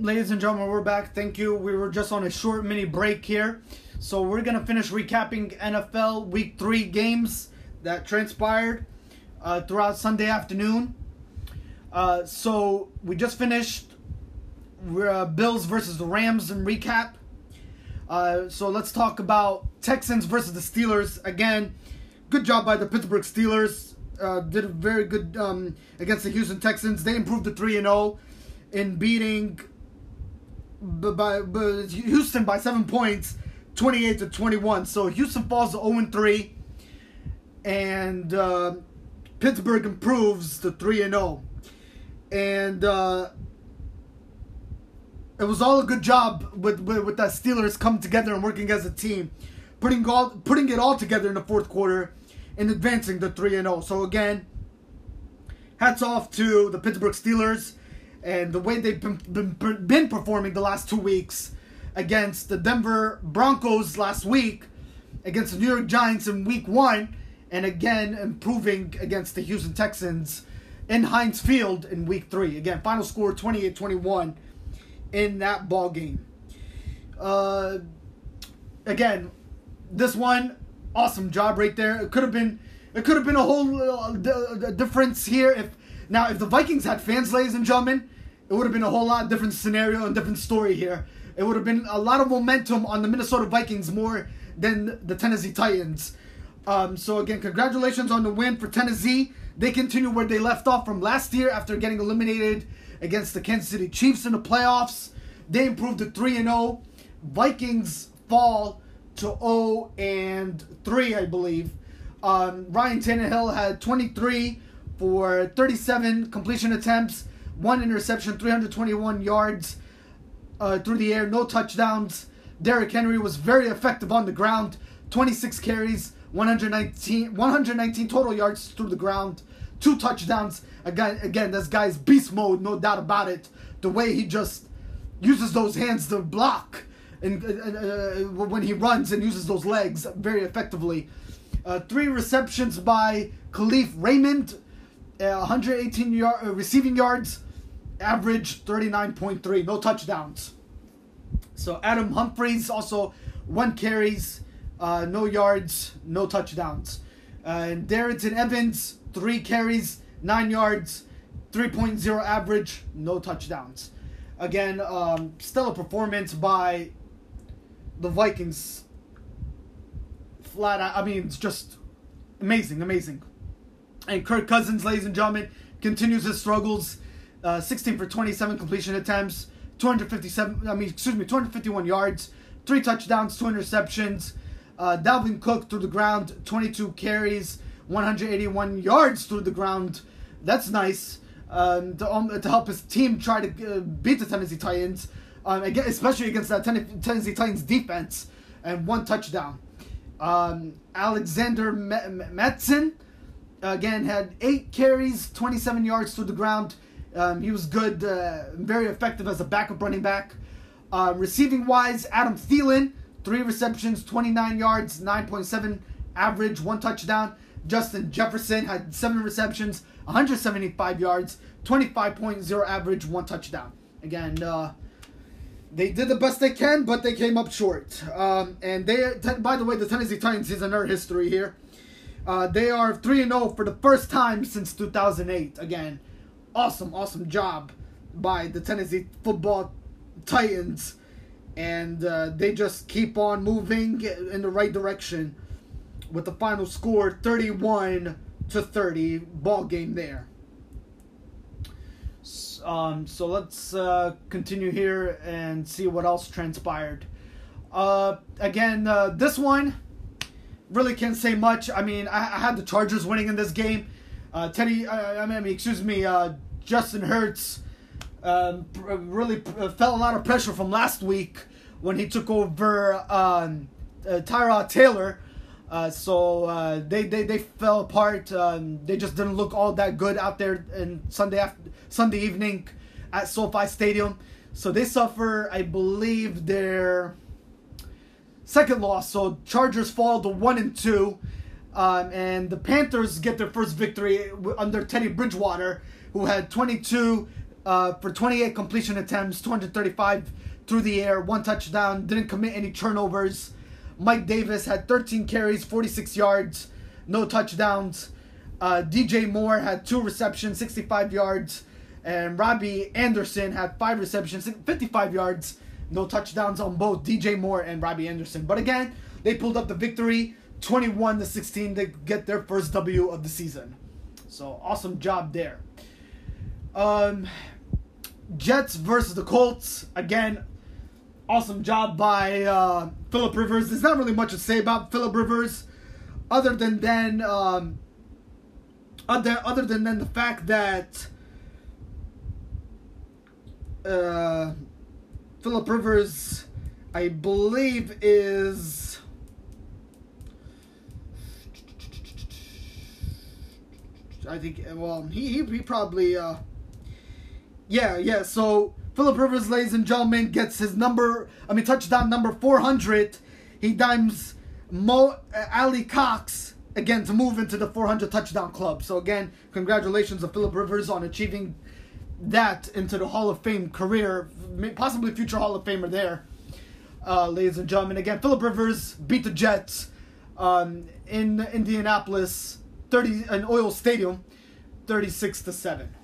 Ladies and gentlemen, we're back. Thank you. We were just on a short mini break here. So we're going to finish recapping NFL Week 3 games that transpired uh, throughout Sunday afternoon. Uh, so we just finished uh, Bills versus the Rams in recap. Uh, so let's talk about Texans versus the Steelers. Again, good job by the Pittsburgh Steelers. Uh, did a very good um, against the Houston Texans. They improved to 3 and 0 in beating b- by, b- Houston by seven points, 28 to 21. So Houston falls to 0 3, and uh, Pittsburgh improves to 3 and 0. And uh, it was all a good job with, with with that Steelers coming together and working as a team, putting all putting it all together in the fourth quarter, and advancing to 3 and 0. So again, hats off to the Pittsburgh Steelers and the way they've been, been, been performing the last two weeks against the Denver Broncos last week, against the New York Giants in week one, and again improving against the Houston Texans in Heinz Field in week three. Again, final score 28 21 in that ball game. Uh, again, this one, awesome job right there. It could have been it could have been a whole uh, d- difference here if now if the Vikings had fans, ladies and gentlemen, it would have been a whole lot different scenario and different story here. It would have been a lot of momentum on the Minnesota Vikings more than the Tennessee Titans. Um, so again, congratulations on the win for Tennessee. They continue where they left off from last year after getting eliminated against the Kansas City Chiefs in the playoffs. They improved to 3 and 0. Vikings fall to 0 and 3, I believe. Um, Ryan Tannehill had 23 for 37 completion attempts, one interception, 321 yards uh, through the air, no touchdowns. Derrick Henry was very effective on the ground, 26 carries, 119, 119 total yards through the ground, two touchdowns. Again, again, this guy's beast mode, no doubt about it. The way he just uses those hands to block and uh, uh, when he runs and uses those legs very effectively. Uh, three receptions by Kalif Raymond, uh, 118 yard, uh, receiving yards, average 39.3, no touchdowns. So Adam Humphries also one carries, uh, no yards, no touchdowns. and Darrynton Evans three carries, nine yards, 3.0 average, no touchdowns. Again, um, stellar performance by the Vikings. Flat out, I mean, it's just amazing, amazing. And Kirk Cousins, ladies and gentlemen, continues his struggles. Uh, 16 for 27 completion attempts, 257, I mean, excuse me, 251 yards, three touchdowns, two interceptions. Uh, Dalvin Cook through the ground, 22 carries, 181 yards through the ground. That's nice um, to, um, to help his team try to uh, beat the Tennessee Titans, um, again, especially against that Ten- Tennessee Titans defense, and one touchdown. Um, Alexander Mattison, again, had eight carries, 27 yards to the ground. Um, he was good, uh, very effective as a backup running back. Uh, receiving wise, Adam Thielen, three receptions, 29 yards, 9.7 average, one touchdown. Justin Jefferson had seven receptions, 175 yards, 25.0 average, one touchdown. Again, uh, they did the best they can, but they came up short. Um, and they, by the way, the Tennessee Titans is another history here. Uh, they are 3 0 for the first time since 2008. Again, awesome, awesome job by the Tennessee football Titans. And uh, they just keep on moving in the right direction with the final score 31 to 30 ball game there. Um, so let's uh, continue here and see what else transpired. Uh, again, uh, this one really can't say much. I mean, I, I had the Chargers winning in this game. Uh, Teddy, uh, I mean, excuse me, uh, Justin Hurts um, really felt a lot of pressure from last week when he took over um, Tyrod Taylor. Uh, so uh, they, they they fell apart. Um, they just didn't look all that good out there in Sunday after Sunday evening at SoFi Stadium. So they suffer, I believe, their second loss. So Chargers fall to one and two, um, and the Panthers get their first victory under Teddy Bridgewater, who had 22 uh, for 28 completion attempts, 235 through the air, one touchdown, didn't commit any turnovers. Mike Davis had 13 carries, 46 yards, no touchdowns. Uh, DJ Moore had two receptions, 65 yards. And Robbie Anderson had five receptions, 55 yards, no touchdowns on both DJ Moore and Robbie Anderson. But again, they pulled up the victory 21 to 16 to get their first W of the season. So awesome job there. Um, Jets versus the Colts. Again, awesome job by uh, Philip Rivers. There's not really much to say about Philip Rivers, other than then, um, other other than then the fact that uh, Philip Rivers, I believe, is. I think well he he, probably uh yeah yeah so Philip Rivers, ladies and gentlemen, gets his number, I mean, touchdown number 400. He dimes Mo uh, Alie-Cox again to move into the 400 touchdown club. So again, congratulations to Philip Rivers on achieving that into the Hall of Fame career, possibly future Hall of Famer there. Uh, ladies and gentlemen, again, Philip Rivers beat the Jets um, in Indianapolis 30 in Oil Stadium, 36 to seven.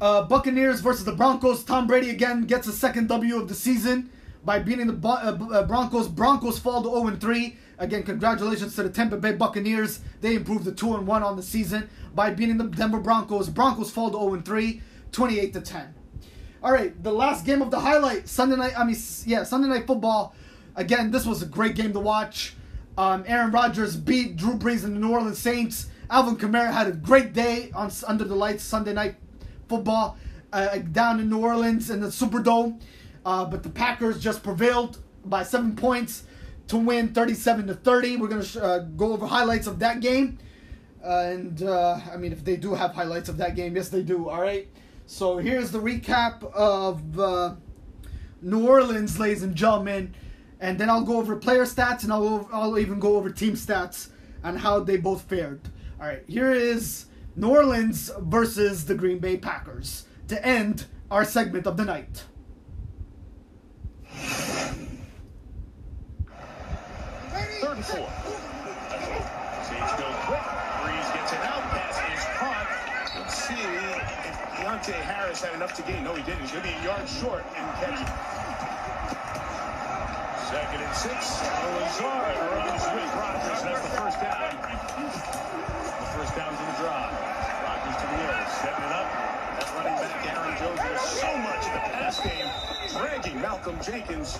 Uh, Buccaneers versus the Broncos. Tom Brady again gets a second W of the season by beating the Bo- uh, uh, Broncos. Broncos fall to 0 3. Again, congratulations to the Tampa Bay Buccaneers. They improved the 2 and 1 on the season by beating the Denver Broncos. Broncos fall to 0 3, 28 to 10. All right, the last game of the highlight Sunday night. I mean, yeah, Sunday night football. Again, this was a great game to watch. Um, Aaron Rodgers beat Drew Brees and the New Orleans Saints. Alvin Kamara had a great day on under the lights Sunday night football uh, down in New Orleans in the Superdome. Uh, but the Packers just prevailed by seven points to win 37 to 30. We're gonna uh, go over highlights of that game, and uh, I mean, if they do have highlights of that game, yes, they do. All right. So here's the recap of uh, New Orleans, ladies and gentlemen, and then I'll go over player stats and I'll I'll even go over team stats and how they both fared. All right. Here is New Orleans versus the Green Bay Packers to end our segment of the night. 34. Sage goes quick. Brees gets it out. Pass is caught. Let's see if Deonte Harris had enough to gain. No, he didn't. He's going to be a yard short and catch it. Second and six. Lazard runs with Rodgers. That's the first down. The first down to the drive. Rodgers to the air. Setting it up. That running back Aaron Jones does so much in the pass game. Dragging Malcolm Jenkins.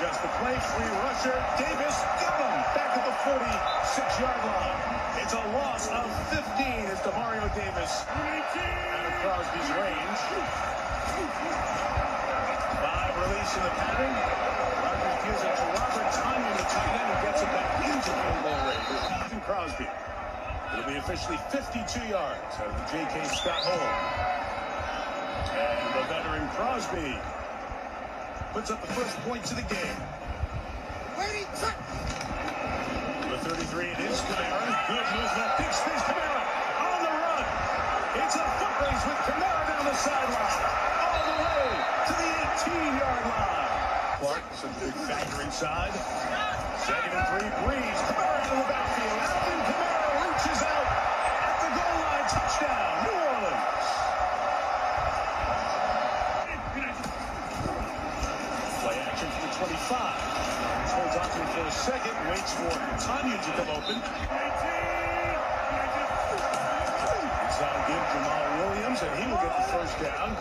Adjusts the play. Free rusher. Davis. Got him. Back at the 46-yard line. It's a loss of 15 as Demario Davis out of Crosby's range. Five release in the pattern. Rodgers gives it to Robert Tonyan, the tight end, who gets it back into field goal range. Crosby. It'll be officially 52 yards out of the J.K. Scott hole. And the veteran Crosby puts up the first points of the game. The 33, it is Kamara. Good movement. Big space, Kamara on the run. It's a foot race with Kamara down the sideline. All the way to the 18-yard line. Clark, some big factor inside. Second and three, Brees. Kamara in the backfield. Alvin Kamara reaches out at the goal line. Touchdown, 25. Holds on to it for a second. Waits for Tonyan to come open. Inside give Jamaal Williams, and he will get the first down.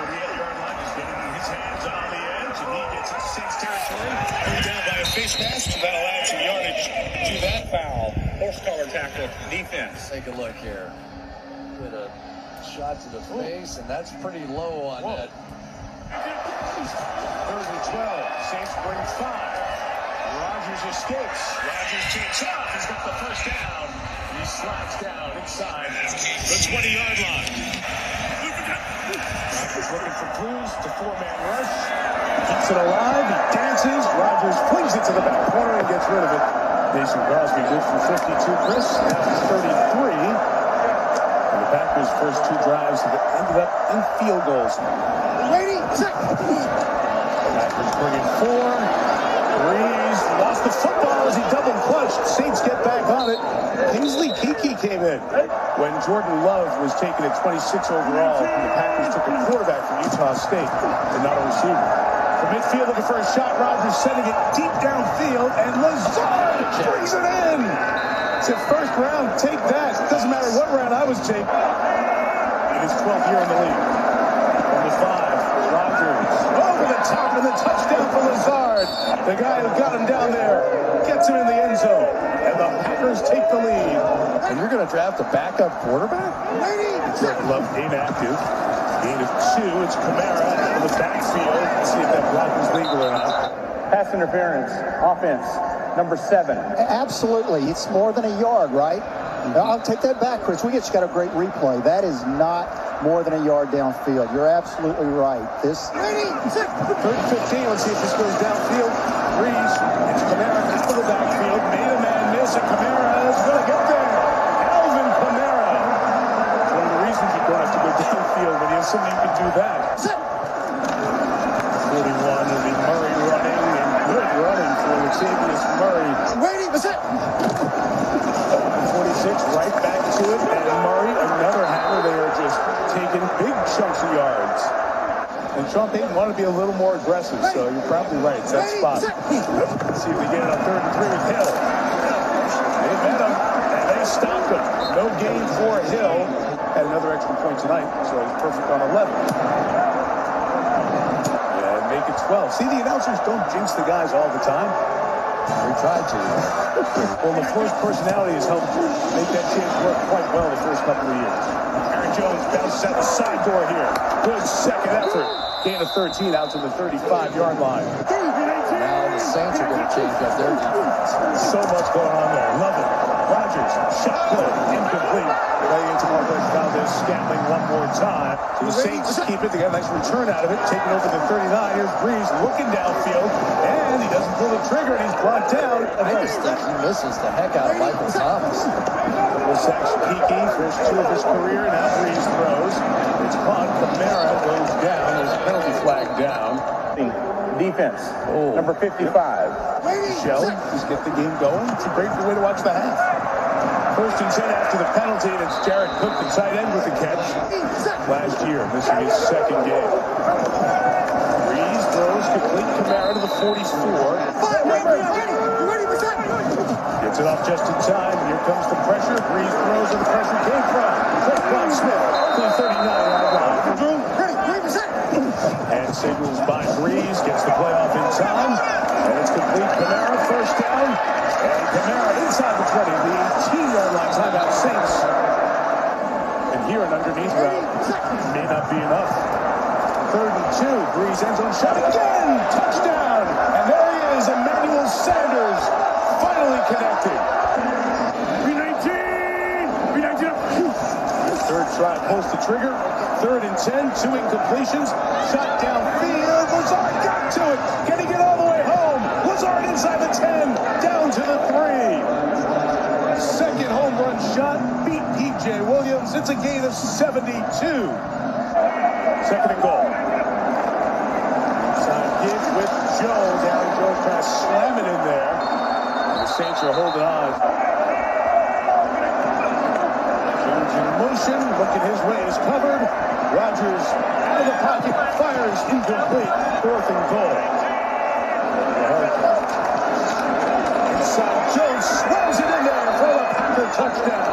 48-yard line is getting his hands on the edge, and he gets it to Saints territory. Pulled down by a face mask. That'll add some yardage to that foul. Horse collar tackle defense. Take a look here. Get a shot to the oh. face, and that's pretty low on that. Third and 12. Saints bring five. Rodgers escapes. Rodgers takes off. He's got the first down. He slides down inside the 20-yard line. Rodgers looking for clues. A four-man rush. Keeps it alive. He dances. Rodgers flings it to the back corner and gets rid of it. Mason Crosby good for 52. Chris, that's 33. The Packers' first two drives have ended up in field goals. Waiting. Packers bring in four. Brees lost the football as he double clutched. Saints get back on it. Kingsley Keke came in when Jordan Love was taken at 26 overall. The Packers took a quarterback from Utah State and not a receiver. From midfield looking for a shot. Rodgers sending it deep downfield, and Lazard brings it in. It's a first round. Take that. It doesn't matter what round I was taking. In his 12th year in the league. From the five, Rodgers over the top and the touchdown for Lazard. The guy who got him down there gets him in the end zone. And the Packers take the lead. And you're going to draft a backup quarterback? Jordan Love inactive. Gain of two. It's Kamara in the backfield. Let's see if that block is legal or not. Pass interference, offense, number seven. Absolutely. It's more than a yard, right? Mm-hmm. I'll take that back, Chris. We just got a great replay. That is not more than a yard downfield. You're absolutely right. This. Third and 15. Let's see if this goes downfield. Brees. It's Kamara into the backfield. Made a man miss, and Kamara is going to get there. Alvin Kamara. It's one of the reasons you don't have to go downfield when you have somebody who can do that. Murray. I'm waiting. It. 46, right back to it. And Murray, another hammer. They are just taking big chunks of yards. And Trump Ayton wanted to be a little more aggressive, so you're probably right. It's that spot. Let's see if we get it on third and three with Hill. They met him, and they stopped him. No gain for Hill. Had another extra point tonight, so he's perfect on 11. Yeah, make it 12. See, the announcers don't jinx the guys all the time. We tried to. well, the LaFleur's personality has helped make that change work quite well the first couple of years. Aaron Jones bounces out the side door here. Good second effort. Gain of 13 out to the 35-yard line. Now the Saints are going to change up their defense. So much going on there. Love it. Rodgers, shot play, incomplete. Playing into Marquez Valdes, Scantling one more time. So the Saints keep it. They got a nice return out of it. Taking over the 39. Here's Brees looking downfield. And he doesn't pull the trigger, and he's brought down. I just think he misses the heck out of Michael Thomas. Couple sacks, Keke, first two of his career. Now Brees throws. It's caught. Kamara goes down. There's a penalty flag down. Defense, Oh. number 55. Shell, just get the game going. It's a great way to watch the half. First and 10 after the penalty, and it's Jared Cook, the tight end, with the catch. Last year, missing his second game. Brees throws complete Kamara to the 44. Gets it off just in time. Here comes the pressure. Brees throws where the pressure came from. Saquon Smith to the 39-yard line. And signals by Brees. Gets the play off in time. And it's complete. Kamara first down. And Kamara inside the 20. The 18-yard line. Timeout Saints. And here an underneath route may not be enough. Third and two. Brees ends on shot again. Touchdown. And there he is. Emmanuel Sanders finally connected. Third try pulls the trigger. Third and 10, two incompletions. Shot downfield. Lazard got to it. Can he get all the way Inside the 10, down to the 3. Second home run shot. Beat P.J. Williams. It's a gain of 72. Second and goal. Side with Joe. Aaron Jones trying to slam it in there. The Saints are holding on. Jones in motion, looking his way is covered. Rodgers out of the pocket, fires incomplete. Fourth and goal. Inside, Jones slams it in there for the Packer touchdown.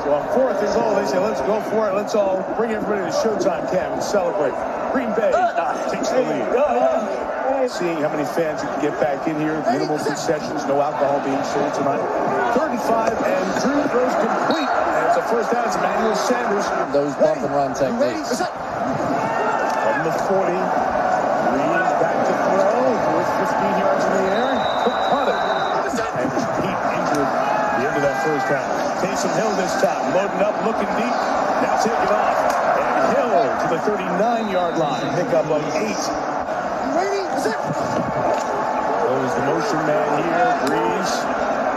So on fourth and goal, they say, let's go for it. Let's all bring everybody to Showtime Camp and celebrate. Green Bay uh, uh, takes the lead. Uh, Seeing how many fans you can get back in here. Minimal concessions, no alcohol being sold tonight. Third and five, and Drew throws complete. And it's a first down. It's Emmanuel Sanders. Those bump and run techniques. From the 40, Reed back to throw. With 15 yards in the air. Cook caught it. And was Pete injured at the end of that first half. Taysom Hill this time. Loading up, looking deep. Now taking off. And Hill to the 39-yard line. Pick up of eight. Goes the motion man here. Brees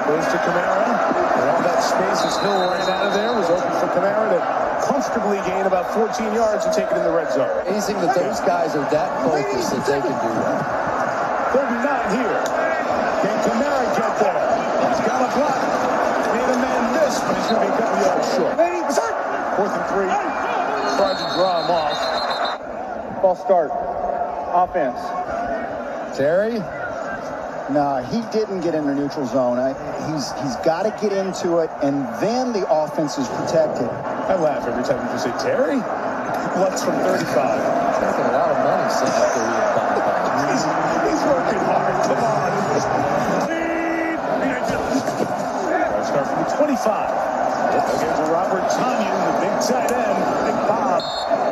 goes to Kamara. And all that space as Hill ran out of there was open for Kamara to comfortably gain about 14 yards and take it in the red zone. Amazing that those guys are that focused that they can do that. 39 here. Can Kamara get there? He's got a block. Made a man miss, but he's going to be a couple yards short. Fourth and three. Tried to draw him off. Ball start. Offense. Terry? Nah, he didn't get in the neutral zone. I, he's he's got to get into it, and then the offense is protected. I laugh every time you say Terry. What's from 35. Taking a lot of money sitting up there He's, he's working hard. Start from the 25. Against Robert Tonyan, the big tight end, Big Bob.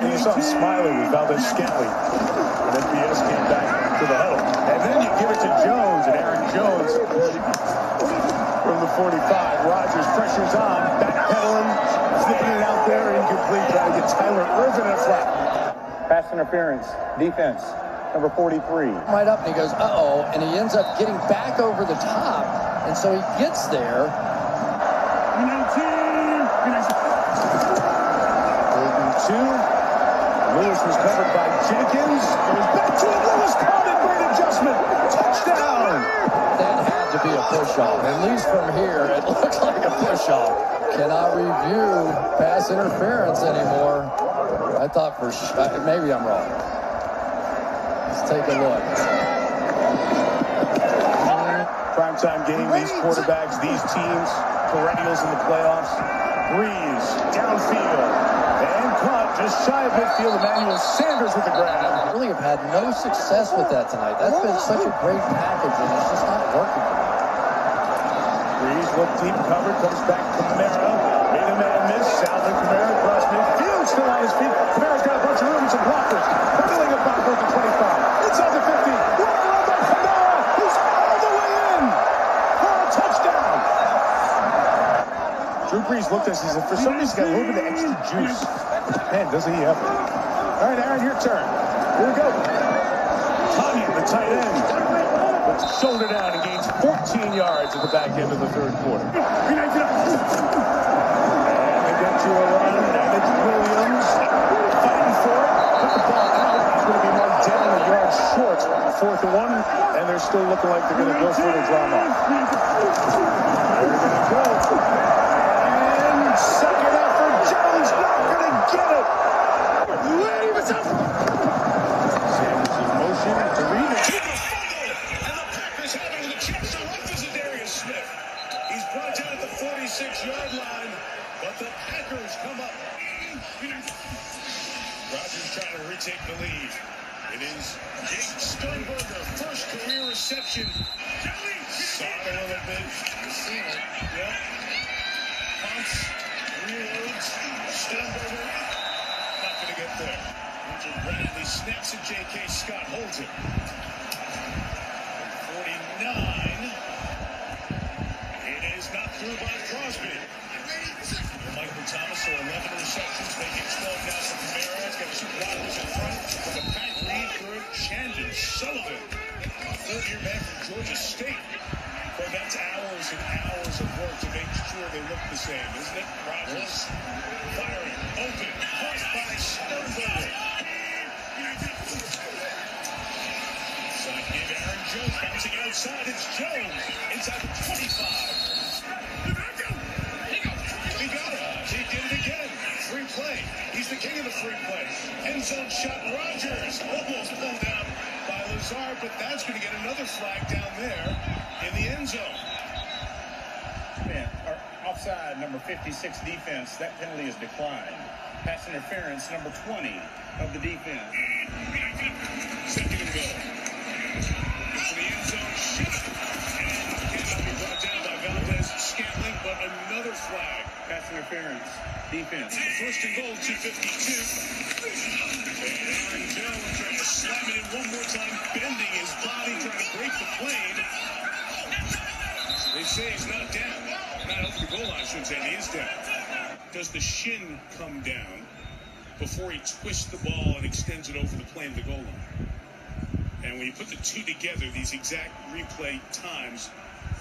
And you saw smiling with Valdes-Scantling when MVS came back to the huddle. And then you give it to Jones, and Aaron Jones from the 45. Rodgers pressures on, backpedaling, flipping it out there, incomplete, trying to get Tyler Ervin in a flat. Pass interference. Defense, number 43. right up and he goes, uh-oh, and he ends up getting back over the top. And so he gets there. Third and two. Lewis was covered by Jenkins. Goes back to it. Lewis caught it. Great adjustment. Touchdown. That had to be a push-off. At least from here, it looked like a push-off. cannot review pass interference anymore. I thought for sure, maybe I'm wrong. Let's take a look. Primetime game, these quarterbacks, these teams, perennials in the playoffs. Brees, downfield, and caught just shy of midfield. Emmanuel Sanders with the grab. Really have had no success with that tonight. That's been such a great package, and it's just not working. Brees looked deep covered, comes back Kamara. Made a man miss. Salvin Kamara across midfield, still on his feet. Kamara's got a bunch of room and some blockers. Filling it back with the 25. Inside the 50. Run around by Kamara. He's all the way in for a touchdown. Drew Brees looked at us said, for some reason, he's got a little bit of extra juice. Man, doesn't he ever. All right, Aaron, your turn. Here we go. Tommy, the tight end, shoulder down and gains 14 yards at the back end of the third quarter. And they get to a run, and it's Williams fighting for it. Put the ball out. He's going to be marked down a yard short. Fourth and one, and they're still looking like they're going to go for the drama. They're going to go. And second effort, Jones not going to get it. Leave us up. Sanders in motion to read it. Packers have it with a chance to run to Darius Smith. He's brought down at the 46-yard line, but the Packers come up. Rodgers trying to retake the lead. It is Jace Sternberger, first career reception. Saw it a little bit. You've seen it. Yep. Punts, reloads. Sternberger not going to get there. Richard Bradley snaps at J.K. Scott, holds it. 49. It is not through by Crosby. Michael Thomas, so 11 receptions, making 12 now for Kamara. Blockers in front. With a pack lead through Chandon Sullivan, third year back from Georgia State. Boy, that's hours and hours of work to make sure they look the same, isn't it? Rodgers firing, open, crossed by give Aaron Jones bouncing outside. It's Jones inside the 25. He got it. He did it again. Free play. He's the king of the free play. End zone shot. Rodgers almost pulled down by Lazard, but that's going to get another flag down there in the end zone. Man, our offside number 56 defense, that penalty is declined. Pass interference number 20 of the defense. Second and goal. Into the end zone. Shot. And cannot be brought down by Valdes-Scantling, but another flag. Pass interference defense. First and goal, 252. And Aaron Jones trying to slam it in one more time, bending his body, trying to break the plane. They say he's not down. Not over the goal line, I should say. He is down. Does the shin come down before he twists the ball and extends it over the plane of the goal line? And when you put the two together, these exact replay times,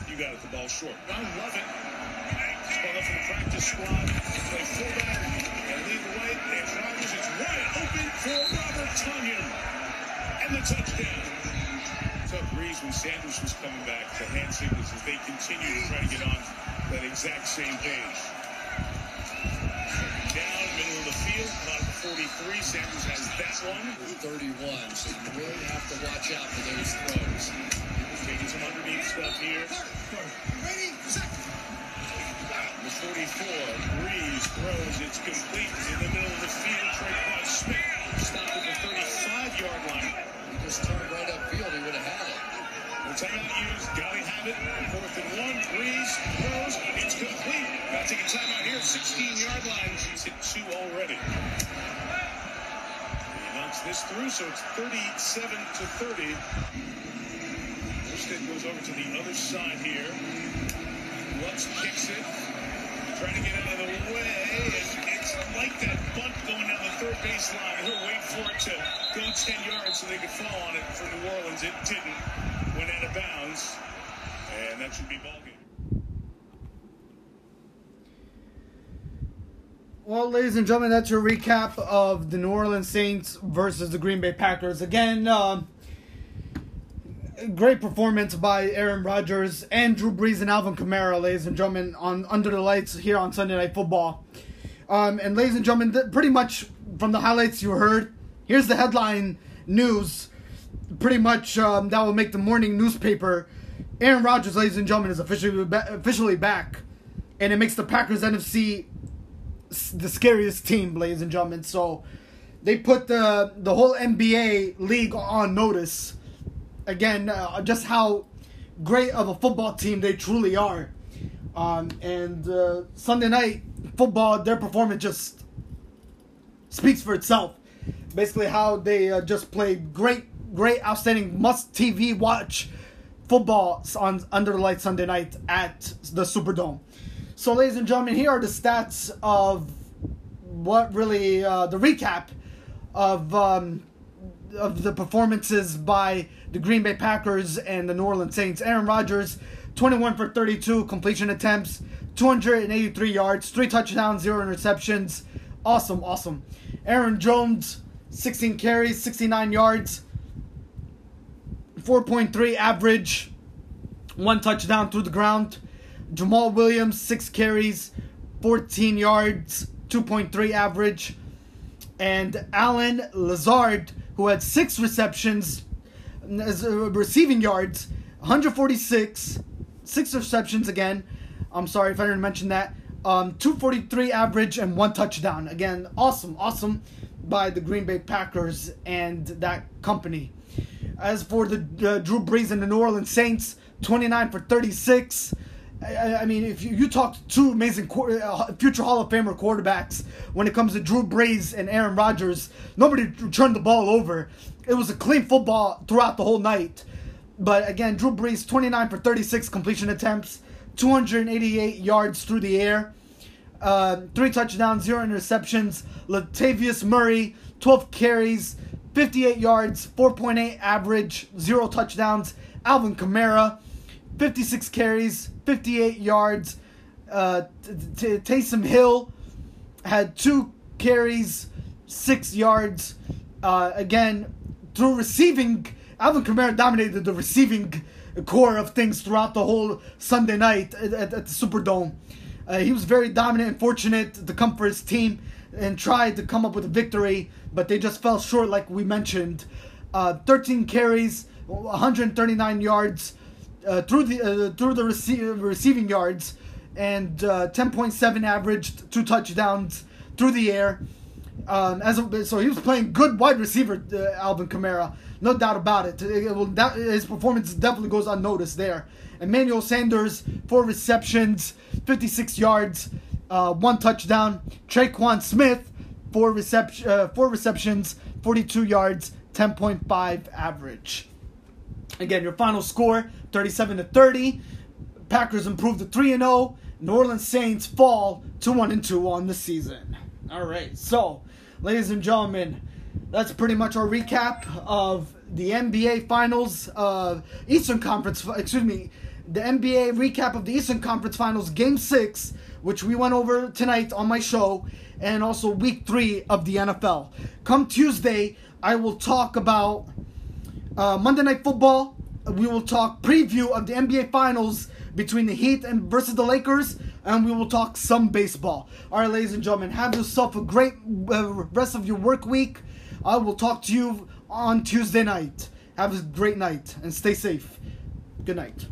you got it the ball short. I love it. Practice squad, play the way. It's wide open for Robert. And the touchdown. Tough breeze when Sanders was coming back. The hand signals as they continue to try to get on that exact same page. Down, middle of the field, the 43. Sanders has that one. 31, so you really have to watch out for those throws. Taking some underneath stuff here. The 44, Brees throws, it's complete in the middle of the field. Trey Smith stopped at the 35-yard line. He just turned right upfield, he would have had it. The timeout used, Golly have it. Fourth and one, Brees throws, it's complete. Got to take a timeout here, 16-yard line. He's hit two already. He knocks this through, so it's 37 to 30. Worsted goes over to the other side here. Lutz kicks it. Trying to get out of the way. It's like that bunt going down the third baseline. He'll wait for it to go 10 yards so they could fall on it for New Orleans. It didn't. Went out of bounds. And that should be ball game. Well, ladies and gentlemen, that's your recap of the New Orleans Saints versus the Green Bay Packers. Again, um, great performance by Aaron Rodgers and Drew Brees and Alvin Kamara, ladies and gentlemen, on Under the Lights here on Sunday Night Football. Um, and ladies and gentlemen, th- pretty much from the highlights you heard, here's the headline news. Pretty much um, that will make the morning newspaper. Aaron Rodgers, ladies and gentlemen, is officially ba- officially back, and it makes the Packers NFC s- the scariest team, ladies and gentlemen. So they put the the whole NBA league on notice again, uh, just how great of a football team they truly are. Um, and uh, Sunday night football, their performance just speaks for itself. Basically, how they uh, just played great, great, outstanding, must TV watch football on under the light Sunday night at the Superdome. So, ladies and gentlemen, here are the stats of what really uh, the recap of um, of the performances by the Green Bay Packers and the New Orleans Saints. Aaron Rodgers, 21 for 32 completion attempts, 283 yards, three touchdowns, zero interceptions. Awesome, awesome. Aaron Jones, 16 carries, 69 yards, 4.3 average, one touchdown through the ground. Jamaal Williams, six carries, 14 yards, 2.3 average. And Allen Lazard, who had six receptions, as uh, receiving yards, 146, six receptions again. I'm sorry if I didn't mention that. Um, 243 average and one touchdown. Again, awesome, awesome by the Green Bay Packers and that company. As for the uh, Drew Brees and the New Orleans Saints, 29 for 36. I, I mean, if you, you talk to two amazing uh, future Hall of Famer quarterbacks when it comes to Drew Brees and Aaron Rodgers, nobody turned the ball over. It was a clean football throughout the whole night. But again, Drew Brees, 29 for 36 completion attempts, 288 yards through the air, uh, three touchdowns, zero interceptions. Latavius Murray, 12 carries, 58 yards, 4.8 average, zero touchdowns. Alvin Kamara, 56 carries, 58 yards. Uh, Taysom Hill had two carries, six yards. Uh, again, through receiving, Alvin Kamara dominated the receiving core of things throughout the whole Sunday night at, at, at the Superdome. Uh, he was very dominant and fortunate to come for his team and tried to come up with a victory, but they just fell short, like we mentioned. Uh, 13 carries, 139 yards uh, through the uh, through the rece- receiving yards, and uh, 10.7 averaged, two touchdowns through the air. Um, as a, so he was playing good wide receiver, uh, Alvin Kamara, no doubt about it. it, that, his performance definitely goes unnoticed there. Emmanuel Sanders, four receptions, 56 yards, uh, one touchdown. Tre'Quan Smith, four, recep- uh, four receptions, 42 yards, 10.5 average. Again, your final score 37 to 30. Packers improve to 3 and 0. New Orleans Saints fall to 1 and 2 on the season. All right. So, ladies and gentlemen, that's pretty much our recap of the NBA Finals, uh, Eastern Conference, excuse me, the NBA recap of the Eastern Conference Finals Game 6, which we went over tonight on my show, and also Week 3 of the NFL. Come Tuesday, I will talk about uh, Monday Night Football. We will talk preview of the NBA Finals between the Heat and versus the Lakers, and we will talk some baseball. All right, ladies and gentlemen, have yourself a great uh, rest of your work week. I will talk to you on Tuesday night. Have a great night and stay safe. Good night.